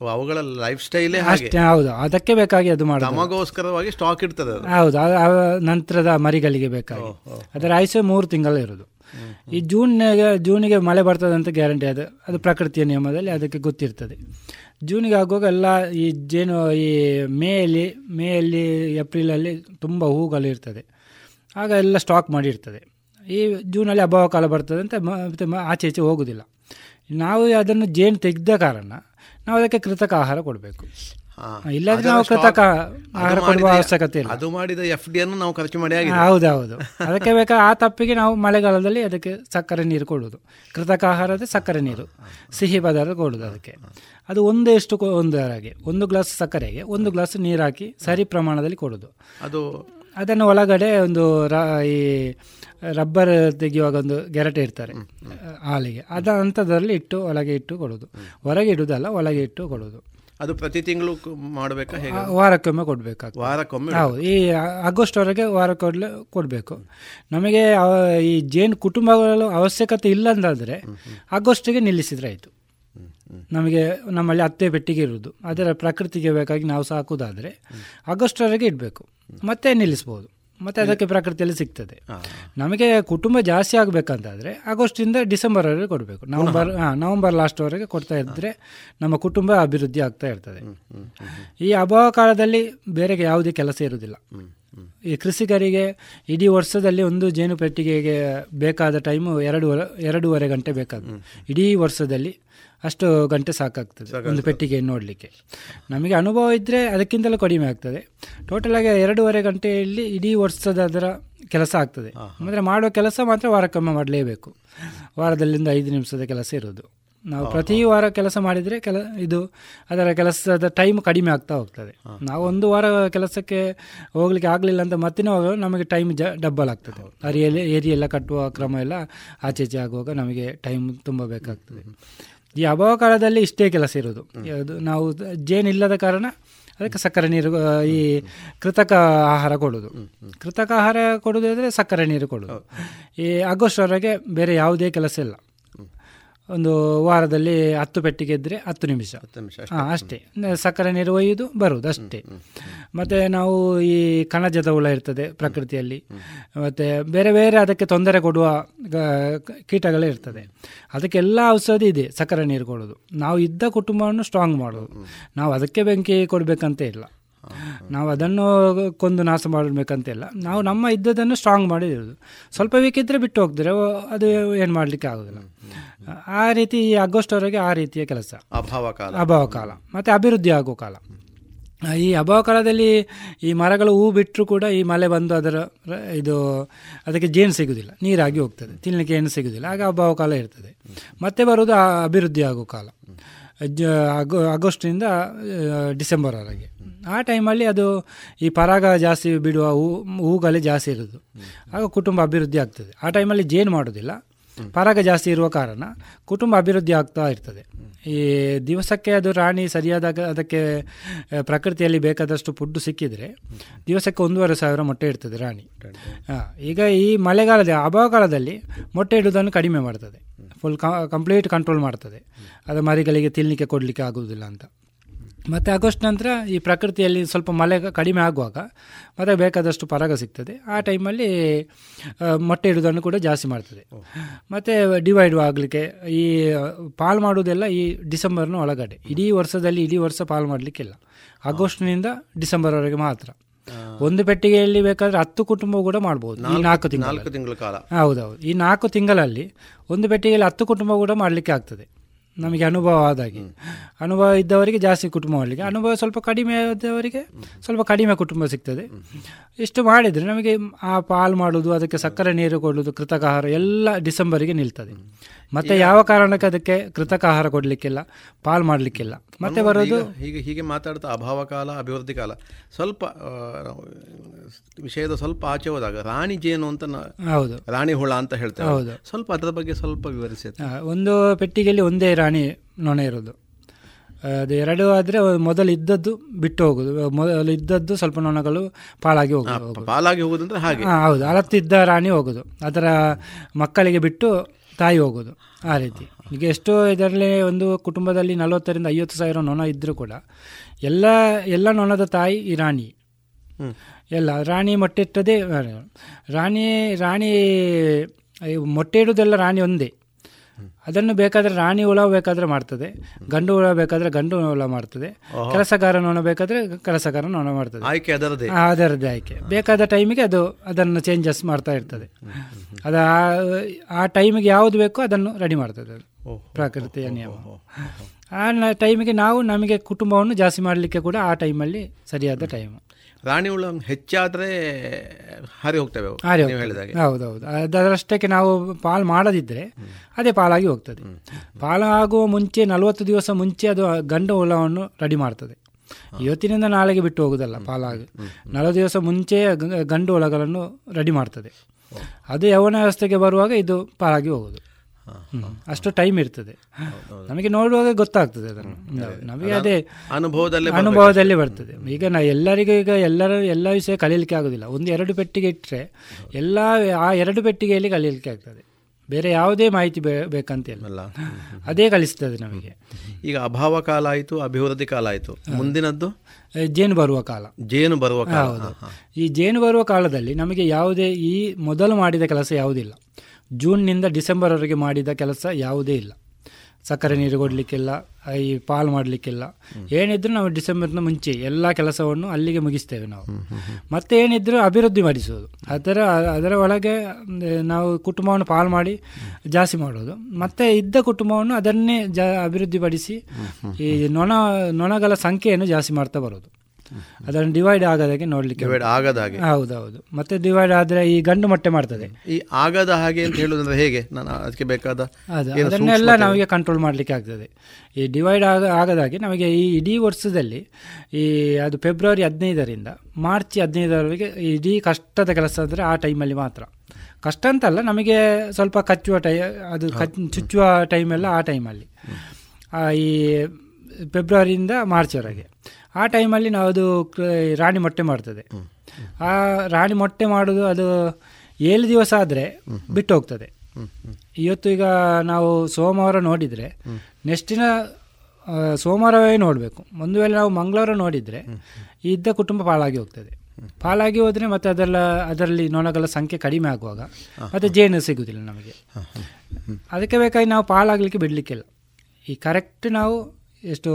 ಅವುಗಳ ಲೈಫ್ ಸ್ಟೈಲೇ ಅಷ್ಟೇ ಹೌದು. ಅದಕ್ಕೆ ಬೇಕಾಗಿ ಅದು ಮಾಡೋದು. ತಮಗೋಸ್ಕರವಾಗಿ ಸ್ಟಾಕ್ ಇರ್ತದೆ ಹೌದು ನಂತರದ ಮರಿಗಳಿಗೆ ಬೇಕಾಗಿ. ಅದರ ಆಯುಷ್ಯ ಮೂರು ತಿಂಗಳು ಇರೋದು. ಈ ಜೂನ್ಗೆ ಜೂನಿಗೆ ಮಳೆ ಬರ್ತದೆ ಅಂತ ಗ್ಯಾರಂಟಿ ಅದು ಅದು ಪ್ರಕೃತಿಯ ನಿಯಮದಲ್ಲಿ ಅದಕ್ಕೆ ಗೊತ್ತಿರ್ತದೆ. ಜೂನಿಗೆ ಆಗುವಾಗ ಎಲ್ಲ ಈ ಜೇನು ಈ ಮೇಯಲ್ಲಿ ಮೇಯಲ್ಲಿ ಏಪ್ರಿಲಲ್ಲಿ ತುಂಬ ಹೂಗಳು ಇರ್ತದೆ. ಆಗ ಎಲ್ಲ ಸ್ಟಾಕ್ ಮಾಡಿರ್ತದೆ. ಈ ಜೂನಲ್ಲಿ ಅಭಾವ ಕಾಲ ಬರ್ತದೆ ಅಂತ ಮತ್ತೆ ಆಚೆ ಈಚೆ ಹೋಗುವುದಿಲ್ಲ ನಾವು ಅದನ್ನು ಜೇನು ತೆಗೆದ ಕಾರಣ ನಾವು ಅದಕ್ಕೆ ಕೃತಕ ಆಹಾರ ಕೊಡಬೇಕು. ಇಲ್ಲಾದ್ರೆ ನಾವು ಕೃತಕ ಆಹಾರ ಕೊಡುವ ಅವಶ್ಯಕತೆ ಇಲ್ಲ. ಅದು ಮಾಡಿದ ಎಫ್ ಡಿ ಅನ್ನು ನಾವು ಖರ್ಚು ಮಾಡಿ ಹೌದೌದು. ಅದಕ್ಕೆ ಬೇಕಾ ಆ ತಪ್ಪಿಗೆ ನಾವು ಮಳೆಗಾಲದಲ್ಲಿ ಅದಕ್ಕೆ ಸಕ್ಕರೆ ನೀರು ಕೊಡೋದು. ಕೃತಕ ಆಹಾರದ ಸಕ್ಕರೆ ನೀರು. ಸಿಹಿ ಪದಾರ್ಥ ಕೊಡೋದು ಅದಕ್ಕೆ. ಅದು ಒಂದೇ ಎಷ್ಟು ಕೊ- ಒಂದರಾಗೆ ಒಂದು ಗ್ಲಾಸ್ ಸಕ್ಕರೆಗೆ ಒಂದು ಗ್ಲಾಸ್ ನೀರು ಹಾಕಿ ಸರಿ ಪ್ರಮಾಣದಲ್ಲಿ ಕೊಡೋದು. ಅದು ಅದನ್ನು ಒಳಗಡೆ ಒಂದು ರ ಈ ರಬ್ಬರ್ ತೆಗೆಯುವಾಗ ಒಂದು ಗೆರಟೆ ಇರ್ತಾರೆ ಹಾಲಿಗೆ. ಅದ ಅಂಥದ್ರಲ್ಲಿ ಇಟ್ಟು ಒಳಗೆ ಇಟ್ಟು ಕೊಡೋದು. ಹೊರಗೆ ಇಡುವುದಲ್ಲ ಒಳಗೆ ಇಟ್ಟು ಕೊಡೋದು. ಅದು ಪ್ರತಿ ತಿಂಗಳು ಮಾಡಬೇಕಾ ಹೇಗೆ? ವಾರಕ್ಕೊಮ್ಮೆ ಕೊಡಬೇಕಾಗ್ತದೆ. ವಾರಕ್ಕೊಮ್ಮೆ ಹೌದು. ಈ ಆಗಸ್ಟ್ವರೆಗೆ ವಾರಕ್ಕೊಡ್ಲೆ ಕೊಡಬೇಕು. ನಮಗೆ ಈ ಜೇನು ಕುಟುಂಬಗಳು ಅವಶ್ಯಕತೆ ಇಲ್ಲ ಅಂತಾದರೆ ಆಗಸ್ಟ್ಗೆ ನಿಲ್ಲಿಸಿದ್ರೆ ಆಯಿತು. ನಮಗೆ ನಮ್ಮಲ್ಲಿ ಅತ್ತೆ ಪೆಟ್ಟಿಗೆ ಇರುವುದು. ಅದರ ಪ್ರಕೃತಿಗೆ ಬೇಕಾಗಿ ನಾವು ಸಾಕುವುದಾದರೆ ಆಗಸ್ಟ್ವರೆಗೆ ಇಡಬೇಕು. ಮತ್ತೆ ನಿಲ್ಲಿಸ್ಬೋದು. ಮತ್ತೆ ಅದಕ್ಕೆ ಪ್ರಕೃತಿಯಲ್ಲಿ ಸಿಗ್ತದೆ. ನಮಗೆ ಕುಟುಂಬ ಜಾಸ್ತಿ ಆಗಬೇಕಂತಾದರೆ ಆಗಸ್ಟಿಂದ ಡಿಸೆಂಬರ್ವರೆಗೆ ಕೊಡಬೇಕು. ನವಂಬರ್ ಹಾಂ ನವಂಬರ್ ಲಾಸ್ಟ್ವರೆಗೆ ಕೊಡ್ತಾ ಇದ್ದರೆ ನಮ್ಮ ಕುಟುಂಬ ಅಭಿವೃದ್ಧಿ ಆಗ್ತಾ ಇರ್ತದೆ. ಈ ಅಭಾವ ಕಾಲದಲ್ಲಿ ಬೇರೆ ಯಾವುದೇ ಕೆಲಸ ಇರುವುದಿಲ್ಲ. ಈ ಕೃಷಿಕರಿಗೆ ಇಡೀ ವರ್ಷದಲ್ಲಿ ಒಂದು ಜೇನು ಪೆಟ್ಟಿಗೆಗೆ ಬೇಕಾದ ಟೈಮು ಎರಡೂವರೆ ಎರಡೂವರೆ ಗಂಟೆ ಬೇಕಾಗ್ತದೆ ಇಡೀ ವರ್ಷದಲ್ಲಿ ಅಷ್ಟು ಗಂಟೆ ಸಾಕಾಗ್ತದೆ. ಒಂದು ಪೆಟ್ಟಿಗೆ ನೋಡಲಿಕ್ಕೆ. ನಮಗೆ ಅನುಭವ ಇದ್ದರೆ ಅದಕ್ಕಿಂತಲೂ ಕಡಿಮೆ ಆಗ್ತದೆ. ಟೋಟಲ್ ಆಗಿ ಎರಡೂವರೆ ಗಂಟೆಯಲ್ಲಿ ಇಡೀ ವರ್ಷದ ಅದರ ಕೆಲಸ ಆಗ್ತದೆ. ಅಂದರೆ ಮಾಡೋ ಕೆಲಸ ಮಾತ್ರ ವಾರಕ್ಕೊಮ್ಮೆ ಮಾಡಲೇಬೇಕು. ವಾರದಲ್ಲಿಂದ ಐದು ನಿಮಿಷದ ಕೆಲಸ ಇರೋದು. ನಾವು ಪ್ರತಿ ವಾರ ಕೆಲಸ ಮಾಡಿದರೆ ಕೆಲ ಇದು ಅದರ ಕೆಲಸದ ಟೈಮ್ ಕಡಿಮೆ ಆಗ್ತಾ ಹೋಗ್ತದೆ. ನಾವು ಒಂದು ವಾರ ಕೆಲಸಕ್ಕೆ ಹೋಗ್ಲಿಕ್ಕೆ ಆಗಲಿಲ್ಲ ಅಂತ ಮತ್ತಿನ ನಮಗೆ ಟೈಮ್ ಜ ಡಬ್ಬಲ್ ಆಗ್ತದೆ. ಅರಿಯಲ್ಲಿ ಏರಿಯೆಲ್ಲ ಎಲ್ಲ ಕಟ್ಟುವ ಕ್ರಮ ಎಲ್ಲ ಆಚೆ ಆಗುವಾಗ ನಮಗೆ ಟೈಮ್ ತುಂಬ ಬೇಕಾಗ್ತದೆ. ಈ ಅಭಾವ ಕಾಲದಲ್ಲಿ ಇಷ್ಟೇ ಕೆಲಸ ಇರೋದು ಅದು ನಾವು ಜೇನಿಲ್ಲದ ಕಾರಣ ಅದಕ್ಕೆ ಸಕ್ಕರೆ ನೀರು ಈ ಕೃತಕ ಆಹಾರ ಕೊಡೋದು ಕೃತಕ ಆಹಾರ ಕೊಡೋದಾದರೆ ಸಕ್ಕರೆ ನೀರು ಕೊಡೋದು ಈ ಆಗಸ್ಟ್ವರೆಗೆ ಬೇರೆ ಯಾವುದೇ ಕೆಲಸ ಇಲ್ಲ. ಒಂದು ವಾರದಲ್ಲಿ ಹತ್ತು ಪೆಟ್ಟಿಗೆ ಇದ್ದರೆ ಹತ್ತು ನಿಮಿಷ. ಹಾಂ ಅಷ್ಟೇ. ಸಕ್ಕರೆ ನೀರು ಒಯ್ಯುವುದು ಬರುವುದು ಅಷ್ಟೇ. ಮತ್ತು ನಾವು ಈ ಕಣಜದ ಹುಳ ಇರ್ತದೆ ಪ್ರಕೃತಿಯಲ್ಲಿ. ಮತ್ತು ಬೇರೆ ಬೇರೆ ಅದಕ್ಕೆ ತೊಂದರೆ ಕೊಡುವ ಕೀಟಗಳೇ ಇರ್ತದೆ. ಅದಕ್ಕೆಲ್ಲ ಔಷಧಿ ಇದೆ ಸಕ್ಕರೆ ನೀರು ಕೊಡೋದು ನಾವು ಇದ್ದ ಕುಟುಂಬವನ್ನು ಸ್ಟ್ರಾಂಗ್ ಮಾಡೋದು. ನಾವು ಅದಕ್ಕೆ ಬೆಂಕಿ ಕೊಡಬೇಕಂತ ಇಲ್ಲ. ನಾವು ಅದನ್ನು ಕೊಂದು ನಾಶ ಮಾಡಬೇಕಂತಿಲ್ಲ. ನಾವು ನಮ್ಮ ಇದ್ದದನ್ನು ಸ್ಟ್ರಾಂಗ್ ಮಾಡಿರೋದು. ಸ್ವಲ್ಪ ವೀಕ್ ಇದ್ದರೆ ಬಿಟ್ಟು ಹೋಗ್ತಾರೆ. ಅದು ಏನು ಮಾಡಲಿಕ್ಕೆ ಆಗೋದಿಲ್ಲ. ಆ ರೀತಿ ಆಗಸ್ಟ್ವರೆಗೆ ಆ ರೀತಿಯ ಕೆಲಸ. ಅಭಾವ ಕಾಲ. ಅಭಾವ ಕಾಲ. ಮತ್ತು ಅಭಿವೃದ್ಧಿ ಆಗೋ ಕಾಲ. ಈ ಅಭಾವ ಕಾಲದಲ್ಲಿ ಈ ಮರಗಳು ಹೂ ಬಿಟ್ಟರೂ ಕೂಡ ಈ ಮಳೆ ಬಂದು ಅದರ ಇದು ಅದಕ್ಕೆ ಜೇನು ಸಿಗುವುದಿಲ್ಲ ನೀರಾಗಿ ಹೋಗ್ತದೆ. ತಿನ್ನಲಿಕ್ಕೆ ಏನು ಸಿಗುವುದಿಲ್ಲ ಆಗ ಅಭಾವ ಕಾಲ ಇರ್ತದೆ. ಮತ್ತೆ ಬರೋದು ಅಭಿವೃದ್ಧಿ ಆಗೋ ಕಾಲ. ಜ ಆಗೋ ಆಗಸ್ಟ್ನಿಂದ ಆ, ಡಿಸೆಂಬರ್ವರೆಗೆ ಆ ಟೈಮಲ್ಲಿ ಅದು ಈ ಪರಾಗ ಜಾಸ್ತಿ ಬಿಡುವ ಹೂ ಹೂಗಳೇ ಜಾಸ್ತಿ ಇರೋದು. ಆಗ ಕುಟುಂಬ ಅಭಿವೃದ್ಧಿ ಆಗ್ತದೆ. ಆ ಟೈಮಲ್ಲಿ ಜೇನು ಮಾಡೋದಿಲ್ಲ. ಪರಾಗ ಜಾಸ್ತಿ ಇರುವ ಕಾರಣ ಕುಟುಂಬ ಅಭಿವೃದ್ಧಿ ಆಗ್ತಾ ಇರ್ತದೆ. ಈ ದಿವಸಕ್ಕೆ ಅದು ರಾಣಿ ಸರಿಯಾದಾಗ ಅದಕ್ಕೆ ಪ್ರಕೃತಿಯಲ್ಲಿ ಬೇಕಾದಷ್ಟು ಫುಡ್ಡು ಸಿಕ್ಕಿದರೆ ದಿವಸಕ್ಕೆ ಒಂದೂವರೆ ಸಾವಿರ ಮೊಟ್ಟೆ ಇಡ್ತದೆ ರಾಣಿ. ಈಗ ಈ ಮಳೆಗಾಲದ ಅಭಾವಕಾಲದಲ್ಲಿ ಮೊಟ್ಟೆ ಇಡುವುದನ್ನು ಕಡಿಮೆ ಮಾಡ್ತದೆ. ಫುಲ್ ಕಂಪ್ಲೀಟ್ ಕಂಟ್ರೋಲ್ ಮಾಡ್ತದೆ. ಅದು ಮರಿಗಳಿಗೆ ತಿನ್ನಲಿಕ್ಕೆ ಕೊಡಲಿಕ್ಕೆ ಆಗುವುದಿಲ್ಲ ಅಂತ. ಮತ್ತು ಆಗಸ್ಟ್ ನಂತರ ಈ ಪ್ರಕೃತಿಯಲ್ಲಿ ಸ್ವಲ್ಪ ಮಳೆ ಕಡಿಮೆ ಆಗುವಾಗ ಮತ್ತು ಬೇಕಾದಷ್ಟು ಪರಾಗ ಸಿಗ್ತದೆ. ಆ ಟೈಮಲ್ಲಿ ಮೊಟ್ಟೆ ಇಡುವುದನ್ನು ಕೂಡ ಜಾಸ್ತಿ ಮಾಡ್ತದೆ. ಮತ್ತು ಡಿವೈಡ್ ಆಗಲಿಕ್ಕೆ ಈ ಪಾಲ್ ಮಾಡುವುದೆಲ್ಲ ಈ ಡಿಸೆಂಬರ್ನ ಒಳಗಡೆ. ಇಡೀ ವರ್ಷದಲ್ಲಿ ಇಡೀ ವರ್ಷ ಪಾಲ್ ಮಾಡಲಿಕ್ಕಿಲ್ಲ. ಆಗಸ್ಟ್ನಿಂದ ಡಿಸೆಂಬರ್ವರೆಗೆ ಮಾತ್ರ. ಒಂದು ಪೆಟ್ಟಿಗೆಯಲ್ಲಿ ಬೇಕಾದ್ರೆ ಹತ್ತು ಕುಟುಂಬ ಕೂಡ ಮಾಡ್ಬೋದು ಈ ನಾಲ್ಕು- ನಾಲ್ಕು ತಿಂಗಳು ನಾಲ್ಕು ತಿಂಗಳ ಕಾಲ. ಹೌದೌದು. ಈ ನಾಲ್ಕು ತಿಂಗಳಲ್ಲಿ ಒಂದು ಪೆಟ್ಟಿಗೆಯಲ್ಲಿ ಹತ್ತು ಕುಟುಂಬ ಕೂಡ ಮಾಡಲಿಕ್ಕೆ ಆಗ್ತದೆ. ನಮಗೆ ಅನುಭವ ಆದಾಗೆ. ಅನುಭವ ಇದ್ದವರಿಗೆ ಜಾಸ್ತಿ ಕುಟುಂಬ ಮಾಡಲಿಕ್ಕೆ. ಅನುಭವ ಸ್ವಲ್ಪ ಕಡಿಮೆ ಆದವರಿಗೆ ಸ್ವಲ್ಪ ಕಡಿಮೆ ಕುಟುಂಬ ಸಿಗ್ತದೆ. ಇಷ್ಟು ಮಾಡಿದರೆ ನಮಗೆ, ಆ ಪಾಲು ಮಾಡೋದು ಅದಕ್ಕೆ ಸಕ್ಕರೆ ನೀರು ಕೊಡೋದು ಕೃತಕ ಆಹಾರ ಎಲ್ಲ ಡಿಸೆಂಬರಿಗೆ ನಿಲ್ತದೆ. ಮತ್ತೆ ಯಾವ ಕಾರಣಕ್ಕೆ ಅದಕ್ಕೆ ಕೃತಕ ಆಹಾರ ಕೊಡಲಿಕ್ಕಿಲ್ಲ ಪಾಲ್ ಮಾಡಲಿಕ್ಕಿಲ್ಲ? ಮತ್ತೆ ಬರೋದು? ಹೀಗೆ ಹೀಗೆ ಮಾತಾಡ್ತಾ ಅಭಾವ ಕಾಲ ಅಭಿವೃದ್ಧಿ ಕಾಲ. ಸ್ವಲ್ಪ ವಿಷಯದ ಸ್ವಲ್ಪ ಆಚೆ ಹೋದಾಗ ರಾಣಿ ಜೇನು ಅಂತ ಹೌದು. ರಾಣಿ ಹುಳ ಅಂತ ಹೇಳ್ತಾರೆ. ಹೌದು. ಸ್ವಲ್ಪ ಅದರ ಬಗ್ಗೆ ಸ್ವಲ್ಪ ವಿವರಿಸಿ. ಒಂದು ಪೆಟ್ಟಿಗೆಯಲ್ಲಿ ಒಂದೇ ರಾಣಿ ನೊಣೆ ಇರೋದು. ಅದು ಎರಡು ಆದರೆ ಮೊದಲು ಇದ್ದದ್ದು ಬಿಟ್ಟು ಹೋಗೋದು. ಮೊದಲು ಇದ್ದದ್ದು ಸ್ವಲ್ಪ ನೊಣಗಳು ಪಾಲಾಗಿ ಹೋಗೋದು. ಪಾಲಾಗಿ ಹೋಗುದಂದ್ರೆ ಹಾಗೆ. ಹಾ, ಹೌದು. ಅಲತ್ತಿದ್ದ ರಾಣಿ ಹೋಗೋದು. ಅದರ ಮಕ್ಕಳಿಗೆ ಬಿಟ್ಟು ತಾಯಿ ಹೋಗೋದು ಆ ರೀತಿ. ಈಗ ಎಷ್ಟೋ ಇದರಲ್ಲಿ ಒಂದು ಕುಟುಂಬದಲ್ಲಿ ನಲವತ್ತರಿಂದ ಐವತ್ತು ಸಾವಿರ ನೊಣ ಇದ್ದರೂ ಕೂಡ ಎಲ್ಲ ಎಲ್ಲ ನೊಣದ ತಾಯಿ ಈ ರಾಣಿ. ಎಲ್ಲ ರಾಣಿ ಮೊಟ್ಟೆ ಇಟ್ಟದೇ ರಾಣಿ ರಾಣಿ ಮೊಟ್ಟೆ ಇಡೋದೆಲ್ಲ ರಾಣಿ ಒಂದೇ. ಅದನ್ನು ಬೇಕಾದರೆ ರಾಣಿ ಹುಳ ಬೇಕಾದ್ರೆ ಮಾಡ್ತದೆ ಗಂಡು ಹುಳ ಬೇಕಾದ್ರೆ ಗಂಡು ಹುಳ ಮಾಡ್ತದೆ. ಕೆಲಸಗಾರ ನೋಣ ಬೇಕಾದರೆ ಕೆಲಸಗಾರ ನೋಣ ಮಾಡ್ತದೆ. ಆಯ್ಕೆ ಅದರದೇ ಅದರದೇ ಅದರದ್ದೇ ಆಯ್ಕೆ. ಬೇಕಾದ ಟೈಮಿಗೆ ಅದು ಅದನ್ನು ಚೇಂಜಸ್ ಮಾಡ್ತಾ ಇರ್ತದೆ. ಅದು ಆ- ಟೈಮಿಗೆ ಯಾವುದು ಬೇಕೋ ಅದನ್ನು ರೆಡಿ ಮಾಡ್ತದೆ ಅದು. ಪ್ರಕೃತಿಯ ನಿಯಮ. ಆ ಟೈಮಿಗೆ ನಾವು ನಮಗೆ ಕುಟುಂಬವನ್ನು ಜಾಸ್ತಿ ಮಾಡಲಿಕ್ಕೆ ಕೂಡ ಆ ಟೈಮಲ್ಲಿ ಸರಿಯಾದ ಟೈಮ್. ರಾಣಿ ಹುಳು ಹೆಚ್ಚಾದರೆ ಹಾರಿ ಹೋಗ್ತವೆ ನೀವು. ಹೇಳಿದಾಗೆ. ಹೌದೌದು. ಅದರಷ್ಟಕ್ಕೆ ನಾವು ಪಾಲ್ ಮಾಡದಿದ್ದರೆ ಅದೇ ಪಾಲಾಗಿ ಹೋಗ್ತದೆ. ಪಾಲಾಗುವ ಆಗುವ ಮುಂಚೆ ನಲವತ್ತು ದಿವಸ ಮುಂಚೆ ಅದು ಗಂಡು ಹುಳವನ್ನು ರೆಡಿ ಮಾಡ್ತದೆ. ಇವತ್ತಿನಿಂದ ನಾಳೆಗೆ ಬಿಟ್ಟು ಹೋಗುದಲ್ಲ ಪಾಲಾಗಿ. ನಲವತ್ತು ದಿವಸ ಮುಂಚೆ ಗಂಡು ಹುಳಗಳನ್ನು ರೆಡಿ ಮಾಡ್ತದೆ. ಅದು ಯವನ ವ್ಯವಸ್ಥೆಗೆ ಬರುವಾಗ ಇದು ಪಾಲಾಗಿ ಹೋಗುದು. ಅಷ್ಟು ಟೈಮ್ ಇರ್ತದೆ. ನಮಗೆ ನೋಡುವಾಗ ಗೊತ್ತಾಗ್ತದೆ ಅದನ್ನು. ನಮಗೆ ಅದೇ ಅನುಭವದಲ್ಲಿ ಅನುಭವದಲ್ಲಿ ಬರ್ತದೆ. ಈಗ ನಾ ಎಲ್ಲರಿಗೂ ಈಗ ಎಲ್ಲರ ಎಲ್ಲ ವಿಷಯ ಕಲೀಲಿಕ್ಕೆ ಆಗೋದಿಲ್ಲ. ಒಂದು ಎರಡು ಪೆಟ್ಟಿಗೆ ಇಟ್ಟರೆ ಎಲ್ಲ ಆ ಎರಡು ಪೆಟ್ಟಿಗೆಯಲ್ಲಿ ಕಲೀಲಿಕ್ಕೆ ಆಗ್ತದೆ. ಬೇರೆ ಯಾವುದೇ ಮಾಹಿತಿ ಬೇ ಬೇಕಂತಿಲ್ಲ. ಅದೇ ಕಲಿಸ್ತದೆ ನಮಗೆ. ಈಗ ಅಭಾವ ಕಾಲ ಆಯಿತು ಅಭಿವೃದ್ಧಿ ಕಾಲ ಆಯಿತು. ಮುಂದಿನದ್ದು? ಜೇನು ಬರುವ ಕಾಲ. ಜೇನು ಬರುವ ಕಾಲ. ಹೌದು. ಈ ಜೇನು ಬರುವ ಕಾಲದಲ್ಲಿ ನಮಗೆ ಯಾವುದೇ ಈ ಮೊದಲು ಮಾಡಿದ ಕೆಲಸ ಯಾವುದಿಲ್ಲ. ಜೂನ್ನಿಂದ ಡಿಸೆಂಬರ್ವರೆಗೆ ಮಾಡಿದ ಕೆಲಸ ಯಾವುದೇ ಇಲ್ಲ. ಸಕ್ಕರೆ ನೀರು ಕೊಡಲಿಕ್ಕಿಲ್ಲ, ಈ ಪಾಲ್ ಮಾಡಲಿಕ್ಕಿಲ್ಲ. ಏನಿದ್ರು ನಾವು ಡಿಸೆಂಬರ್ನ ಮುಂಚೆ ಎಲ್ಲ ಕೆಲಸವನ್ನು ಅಲ್ಲಿಗೆ ಮುಗಿಸ್ತೇವೆ ನಾವು. ಮತ್ತೆ ಏನಿದ್ರು ಅಭಿವೃದ್ಧಿ ಮಾಡಿಸೋದು. ಅದರ ಅದರ ಒಳಗೆ ನಾವು ಕುಟುಂಬವನ್ನು ಪಾಲ್ ಮಾಡಿ ಜಾಸ್ತಿ ಮಾಡೋದು. ಮತ್ತೆ ಇದ್ದ ಕುಟುಂಬವನ್ನು ಅದನ್ನೇ ಜಾ, ಅಭಿವೃದ್ಧಿಪಡಿಸಿ ಈ ನೊಣ, ನೊಣಗಳ ಸಂಖ್ಯೆಯನ್ನು ಜಾಸ್ತಿ ಮಾಡ್ತಾ ಬರೋದು. ಅದನ್ನು ಡಿವೈಡ್ ಆಗದಾಗೆ ನೋಡಲಿಕ್ಕೆ ಡಿವೈಡ್ ಆಗದ ಹಾಗೆ. ಹೌದೌದು. ಮತ್ತೆ ಡಿವೈಡ್ ಆದ್ರೆ ಈ ಗಂಡು ಮೊಟ್ಟೆ ಮಾಡ್ತದೆ. ಈ ಆಗದ ಹಾಗೆ ಅಂತ ಹೇಳುದಂದ್ರೆ ಹೇಗೆ? ನಾನು ಅದಕ್ಕೆ ಬೇಕಾದ ಅದನ್ನೆಲ್ಲ? ನಮಗೆ ಕಂಟ್ರೋಲ್ ಮಾಡಲಿಕ್ಕೆ ಆಗ್ತದೆ. ಈ ಡಿವೈಡ್ ಆಗ ಆಗದಾಗೆ ನಮಗೆ ಈ ಇಡೀ ವರ್ಷದಲ್ಲಿ ಈ ಅದು ಫೆಬ್ರವರಿ ಹದಿನೈದರಿಂದ ಮಾರ್ಚ್ ಹದಿನೈದರವರೆಗೆ ಇಡೀ ಕಷ್ಟದ ಕೆಲಸ ಅಂದರೆ ಆ ಟೈಮಲ್ಲಿ ಮಾತ್ರ. ಕಷ್ಟ ಅಂತಲ್ಲ ನಮಗೆ ಸ್ವಲ್ಪ ಕಚ್ಚುವ ಟೈ ಅದು ಕಚ್ ಚುಚ್ಚುವ ಟೈಮೆಲ್ಲ ಆ ಟೈಮಲ್ಲಿ ಆ, ಈ ಫೆಬ್ರವರಿಯಿಂದ ಮಾರ್ಚ್ವರೆಗೆ ಆ ಟೈಮಲ್ಲಿ ನಾವು ಅದು ರಾಣಿ ಮೊಟ್ಟೆ ಮಾಡ್ತದೆ. ಆ ರಾಣಿ ಮೊಟ್ಟೆ ಮಾಡೋದು ಅದು ಏಳು ದಿವಸ ಆದರೆ ಬಿಟ್ಟು ಹೋಗ್ತದೆ ಇವತ್ತು ಈಗ ನಾವು ಸೋಮವಾರ ನೋಡಿದರೆ ನೆಕ್ಸ್ಟಿನ ಸೋಮವಾರವೇ ನೋಡಬೇಕು. ಒಂದು ವೇಳೆ ನಾವು ಮಂಗಳವಾರ ನೋಡಿದರೆ ಇದ್ದ ಕುಟುಂಬ ಪಾಳಾಗಿ ಹೋಗ್ತದೆ. ಪಾಲಾಗಿ ಹೋದರೆ ಮತ್ತೆ ಅದೆಲ್ಲ ಅದರಲ್ಲಿ ನೊಣಗಳ ಸಂಖ್ಯೆ ಕಡಿಮೆ ಆಗುವಾಗ ಮತ್ತೆ ಜೇನು ಸಿಗುವುದಿಲ್ಲ ನಮಗೆ. ಅದಕ್ಕೆ ಬೇಕಾಗಿ ನಾವು ಪಾಲಾಗಲಿಕ್ಕೆ ಬಿಡಲಿಕ್ಕಿಲ್ಲ. ಈ ಕರೆಕ್ಟ್ ನಾವು ಎಷ್ಟು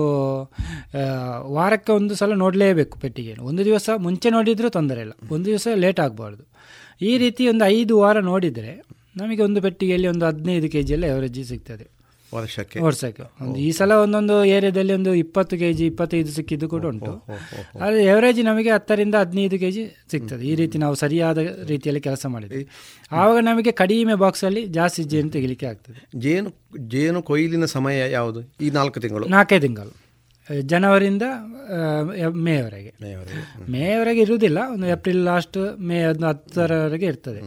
ವಾರಕ್ಕೆ ಒಂದು ಸಲ ನೋಡಲೇಬೇಕು ಪೆಟ್ಟಿಗೆಯನ್ನು. ಒಂದು ದಿವಸ ಮುಂಚೆ ನೋಡಿದರೂ ತೊಂದರೆ ಇಲ್ಲ. ಒಂದು ದಿವಸ ಲೇಟ್ ಆಗಬಾರ್ದು. ಈ ರೀತಿ ಒಂದು ಐದು ವಾರ ನೋಡಿದರೆ ನಮಗೆ ಒಂದು ಪೆಟ್ಟಿಗೆಯಲ್ಲಿ ಒಂದು ಹದಿನೈದು ಕೆ ಜಿಯಲ್ಲಿ ಎವರೇಜ್ ಸಿಗ್ತದೆ. ವರ್ಷಕ್ಕೆ. ವರ್ಷಕ್ಕೆ. ಒಂದು ಈ ಸಲ ಒಂದೊಂದು ಏರಿಯಾದಲ್ಲಿ ಒಂದು ಇಪ್ಪತ್ತು ಕೆ ಜಿ ಇಪ್ಪತ್ತೈದು ಸಿಕ್ಕಿದ್ದು ಕೂಡ ಉಂಟು. ಆದರೆ ಎವರೇಜ್ ನಮಗೆ ಹತ್ತರಿಂದ ಹದಿನೈದು ಕೆ ಜಿ ಸಿಗ್ತದೆ. ಈ ರೀತಿ ನಾವು ಸರಿಯಾದ ರೀತಿಯಲ್ಲಿ ಕೆಲಸ ಮಾಡಿದ್ವಿ ಆವಾಗ ನಮಗೆ ಕಡಿಮೆ ಬಾಕ್ಸಲ್ಲಿ ಜಾಸ್ತಿ ಜೇನು ತೆಗಿಲಿಕ್ಕೆ ಆಗ್ತದೆ. ಜೇನು ಜೇನು ಕೊಯ್ಲಿನ ಸಮಯ ಯಾವುದು? ಈ ನಾಲ್ಕು ತಿಂಗಳು. ನಾಲ್ಕೇ ತಿಂಗಳು. ಜನವರಿಯಿಂದ ಮೇವರೆಗೆ. ಮೇವರೆಗೆ. ಇರುವುದಿಲ್ಲ. ಒಂದು ಏಪ್ರಿಲ್ ಲಾಸ್ಟ್ ಮೇ ಒಂದು ಹತ್ತರವರೆಗೆ ಇರ್ತದೆ.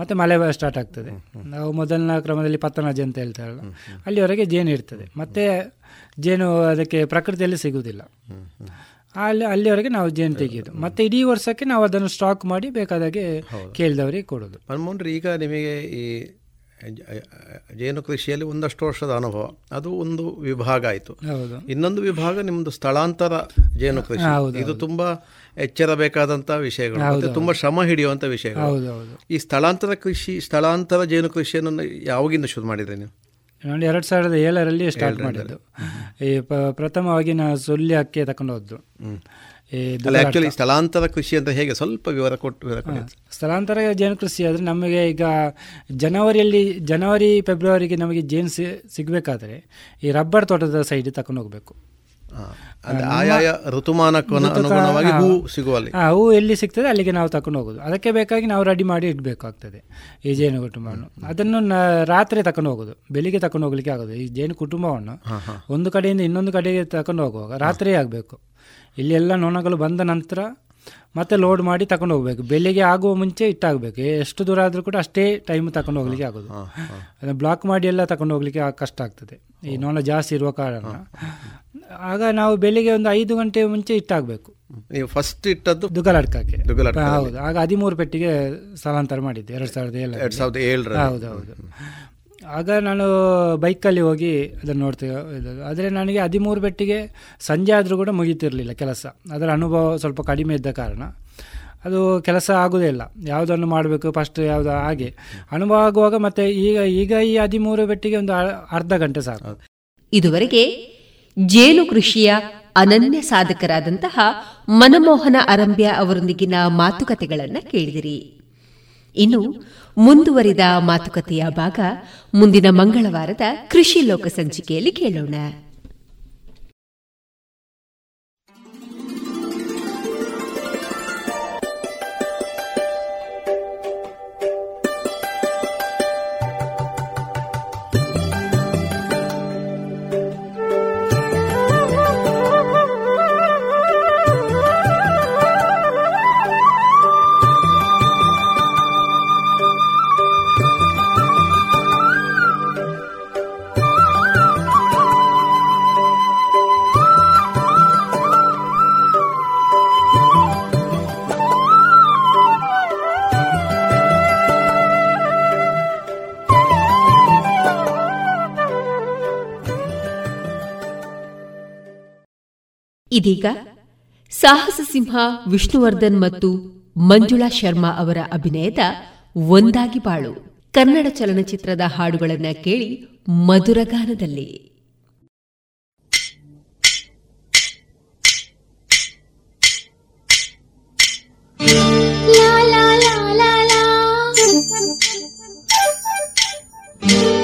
ಮತ್ತೆ ಮಳೆ ಸ್ಟಾರ್ಟ್ ಆಗ್ತದೆ. ನಾವು ಮೊದಲನೇ ಕ್ರಮದಲ್ಲಿ ಪತ್ತನಾಜ್ ಅಂತ ಹೇಳ್ತಾರಲ್ಲ ಅಲ್ಲಿವರೆಗೆ ಜೇನು ಇರ್ತದೆ. ಮತ್ತೆ ಜೇನು ಅದಕ್ಕೆ ಪ್ರಕೃತಿಯಲ್ಲಿ ಸಿಗುವುದಿಲ್ಲ. ಅಲ್ಲಿ ಅಲ್ಲಿವರೆಗೆ ನಾವು ಜೇನು ತೆಗೆಯೋದು. ಮತ್ತೆ ಇಡೀ ವರ್ಷಕ್ಕೆ ನಾವು ಅದನ್ನು ಸ್ಟಾಕ್ ಮಾಡಿ ಬೇಕಾದಾಗೆ ಕೇಳಿದವರಿಗೆ ಕೊಡೋದು. ಮನ್ಮೋಹನ್ರಿ ಈಗ ನಿಮಗೆ ಈ ಜೇನು ಕೃಷಿಯಲ್ಲಿ ಒಂದಷ್ಟು ವರ್ಷದ ಅನುಭವ. ಅದು ಒಂದು ವಿಭಾಗ ಆಯಿತು. ಇನ್ನೊಂದು ವಿಭಾಗ ನಿಮ್ಮದು ಸ್ಥಳಾಂತರ ಜೇನು ಕೃಷಿ. ಇದು ತುಂಬಾ ಎಚ್ಚರ ಬೇಕಾದಂತ ವಿಷಯಗಳು ಮತ್ತೆ ತುಂಬಾ ಶ್ರಮ ಹಿಡಿಯುವಂಥ ವಿಷಯಗಳು. ಈ ಸ್ಥಳಾಂತರ ಕೃಷಿ ಸ್ಥಳಾಂತರ ಜೇನು ಕೃಷಿಯನ್ನು ಯಾವಾಗಿಂದ ಶುರು ಮಾಡಿದ್ರಿ ನೀವು ನಾನು ಎರಡು ಸಾವಿರದ ಏಳರಲ್ಲಿ ಸ್ಟಾರ್ಟ್. ಮಾಡಿದ್ದು ಈ ಪ- ಪ್ರಥಮವಾಗಿ ನಾನು ಸೊಲ್ಯಕ್ಕೆ ಅಕ್ಕಿ ತಕೊಂಡು ಹೋದ್ದು ಆಕ್ಚುಲಿ ಸ್ಥಳಾಂತರ ಕೃಷಿ ಅಂತ ಹೇಗೆ ಸ್ವಲ್ಪ ವಿವರ ಕೊಟ್ಟು ವಿವರ. ಸ್ಥಳಾಂತರ ಜೇನು ಕೃಷಿ ಆದರೆ ನಮಗೆ ಈಗ ಜನವರಿಯಲ್ಲಿ ಜನವರಿ ಫೆಬ್ರವರಿಗೆ ನಮಗೆ ಜೇನು ಸಿಗಬೇಕಾದ್ರೆ ಈ ರಬ್ಬರ್ ತೋಟದ ಸೈಡ್ ತಗೊಂಡು ಹೋಗಬೇಕು. ಅಂದ್ರೆ ಆಯಾಯ ಋತುಮಾನಕ್ಕೆ ಅನುಗುಣವಾಗಿ ಹೂ ಸಿಗುವಲ್ಲಿ. ಹೂ ಎಲ್ಲಿ ಸಿಗ್ತದೆ ಅಲ್ಲಿಗೆ ನಾವು ತಕೊಂಡು ಹೋಗೋದು. ಅದಕ್ಕೆ ಬೇಕಾಗಿ ನಾವು ರೆಡಿ ಮಾಡಿ ಇಡಬೇಕಾಗ್ತದೆ ಈ ಜೇನು ಕುಟುಂಬವನ್ನು. ಅದನ್ನು ರಾತ್ರಿ ತಕೊಂಡು ಹೋಗೋದು. ಬೆಳಿಗ್ಗೆ ತಕೊಂಡು ಹೋಗ್ಲಿಕ್ಕೆ ಆಗೋದು. ಈ ಜೇನು ಕುಟುಂಬವನ್ನು ಒಂದು ಕಡೆಯಿಂದ ಇನ್ನೊಂದು ಕಡೆಗೆ ತಕೊಂಡು ಹೋಗುವಾಗ ರಾತ್ರಿ ಆಗಬೇಕು. ಇಲ್ಲಿ ಎಲ್ಲ ನೊಣಗಳು ಬಂದ ನಂತರ ಮತ್ತೆ ಲೋಡ್ ಮಾಡಿ ತಕೊಂಡು ಹೋಗ್ಬೇಕು. ಬೆಳಿಗ್ಗೆ ಆಗುವ ಮುಂಚೆ ಇಟ್ಟಾಗಬೇಕು. ಎಷ್ಟು ದೂರ ಆದರೂ ಕೂಡ ಅಷ್ಟೇ ಟೈಮ್ ತಕೊಂಡು ಹೋಗ್ಲಿಕ್ಕೆ ಆಗೋದು. ಅದನ್ನು ಬ್ಲಾಕ್ ಮಾಡಿ ಎಲ್ಲ ತಕೊಂಡು ಹೋಗ್ಲಿಕ್ಕೆ ಕಷ್ಟ ಆಗ್ತದೆ. ಈ ನೋಣ ಜಾಸ್ತಿ ಇರುವ ಕಾರಣ. ಆಗ ನಾವು ಬೆಳಿಗ್ಗೆ ಒಂದು ಐದು ಗಂಟೆ ಮುಂಚೆ ಇಟ್ಟಾಗಬೇಕು. ನೀವು ಫಸ್ಟ್ ಇಟ್ಟದ್ದು ದುಗಲಡ್ಕಕ್ಕೆ. ಹೌದು. ಆಗ ಹದಿಮೂರು ಪೆಟ್ಟಿಗೆ ಸ್ಥಳಾಂತರ ಮಾಡಿದ್ದೆ. ಎರಡು ಸಾವಿರದ ಏಳು ಎರಡ್ ಸಾವಿರದ ಏಳರಲ್ಲಿ. ಹೌದು ಹೌದು. ಆಗ ನಾನು ಬೈಕಲ್ಲಿ ಹೋಗಿ ಅದನ್ನು ನೋಡ್ತೇವೆ ಆದರೆ ನನಗೆ ಹದಿಮೂರು ಬೆಟ್ಟಿಗೆ ಸಂಜೆ ಆದರೂ ಕೂಡ ಮುಗೀತಿರಲಿಲ್ಲ ಕೆಲಸ. ಅದರ ಅನುಭವ ಸ್ವಲ್ಪ ಕಡಿಮೆ ಇದ್ದ ಕಾರಣ. ಅದು ಕೆಲಸ ಆಗೋದೇ ಇಲ್ಲ. ಯಾವುದನ್ನು ಮಾಡಬೇಕು ಫಸ್ಟ್ ಯಾವುದು ಹಾಗೆ. ಅನುಭವ ಆಗುವಾಗ ಮತ್ತೆ ಈಗ ಈಗ ಈ ಹದಿಮೂರು ಬೆಟ್ಟಿಗೆ ಒಂದು ಅರ್ಧ ಗಂಟೆ ಸಾಕು. ಇದುವರೆಗೆ ಜೇನು ಕೃಷಿಯ ಅನನ್ಯ ಸಾಧಕರಾದಂತಹ ಮನಮೋಹನ ಅರಂಬ್ಯ ಅವರೊಂದಿಗಿನ ಮಾತುಕತೆಗಳನ್ನು ಕೇಳಿದಿರಿ. ಇನ್ನು ಮುಂದುವರಿದ ಮಾತುಕತೆಯ ಭಾಗ ಮುಂದಿನ ಮಂಗಳವಾರದ ಕೃಷಿ ಲೋಕ ಸಂಚಿಕೆಯಲ್ಲಿ ಕೇಳೋಣ. ಇದೀಗ ಸಾಹಸ ಸಿಂಹ ವಿಷ್ಣುವರ್ಧನ್ ಮತ್ತು ಮಂಜುಳಾ ಶರ್ಮಾ ಅವರ ಅಭಿನಯದ ಒಂದಾಗಿ ಬಾಳು. ಕನ್ನಡ ಚಲನಚಿತ್ರದ ಹಾಡುಗಳನ್ನು ಕೇಳಿ ಮಧುರಗಾನದಲ್ಲಿ La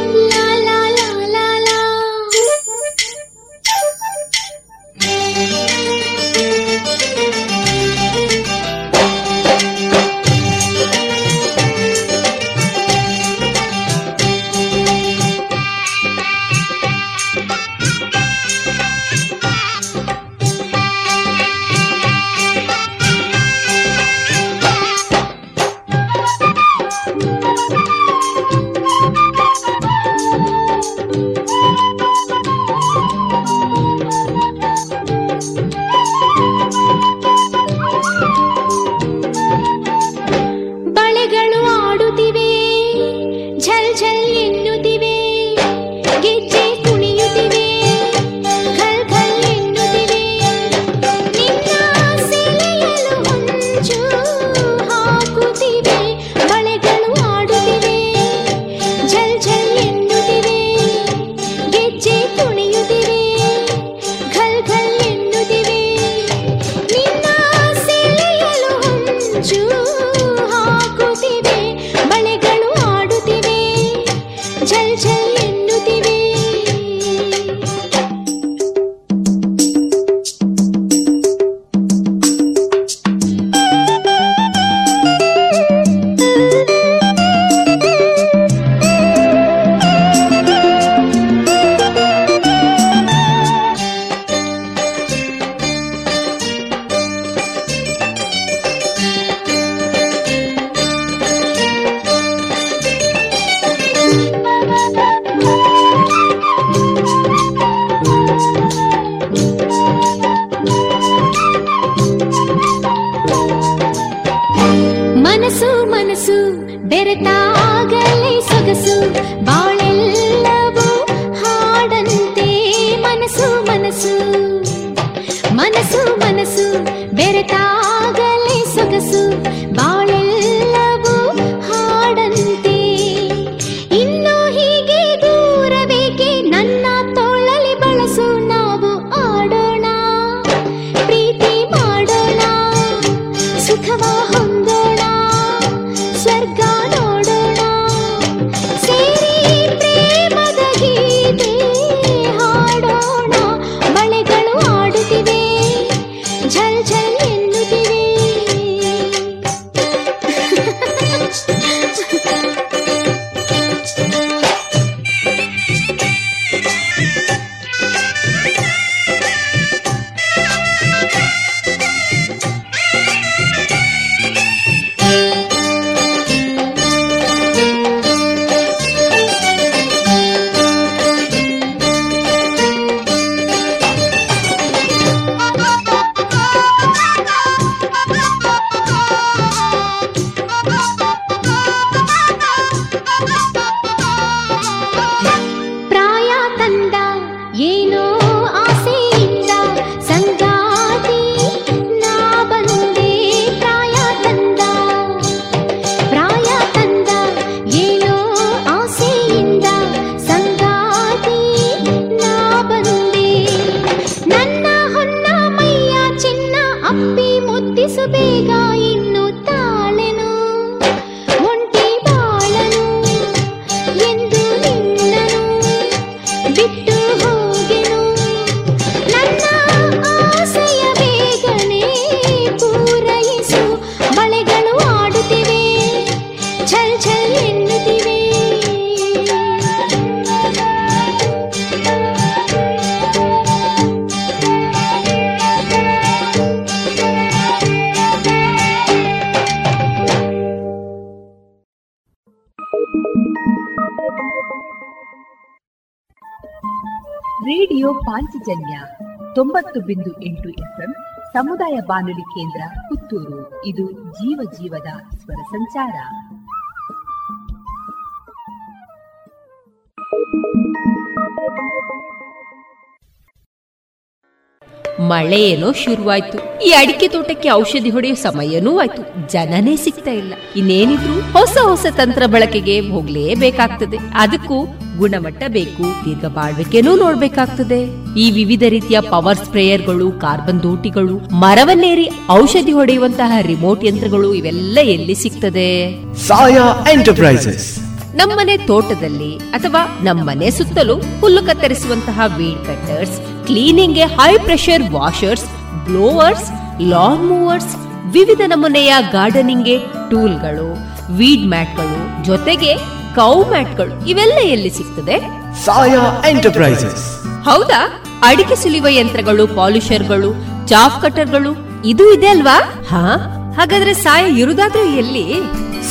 ಸಮುದಾಯ ಬಾನುಲಿ ಕೇಂದ್ರ ಪುತ್ತೂರು. ಇದು ಜೀವ ಜೀವದ ಸ್ವರ ಸಂಚಾರ. ಮಳೆ ಏನೋ ಶುರುವಾಯ್ತು. ಈ ಅಡಿಕೆ ತೋಟಕ್ಕೆ ಔಷಧಿ ಹೊಡೆಯೋ ಸಮಯನೂ ಆಯ್ತು. ಜನನೇ ಸಿಗ್ತಾ ಇಲ್ಲ. ಇನ್ನೇನಿದ್ರು ಹೊಸ ಹೊಸ ತಂತ್ರ ಬಳಕೆಗೆ ಹೋಗ್ಲೇಬೇಕಾಗ್ತದೆ. ಅದಕ್ಕೂ ಗುಣಮಟ್ಟ ಬೇಕು, ದೀರ್ಘ ಬಾಳ್ವಿಕೆನೂ ನೋಡ್ಬೇಕಾಗ್ತದೆ. ಈ ವಿವಿಧ ರೀತಿಯ ಪವರ್ ಸ್ಪ್ರೇಯರ್ಗಳು ಕಾರ್ಬನ್ ದೋಟಿಗಳು ಮರವನ್ನೇರಿ ಔಷಧಿ ಹೊಡೆಯುವಂತಹ ರಿಮೋಟ್ ಯಂತ್ರಗಳು ಇವೆಲ್ಲ ಎಲ್ಲಿ ಸಿಗ್ತದೆ? ಸಾಯಾ ಎಂಟರ್ಪ್ರೈಸಸ್. ನಮ್ಮನೆ ತೋಟದಲ್ಲಿ ಅಥವಾ ನಮ್ಮನೆ ಸುತ್ತಲೂ ಹುಲ್ಲು ಕತ್ತರಿಸುವಂತಹ weed cutters ಕ್ಲೀನಿಂಗ್ಗೆ high pressure washers blowers lawn mowers ವಿವಿಧ ನಮೂನೆಯ ಗಾರ್ಡನಿಂಗ್ಗೆ ಟೂಲ್ಗಳು ವೀಡ್ ಮ್ಯಾಟ್ಗಳು ಜೊತೆಗೆ ಕೌ ಮ್ಯಾಟ್ಗಳು ಇವೆಲ್ಲ ಎಲ್ಲಿ ಸಿಗ್ತದೆ? ಸಾಯಾ ಎಂಟರ್ಪ್ರೈಸಸ್. ಹೌದಾ? ಅಡಿಕೆ ಸುಲಿಯುವ ಯಂತ್ರಗಳು ಪಾಲಿಷರ್ಗಳು ಚಾಫ್ ಕಟರ್ಗಳು ಇದು ಇದೆ ಅಲ್ವಾ? ಹಾ. ಹಾಗಾದ್ರೆ ಸಾಯ ಇರುದಾದ್ರೂ ಎಲ್ಲಿ?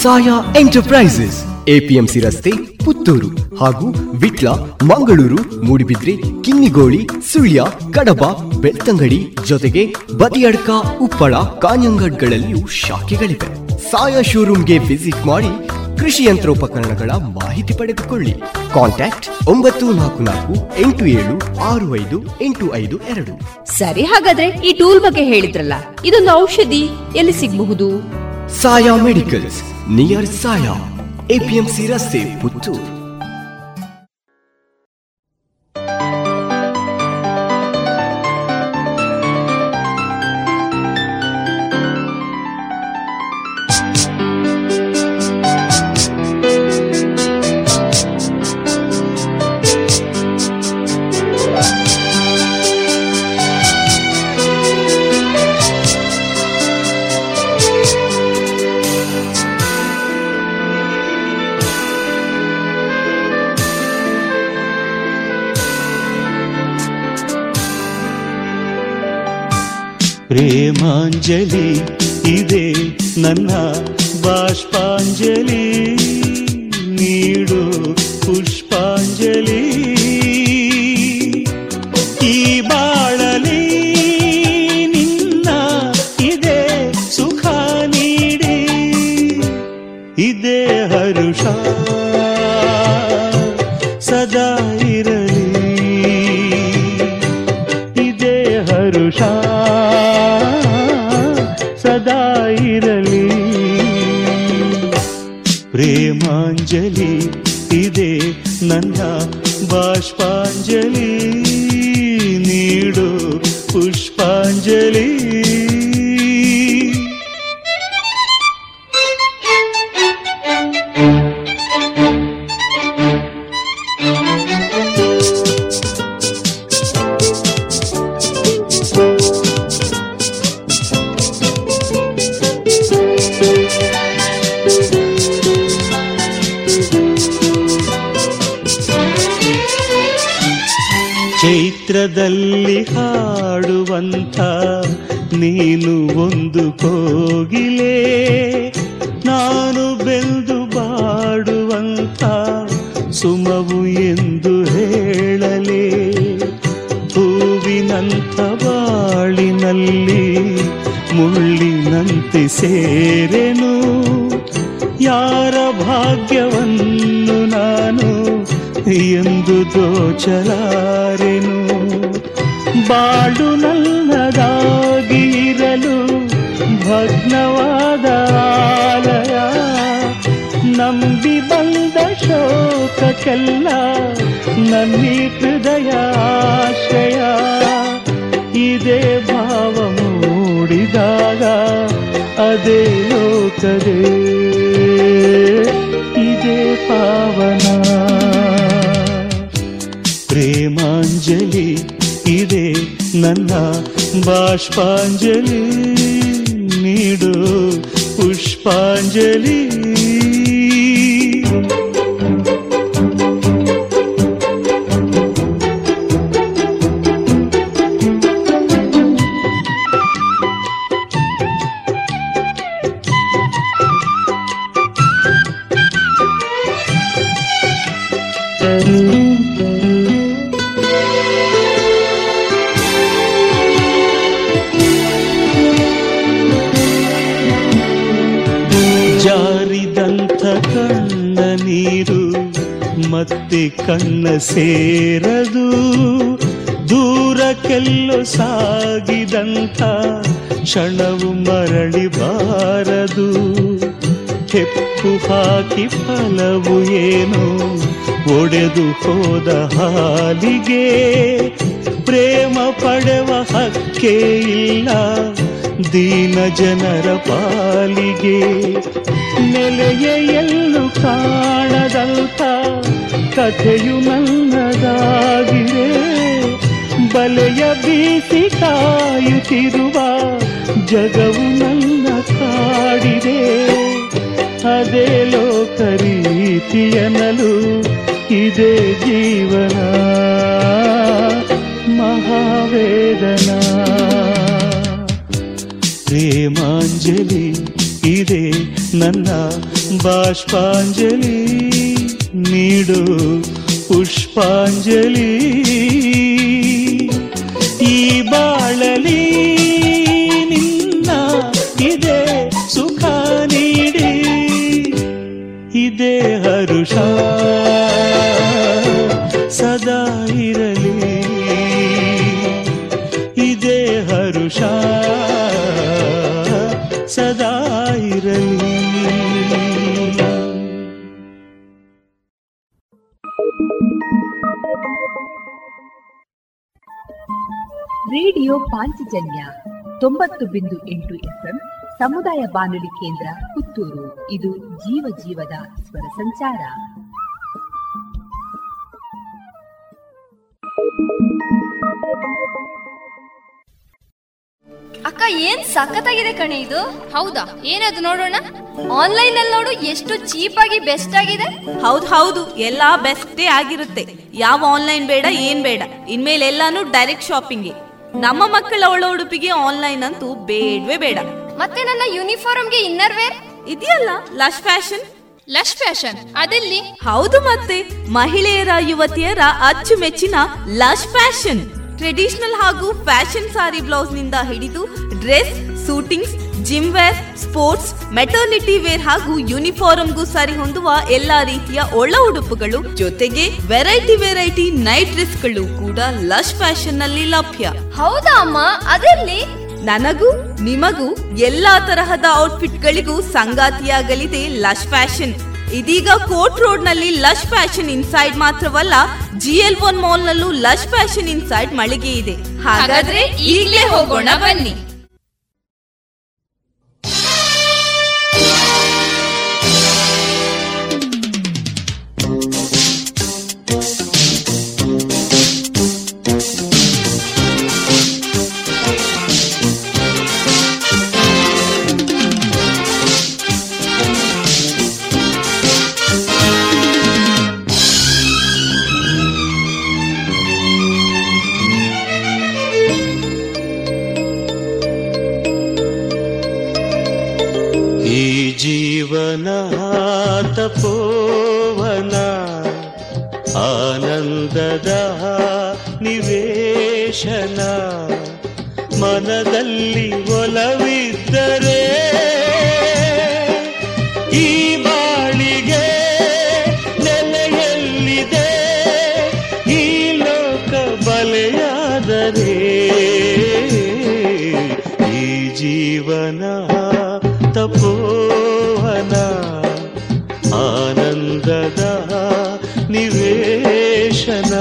ಸಾಯಾ ಎಂಟರ್ಪ್ರೈಸಸ್. ಎಪಿಎಂಸಿ ರಸ್ತೆ ಪುತ್ತೂರು ಹಾಗೂ ವಿಟ್ಲ ಮಂಗಳೂರು ಮೂಡಿಬಿದ್ರೆ ಕಿನ್ನಿಗೋಳಿ ಸುಳ್ಯ ಕಡಬ ಬೆಳ್ತಂಗಡಿ ಜೊತೆಗೆ ಬದಿಯಡ್ಕ ಉಪ್ಪಳ ಕಾಂಜಂಗಡ್ಗಳಲ್ಲಿಯೂ ಶಾಖೆಗಳಿವೆ. ಸಾಯಾ ಶೋರೂಮ್ಗೆ ವಿಸಿಟ್ ಮಾಡಿ ಕೃಷಿ ಯಂತ್ರೋಪಕರಣಗಳ ಮಾಹಿತಿ ಪಡೆದುಕೊಳ್ಳಿ. ಕಾಂಟ್ಯಾಕ್ಟ್ ಒಂಬತ್ತು ನಾಲ್ಕು ನಾಲ್ಕು ಎಂಟು ಏಳು ಆರು ಐದು ಎಂಟು ಐದು ಎರಡು. ಸರಿ ಹಾಗಾದ್ರೆ ಈ ಟೂಲ್ ಬಗ್ಗೆ ಹೇಳಿದ್ರಲ್ಲ ಇದೊಂದು ಔಷಧಿ ಎಲ್ಲಿ ಸಿಗಬಹುದು? Saya medicals near Saya APMC ರಸ್ತೆ ಪುತ್ತೂರು. ಪ್ರೇಮಾಂಜಲಿ ಮತ್ತೆ ಕಣ್ಣ ಸೇರದು, ದೂರಕ್ಕೆಲ್ಲೋ ಸಾಗಿದಂಥ ಕ್ಷಣವು ಮರಳಿ ಬಾರದು. ಹೆಪ್ಪು ಹಾಕಿ ಫಲವು ಏನು? ಒಡೆದು ಹೋದ ಹಾಲಿಗೆ ಪ್ರೇಮ ಪಡೆವ ಹಕ್ಕೆ ಇಲ್ಲ. ದೀನ ಜನರ ಪಾಲಿಗೆ ನೆಲೆಯ ಎಲ್ಲೂ ಕಾಣದಂಥ ಕಥೆಯು ನನ್ನದಾಗಿದೆ. ಬಲೆಯ ಬೀಸಿ ಕಾಯುತ್ತಿರುವ ಜಗವು ನನ್ನ ಕಾಡಿದೆ. ಅದೇ ಲೋಕ ರೀತಿಯನಲು ಇದೇ ಜೀವನ. ಮಹಾವೇದನಾ. ಪ್ರೇಮಾಂಜಲಿ, ಇದೆ ನನ್ನ ಬಾಷ್ಪಾಂಜಲಿ. ನೀಡು ಪುಷ್ಪಾಂಜಲಿ. ಈ ಬಾಳಲಿ ನಿನ್ನ ಇದೆ ಸುಖ ನೀಡಿ. ಇದೇ ಹರುಷ ಸದಾ ಇರಲಿ. ಇದೇ ಹರುಷ ಸದಾ ಇರಲಿ. ರೇಡಿಯೋ ಪಾಂಚಜನ್ಯ ತೊಂಬತ್ತು ಬಿಂದು ಎಂಟು ಎಫ್ಎಂ ಸಮುದಾಯ ಬಾನುಲಿ ಕೇಂದ್ರ ಪುತ್ತೂರು. ಇದು ಜೀವ ಜೀವದ ಸ್ವರ ಸಂಚಾರ. ಅಕ್ಕ ಏನ್ ಸಖತ್ತಾಗಿದೆ ಕಣೆ ಇದು? ಹೌದಾ? ಏನದು ನೋಡೋಣ? ಆನ್ಲೈನ್ ಅಲ್ಲಿ ನೋಡು ಎಷ್ಟು ಚೀಪ್ ಆಗಿ ಬೆಸ್ಟ್ ಆಗಿದೆ. ಹೌದು ಹೌದು ಎಲ್ಲಾ ಬೆಸ್ಟೇ ಆಗಿರುತ್ತೆ. ಯಾವ ಆನ್ಲೈನ್ ಬೇಡ ಏನ್ ಬೇಡ. ಇನ್ಮೇಲೆ ಎಲ್ಲಾನು ಡೈರೆಕ್ಟ್ ಶಾಪಿಂಗ್. ನಮ್ಮ ಮಕ್ಕಳ ಅವಳ ಉಡುಪಿಗೆ ಆನ್ಲೈನ್ ಅಂತೂ ಬೇಡವೇ ಬೇಡ. ಮತ್ತೆ ನನ್ನ ಯೂನಿಫಾರ್ಮ್ಗೆ ಇನ್ನರ್ ವೇರ್ ಇದೆಯಲ್ಲ ಲಶ್ ಫ್ಯಾಷನ್ ಲಶ್ ಫ್ಯಾಷನ್ ಅದಲ್ಲಿ? ಹೌದು ಮತ್ತೆ ಮಹಿಳೆಯರ ಯುವತಿಯರ ಅಚ್ಚುಮೆಚ್ಚಿನ ಲಶ್ ಫ್ಯಾಷನ್ ಟ್ರೆಡಿಷನಲ್ ಹಾಗೂ ಫ್ಯಾಷನ್ ಸಾರಿ ಬ್ಲೌಸ್ನಿಂದ ಹಿಡಿದು dress suitings gym wear sports maternity wear ಹಾಗೂ ಯೂನಿಫಾರ್ಮ್ಗೂ ಸರಿ ಹೊಂದುವ ಎಲ್ಲಾ ರೀತಿಯ ಒಳ ಉಡುಪುಗಳು ಜೊತೆಗೆ ವೆರೈಟಿ ವೆರೈಟಿ ನೈಟ್ ಡ್ರೆಸ್ಗಳು ಕೂಡ ಲಶ್ ಫ್ಯಾಷನ್ನಲ್ಲಿ ಲಭ್ಯ. ಹೌದಾ ಅಮ್ಮ? ಅದರಲ್ಲಿ ನನಗೂ ನಿಮಗೂ ಎಲ್ಲಾ ತರಹದ ಔಟ್ಫಿಟ್ ಗಳಿಗೂ ಸಂಗಾತಿಯಾಗಲಿದೆ ಲಶ್ ಫ್ಯಾಷನ್. ಇದೀಗ ಕೋರ್ಟ್ ರೋಡ್ನಲ್ಲಿ ಲಶ್ ಫ್ಯಾಷನ್ ಇನ್ಸೈಡ್ ಮಾತ್ರವಲ್ಲ ಜಿ ಎಲ್ ಒನ್ ಮಾಲ್ ನಲ್ಲೂ ಲಶ್ ಫ್ಯಾಷನ್ ಇನ್ಸೈಡ್ ಮಳಿಗೆ ಇದೆ. ಹಾಗಾದ್ರೆ ಈಗಲೇ ಹೋಗೋಣ ಬನ್ನಿ. ಮನದಲ್ಲಿ ಒಲವಿದ್ದರೆ ಈ ಬಾಳಿಗೆ ನೆಲೆಯಲ್ಲಿದೆ ಈ ಲೋಕ ಬಲೆಯಾದರೆ ಈ ಜೀವನ ತಪೋವನ ಆನಂದದ ನಿವೇಶನ.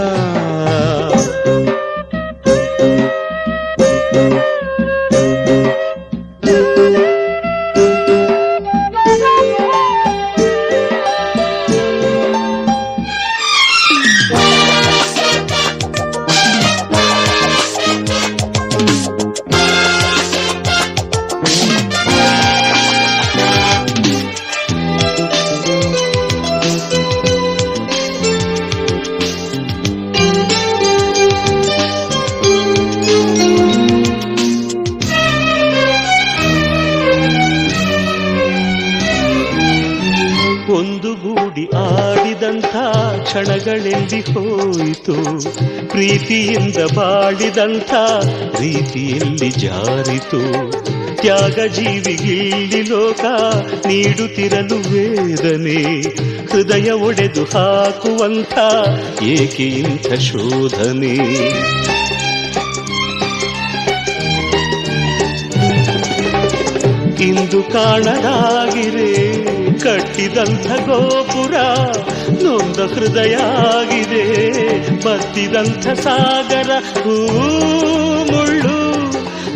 ಹೋಯಿತು ಪ್ರೀತಿಯಿಂದ ಬಾಡಿದಂಥ ರೀತಿಯಲ್ಲಿ ಜಾರಿತು. ತ್ಯಾಗ ಜೀವಿಗಿಲ್ಲಿ ಲೋಕ ನೀಡುತ್ತಿರಲು ವೇದನೆ ಹೃದಯ ಒಡೆದು ಹಾಕುವಂಥ ಏಕೆ ಇಂಥ ಶೋಧನೆ? ಇಂದು ಕಾಣದಾಗಿರೆ ಕಟ್ಟಿದಂಥ ಗೋಪುರ ನೊಂದ ಹೃದಯ ಆಗಿದೆ ಬತ್ತಿದಂಥ ಸಾಗರ ಹೂ ಮುಳ್ಳು,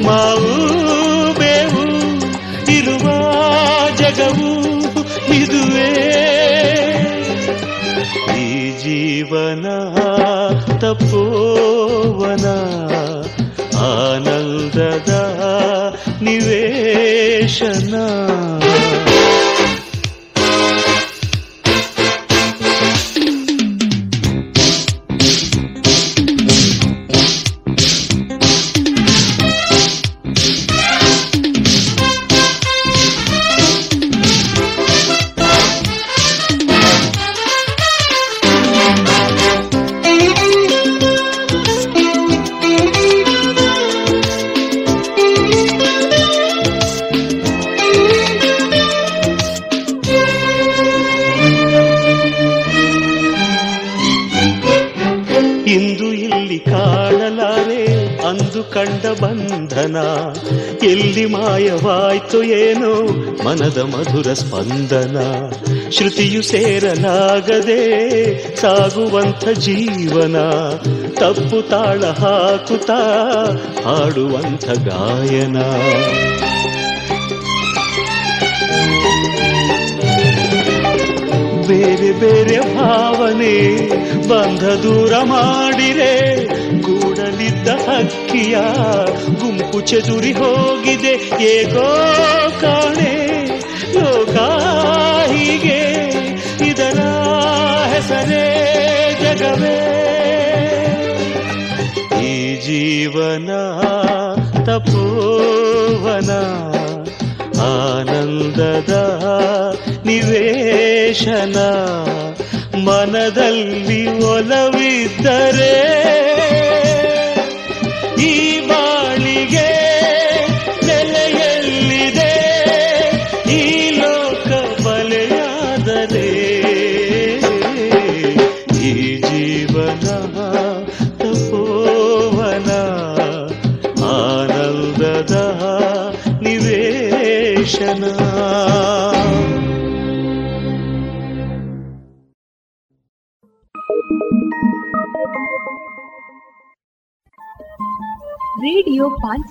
ಮಾವು, ಬೇವು, ಇರುವ ಜಗವು ಇದುವೇ. ಈ ಜೀವನ ತಪೋವನ ಆನಂದದ ನಿವೇಶನ. ಮಧುರ ಸ್ಪಂದನ, ಶ್ರುತಿಯು ಸೇರಲಾಗದೆ ಸಾಗುವಂಥ ಜೀವನ, ತಪ್ಪು ತಾಳ ಹಾಕುತ್ತಾ ಹಾಡುವಂಥ ಗಾಯನ. ಬೇರೆ ಬೇರೆ ಭಾವನೆ ಬಂಧ ದೂರ ಮಾಡಿರೆ ಗೂಡಲಿದ್ದ ಹಕ್ಕಿಯ ಗುಂಪು ಚದುರಿ ಹೋಗಿದೆ ಏಕೋ ಕಾಣೆ. ಜೀವನ ತಪೋವನ ಆನಂದದ ನಿವೇಶನ ಮನದಲ್ಲಿ ಒಲವಿದ್ದರೆ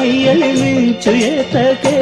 ಮೈಯಳಿ ಮಿಂಚು ಏತಕೆ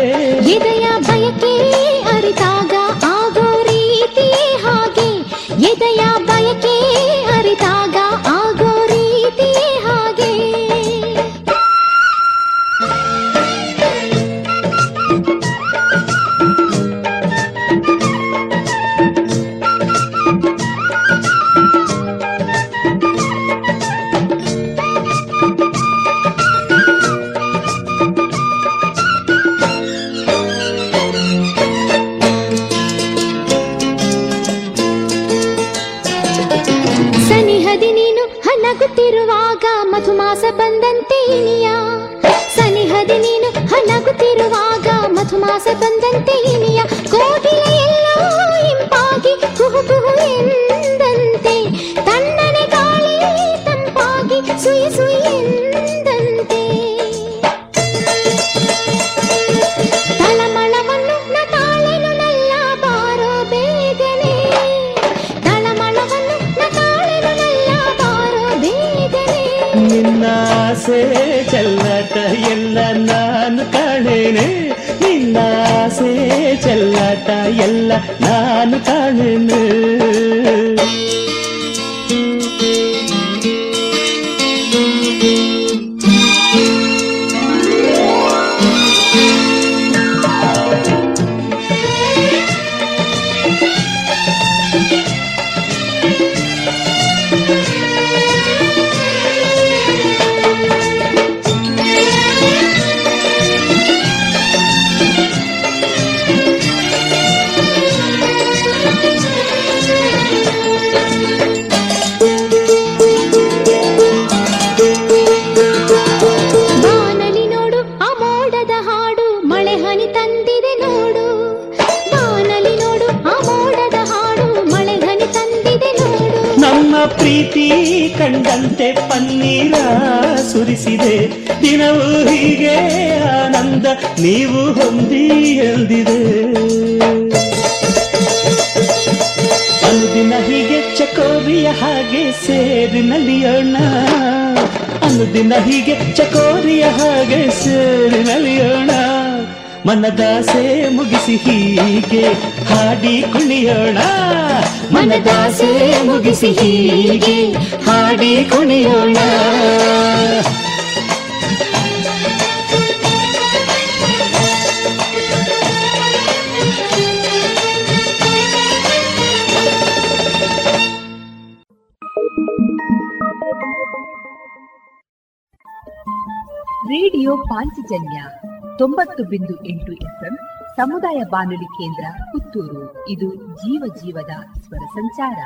ಸಮುದಾಯ ಬಾನುಲಿ ಕೇಂದ್ರ ಪುತ್ತೂರು. ಇದು ಜೀವ ಜೀವದ ಸ್ವರ ಸಂಚಾರ.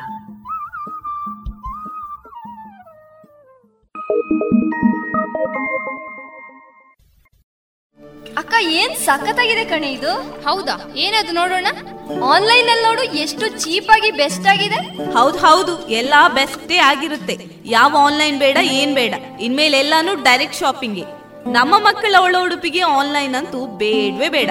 ಅಕ್ಕ ಏನ್ ಸಖತ್ತಾಗಿದೆ ಕಣೆ ಇದು? ಹೌದಾ? ಏನದು ನೋಡೋಣ? ಆನ್ಲೈನ್ ಅಲ್ಲಿ ನೋಡು ಎಷ್ಟು ಚೀಪ್ ಆಗಿ ಬೆಸ್ಟ್ ಆಗಿದೆ. ಹೌದು ಹೌದು ಎಲ್ಲಾ ಬೆಸ್ಟೇ ಆಗಿರುತ್ತೆ. ಯಾವ ಆನ್ಲೈನ್ ಬೇಡ ಏನ್ ಬೇಡ. ಇನ್ಮೇಲೆ ಎಲ್ಲಾನು ಡೈರೆಕ್ಟ್ ಶಾಪಿಂಗ್. ನಮ್ಮ ಮಕ್ಕಳ ಒಳ ಉಡುಪಿಗೆ ಆನ್ಲೈನ್ ಅಂತೂ ಬೇಡವೇ ಬೇಡ.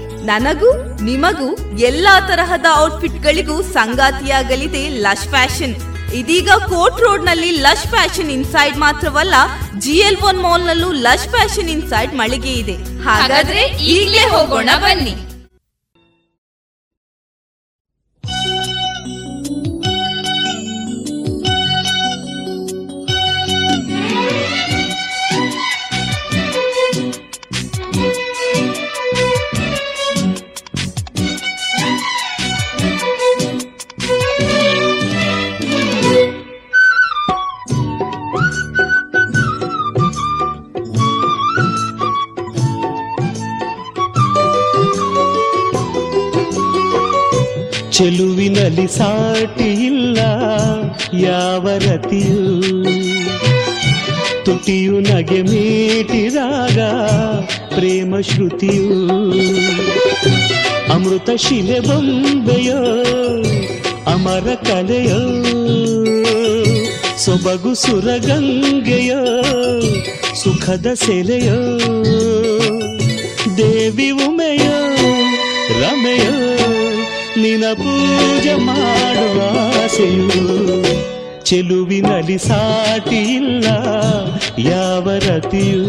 ನನಗೂ, ನಿಮಗೂ ಎಲ್ಲಾ ತರಹದ ಔಟ್ಫಿಟ್ ಗಳಿಗೂ ಸಂಗಾತಿಯಾಗಲಿದೆ ಲಶ್ ಫ್ಯಾಷನ್. ಇದೀಗ ಕೋರ್ಟ್ ರೋಡ್ನಲ್ಲಿ ಲಶ್ ಫ್ಯಾಷನ್ ಇನ್ಸೈಡ್ ಮಾತ್ರವಲ್ಲ, ಜಿ ಎಲ್ ಒನ್ ಮಾಲ್ ನಲ್ಲೂ ಲಶ್ ಫ್ಯಾಷನ್ ಇನ್ಸೈಡ್ ಮಳಿಗೆ ಇದೆ. ಹಾಗಾದ್ರೆ ಈಗಲೇ ಹೋಗೋಣ ಬನ್ನಿ. ಚೆಲುವಿನಲ್ಲಿ ಸಾಟಿ ಇಲ್ಲ ಯಾವ ರತಿಯು. ತುಟಿಯು ನಗೆ ಮೀಟಿದಾಗ ಪ್ರೇಮ ಶ್ರುತಿಯು. ಅಮೃತ ಶಿಲೆ ಬೊಂಬೆಯೋ, ಅಮರ ಕಲೆಯೋ. ಸೊಬಗು ಸುರಗಂಗೆಯೋ, ಸುಖದ ಸೆಲೆಯೋ. ದೇವಿ ಉಮೆಯೋ, ರಮೆಯೋ. ನಿನ ಪೂಜೆ ಮಾಡುವ ಆಸೆಯು ಚೆಲುವಿನಲ್ಲಿ ಸಾಟಿ ಇಲ್ಲ ಯಾವ ರತಿಯೂ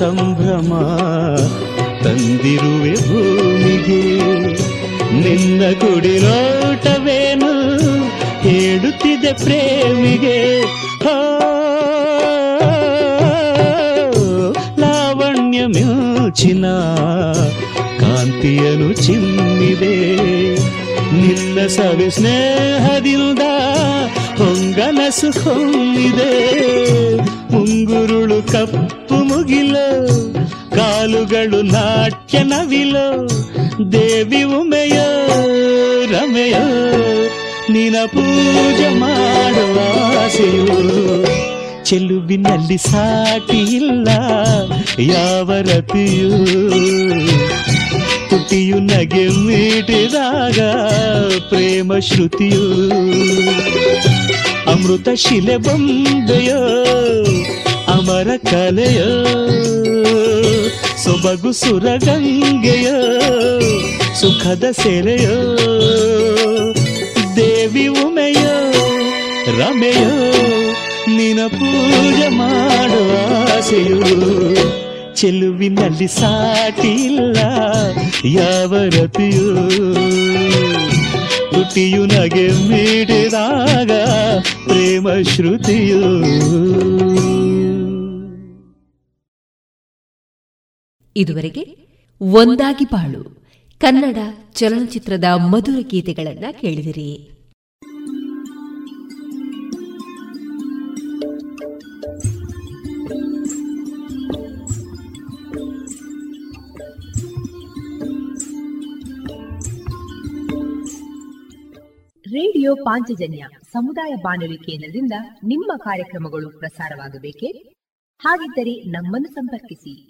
ಸಂಭ್ರಮ ತಂದಿರುವೆ ಭೂಮಿಗೆ. ನಿನ್ನ ಗುಡಿಲೋಟವೇನು ಹೇಳುತ್ತಿದೆ ಪ್ರೇಮಿಗೆ. ಲಾವಣ್ಯ ಮ್ಯೂಚಿನ ಕಾಂತಿಯನು ಚಿಮ್ಮಿದೆ. ನಿನ್ನ ಸವಿ ಸ್ನೇಹದಿಂದ ಹೊಂಗನಸು ಹೊಂದಿದೆ ಮುಂಗುರುಳು ಕಪ್ಪು ಕಾಲುಗಳು ನಾಟ್ಯ ನವಿಲೋ, ದೇವಿ ಉಮೆಯ, ರಮೆಯೋ. ನಿನ ಪೂಜೆ ಮಾಡುವ ಆಸೆಯು ಚೆಲುವಿನಲ್ಲಿ ಸಾಟಿ ಇಲ್ಲ ಯಾವ ತುಟಿಯು ನಗೆ ಮೀಟಿದಾಗ ಪ್ರೇಮ ಶ್ರುತಿಯು. ಅಮೃತ ಶಿಲೆ ಬೊಂಬೆಯೋ, ಅಮರ ಕಲೆಯೋ. ಸೊಬಗು ಸುರಗಂಗೆಯೋ, ಸುಖದ ಸೆರೆಯೋ, ದೇವಿ ಉಮೆಯೋ, ರಮೆಯೋ ನಿನ ಪೂಜೆ ಮಾಡುವ ಆಸೆಯು ಚೆಲುವಿನಲ್ಲಿ ಸಾಟಿಲ್ಲ ಯಾವ ರತಿಯೂ. ತುಟಿಯು ನಗೆ ಮೀಡಿದಾಗ ಪ್ರೇಮ ಶ್ರುತಿಯು. ಇದುವರೆಗೆ ಒಂದಾಗಿ ಬಾಳು ಕನ್ನಡ ಚಲನಚಿತ್ರದ ಮಧುರ ಗೀತೆಗಳನ್ನ ಕೇಳಿದಿರಿ. ರೇಡಿಯೋ ಪಾಂಚಜನ್ಯ ಸಮುದಾಯ ಬಾನುಲಿ ಕೇಂದ್ರದಿಂದ ನಿಮ್ಮ ಕಾರ್ಯಕ್ರಮಗಳು ಪ್ರಸಾರವಾಗಬೇಕೆ? ಹಾಗಿದ್ದರೆ ನಮ್ಮನ್ನು ಸಂಪರ್ಕಿಸಿ.